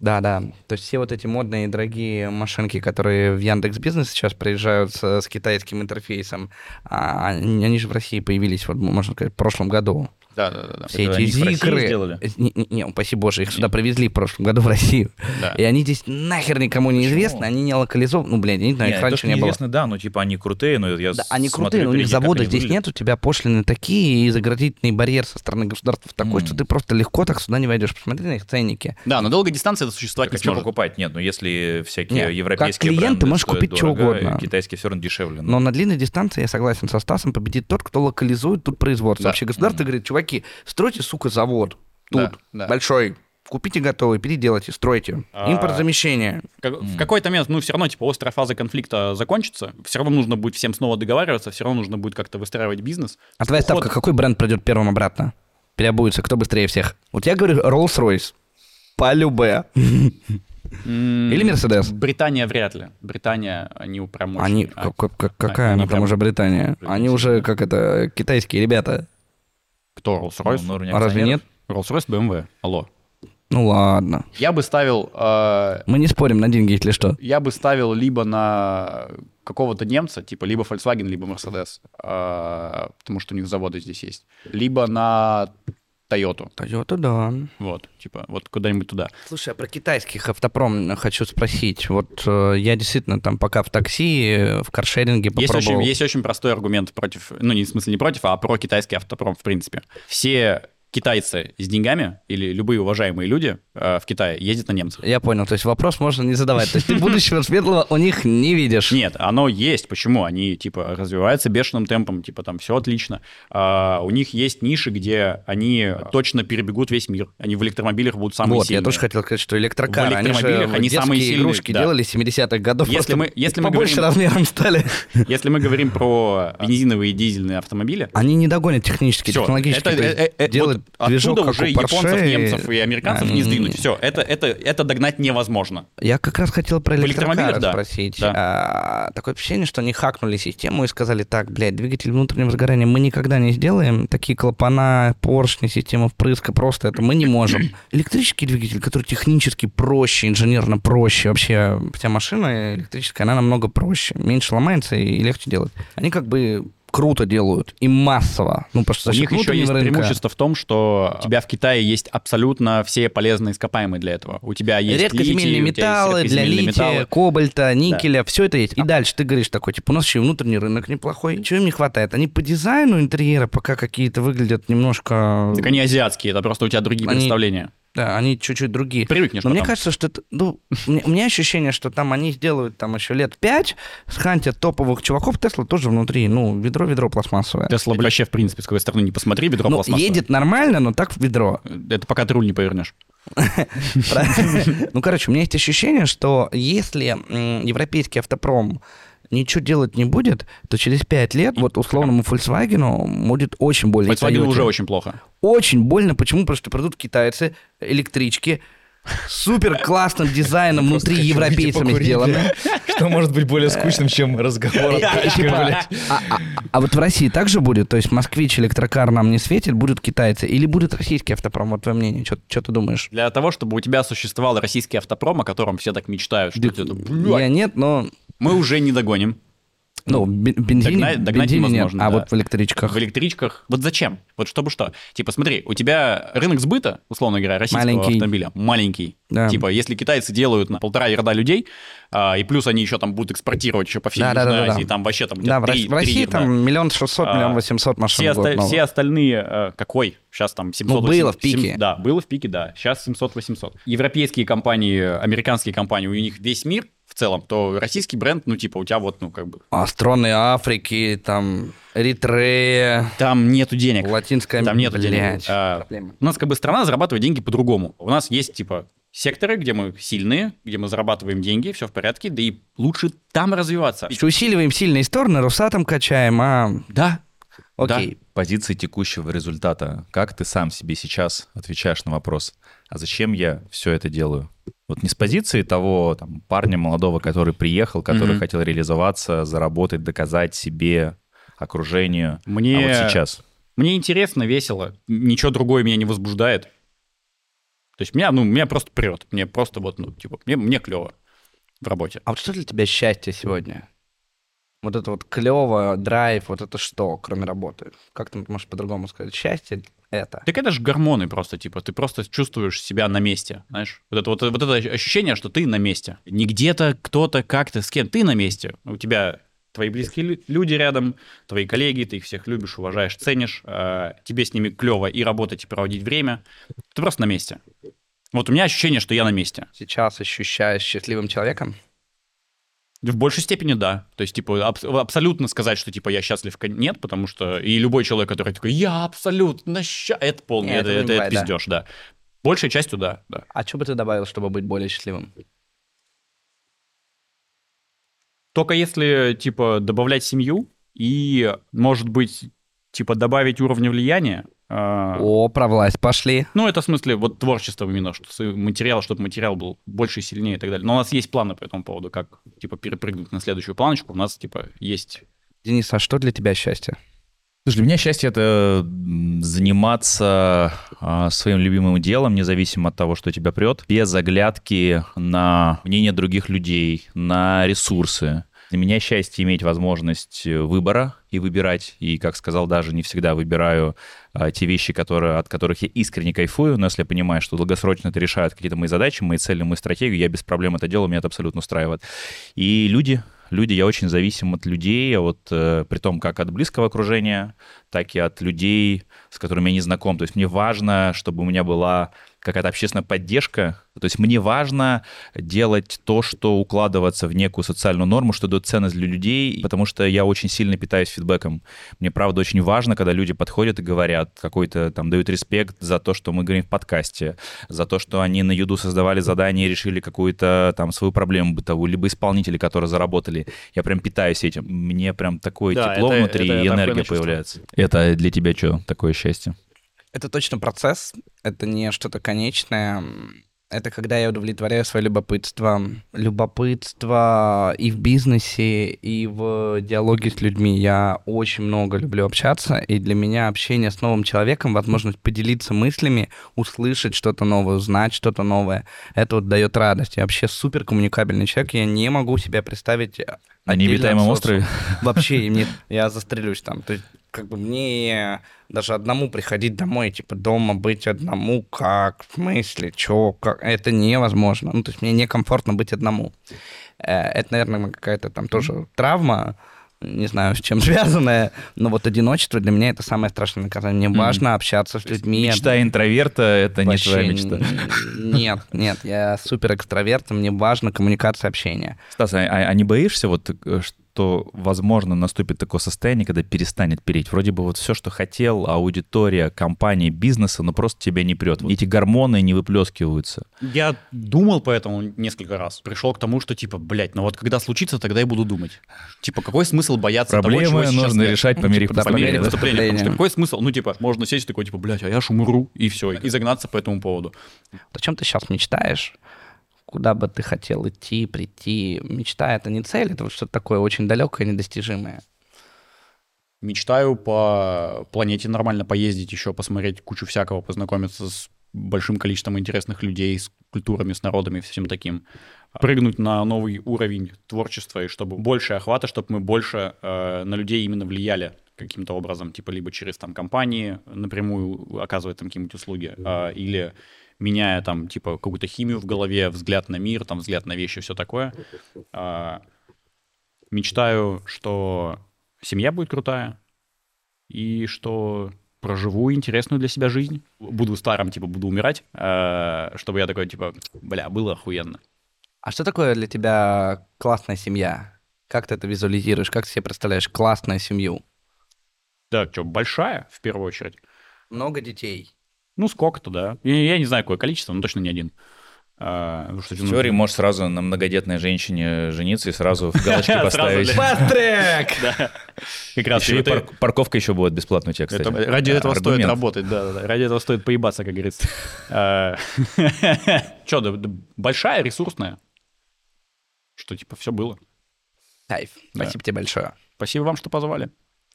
Да, да. То есть все вот эти модные дорогие машинки, которые в Яндекс Бизнес сейчас приезжают с, с китайским интерфейсом, а, они, они же в России появились, вот, можно сказать, в прошлом году. Да, да, да. да. Все Это эти они зикры. сделали? Э, Не, не, упаси боже, их сюда привезли в прошлом году в Россию. Да. И они здесь нахер никому не Почему? известны, они не локализованы. Ну, блин, я не знаю, Не, их то, раньше что не было. неизвестно, да, ну типа они крутые, но я Да, они смотрю крутые, но у них завода они здесь выглядят. нет, у тебя пошлины такие, и заградительный барьер со стороны государства такой, что ты просто легко так сюда не войдешь. Посмотри на их ценники. Да, на долгой дистанции это существовать Так а не что сможет. покупать? Нет, ну если всякие Нет, европейские как клиент ты можешь купить дорого, угодно. китайские все равно дешевле. ну. Но на длинной дистанции, я согласен со Стасом, победит тот, кто локализует тут производство. Вообще государство говорит, чуваки, стройте, сука, завод тут, Да, да. большой, купите готовый, переделайте, стройте. А, Импортозамещение. Как- В какой-то момент, ну, все равно, типа, острая фаза конфликта закончится, все равно нужно будет всем снова договариваться, все равно нужно будет как-то выстраивать бизнес. А твоя ставка, какой бренд пройдет первым обратно? Переобуется, кто быстрее всех? Вот я говорю Rolls-Royce. Полюбе. Или Mercedes. Британия вряд ли. Британия, они прям очень... Они, а, как- как- какая они она там прям уже Британия? Они уже, как это, китайские ребята. Кто, Ну, Rolls-Royce? на уровне А разве нет? Rolls-Royce, BMW. Алло. Ну ладно. Я бы ставил... э, Мы не спорим на деньги, если что. я бы ставил либо на какого-то немца, типа либо Volkswagen, либо Mercedes, э, потому что у них заводы здесь есть, либо на Toyota. Toyota, да. Вот, типа, вот куда-нибудь туда. Слушай, а про китайских автопром хочу спросить. Вот э, я действительно там пока в такси, в каршеринге Есть попробовал. очень, есть очень простой аргумент против, ну, не в смысле не против, а про китайский автопром в принципе. Все китайцы с деньгами или любые уважаемые люди э, в Китае ездят на немцах. Я понял, то есть вопрос можно не задавать. То есть ты будущего светлого у них не видишь. Нет, оно есть. Почему? Они, типа, развиваются бешеным темпом, типа, там все отлично. А, у них есть ниши, где они точно перебегут весь мир. Они в электромобилях будут самые вот, сильные. я тоже хотел сказать, что электрокары, В они электромобилях они детские самые сильные, игрушки да. делали 70-х годов, Если мы- если мы побольше говорим- размером стали. Если мы говорим про бензиновые и дизельные автомобили, Они не догонят технически, технологически. это- то есть э, э, делать вот движок, оттуда уже у Porsche, японцев, немцев и американцев не они- сдвинуть. Все, это, это, это догнать невозможно. Я как раз хотел про электрокары да. спросить. Да. А, такое ощущение, что они хакнули систему и сказали, так, блядь, двигатель внутреннего сгорания мы никогда не сделаем. Такие клапана, поршни, система впрыска, просто это мы не можем. Электрический двигатель, который технически проще, инженерно проще. Вообще вся машина электрическая, она намного проще. Меньше ломается и легче делать. Они как бы круто делают и массово. Ну, что У них еще есть рынка- преимущество в том, что у тебя в Китае есть абсолютно все полезные ископаемые для этого. У тебя есть Редкоземельные литий, тебя есть металлы, для лития, металлы. кобальта, никеля, все это есть. И дальше ты говоришь такой, типа, у нас еще и внутренний рынок неплохой. Чего им не хватает? Они по дизайну интерьера пока какие-то выглядят немножко... Так они азиатские, это просто у тебя другие Они- представления. Да, они чуть-чуть другие. Привыкнешь Но мне потом. кажется, что это, ну, мне- у меня ощущение, что там они сделают там еще лет пять, схантят топовых чуваков, Тесла тоже внутри, ну, ведро-ведро пластмассовое. Тесла вообще, в принципе, с какой стороны не посмотри, ведро Ну, пластмассовое. едет нормально, но так в ведро. Это пока ты руль не повернешь. Ну, короче, у меня есть ощущение, что если европейский автопром ничего делать не будет, то через 5 лет вот условному Volkswagen будет очень больно. Volkswagen Toyota. уже очень плохо. Очень больно. Почему? Потому что придут китайцы, электрички, супер классным дизайном внутри европейцами сделаны. Что может быть более скучным, чем разговор? Типа, а, а- а вот в России также будет? То есть москвич, электрокар нам не светит, будут китайцы? Или будет российский автопром? Вот твое мнение, что ты думаешь? Для того, чтобы у тебя существовал российский автопром, о котором все так мечтают, Я нет, но мы уже не догоним. ну, бе- бензине, Догнать- догнать бензине нет, невозможно, а да. вот в электричках. В электричках. Вот зачем? Вот чтобы что? Типа, смотри, у тебя рынок сбыта, условно говоря, российского Маленький. автомобиля маленький. Да. Типа, если китайцы делают на полтора ярда людей, а, и плюс они еще там будут экспортировать еще по всей Да, Южной да, да, Азии, да. там вообще там Да, где-то в, России три ярда. там миллион шестьсот, А, миллион восемьсот машин все, в год оста- новых. все остальные, э, какой? Сейчас там 700 Ну, было 800, в пике. 700, да, было в пике, да. Сейчас 700-800. Европейские компании, американские компании, у них весь мир в целом, то российский бренд, ну, типа, у тебя вот, ну, как бы... А страны Африки, там, Эритрея, Там нету денег. Латинская Там нету Блядь, денег. А, у нас как бы страна зарабатывает деньги по-другому. У нас есть типа секторы, где мы сильные, где мы зарабатываем деньги, все в порядке, да и лучше там развиваться. Еще усиливаем сильные стороны, Росатом качаем, а... Да. Окей. Позиции текущего результата. Как ты сам себе сейчас отвечаешь на вопрос, а зачем я все это делаю? Вот не с позиции того там, парня молодого, который приехал, который Мгм. хотел реализоваться, заработать, доказать себе, окружению. Мне, А вот сейчас. мне интересно, весело, ничего другое меня не возбуждает. То есть меня, ну, меня просто прет. Мне просто вот, ну, типа, мне, мне клево в работе. А вот что для тебя счастье сегодня? Вот это вот клево, драйв, вот это что, кроме работы? Как ты можешь по-другому сказать? Счастье — это. Так это же гормоны просто, типа, ты просто чувствуешь себя на месте, знаешь? Вот это, вот, вот это ощущение, что ты на месте. Не где-то, кто-то, как-то, с кем. Ты на месте. У тебя твои близкие лю- люди рядом, твои коллеги, ты их всех любишь, уважаешь, ценишь, э, тебе с ними клево и работать, и проводить время. Ты просто на месте. Вот у меня ощущение, что я на месте. Сейчас ощущаешь счастливым человеком? В большей степени да. То есть, типа, абс- абсолютно сказать, что, типа, я счастлив, нет, потому что и любой человек, который такой, я абсолютно счастлив, это полный, Нет, это, это, это бывает, да. пиздеж, да. Большей частью да, да. А что бы ты добавил, чтобы быть более счастливым? Только если, типа, добавлять семью и, может быть, типа, добавить уровня влияния. А, О, про власть пошли. Ну, это в смысле вот творчество именно, что материал, чтобы материал был больше и сильнее и так далее. Но у нас есть планы по этому поводу, как, типа, перепрыгнуть на следующую планочку. У нас, типа, есть... Денис, а что для тебя счастье? Слушай, для меня счастье это заниматься а, своим любимым делом, независимо от того, что тебя прет, без оглядки на мнение других людей, на ресурсы. Для меня счастье иметь возможность э, выбора и выбирать. И, как сказал, даже не всегда выбираю а, те вещи, которые, от которых я искренне кайфую, но если я понимаю, что долгосрочно это решает какие-то мои задачи, мои цели, мою стратегию, я без проблем это делаю, меня это абсолютно устраивает. И люди, люди, я очень зависим от людей, вот э, при том как от близкого окружения, так и от людей, с которыми я не знаком. То есть мне важно, чтобы у меня была какая-то общественная поддержка. То есть мне важно делать то, что укладываться в некую социальную норму, что дает ценность для людей, потому что я очень сильно питаюсь фидбэком. Мне, правда, очень важно, когда люди подходят и говорят, какой-то там дают респект за то, что мы говорим в подкасте, за то, что они на Юду создавали задание и решили какую-то там свою проблему бытовую, либо исполнители, которые заработали. Я прям питаюсь этим. Мне прям такое Да, тепло это- внутри это и энергия появляется. Это для тебя что, такое счастье? Это точно процесс, это не что-то конечное. Это когда я удовлетворяю свое любопытство. Любопытство и в бизнесе, и в диалоге с людьми. Я очень много люблю общаться, и для меня общение с новым человеком, возможность поделиться мыслями, услышать что-то новое, узнать что-то новое, это вот дает радость. Я вообще супер коммуникабельный человек, я не могу себя представить На социума. острове? Вообще, мне, я застрелюсь там. То есть, как бы мне даже одному приходить домой, типа дома быть одному, как, в смысле, чё, как, это невозможно. Ну, то есть мне некомфортно быть одному. Э, Это, наверное, какая-то там тоже травма, не знаю, с чем связанная, но вот одиночество для меня это самое страшное наказание. Мне Мгм. важно общаться с людьми. Мечта интроверта — это не Вообще твоя мечта. Нет, нет, я супер экстраверт, мне важно коммуникация, общение. Стас, а, а- а не боишься вот, э, что, возможно, наступит такое состояние, когда перестанет переть? Вроде бы вот все, что хотел, аудитория, компании, бизнеса, но просто тебя не прет. Эти гормоны не выплескиваются. Я думал по этому несколько раз. Пришел к тому, что типа, блядь, ну вот когда случится, тогда я буду думать. Типа, какой смысл бояться того, чего Проблемы сейчас нужно нет? решать по мере их типа, По мере поступления. Потому что поступления. какой смысл? Ну, типа, можно сесть такой, типа, блядь, а я ж умру, и все, и загнаться по этому поводу. О чем ты сейчас мечтаешь? Куда бы ты хотел идти, прийти? Мечта — это не цель, это вот что-то такое очень далекое, недостижимое. Мечтаю по планете нормально поездить еще, посмотреть кучу всякого, познакомиться с большим количеством интересных людей, с культурами, с народами, всем таким. Прыгнуть на новый уровень творчества, и чтобы больше охвата, чтобы мы больше э, на людей именно влияли каким-то образом, типа либо через там компании напрямую оказывать там какие-нибудь услуги, а, или меняя там типа какую-то химию в голове, взгляд на мир, там взгляд на вещи, все такое. А, мечтаю, что семья будет крутая, и что проживу интересную для себя жизнь. Буду старым, типа, буду умирать, э, чтобы я такой, типа, бля, было охуенно. А что такое для тебя классная семья? Как ты это визуализируешь? Как ты себе представляешь классную семью? Да, что, большая, в первую очередь. Много детей. Ну, сколько-то, да. Я, я не знаю, какое количество, но точно не один. А, что, В ну, теории можешь сразу на многодетной женщине жениться и сразу в галочки Сразу, поставить. Фаст-трек! Как раз парковка еще будет бесплатная у тебя, кстати. ради этого стоит работать, да. Ради этого стоит поебаться, как говорится. Че, да, да, большая, ресурсная. Что, типа, все было. Кайф. Спасибо тебе большое. Спасибо вам, что позвали.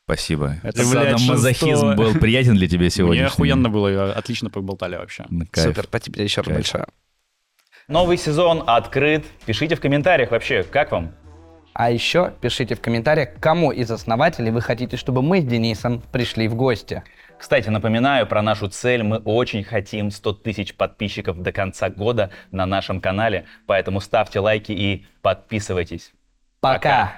Спасибо. Это, блядь, Садомазохизм шестое. был приятен для тебя сегодня. Мне охуенно было, отлично поболтали вообще. Супер, спасибо тебе еще раз Кайф. большое. Новый сезон открыт. Пишите в комментариях вообще, как вам? А еще пишите в комментариях, кому из основателей вы хотите, чтобы мы с Денисом пришли в гости. Кстати, напоминаю про нашу цель. Мы очень хотим 100 тысяч подписчиков до конца года на нашем канале. Поэтому ставьте лайки и подписывайтесь. Пока.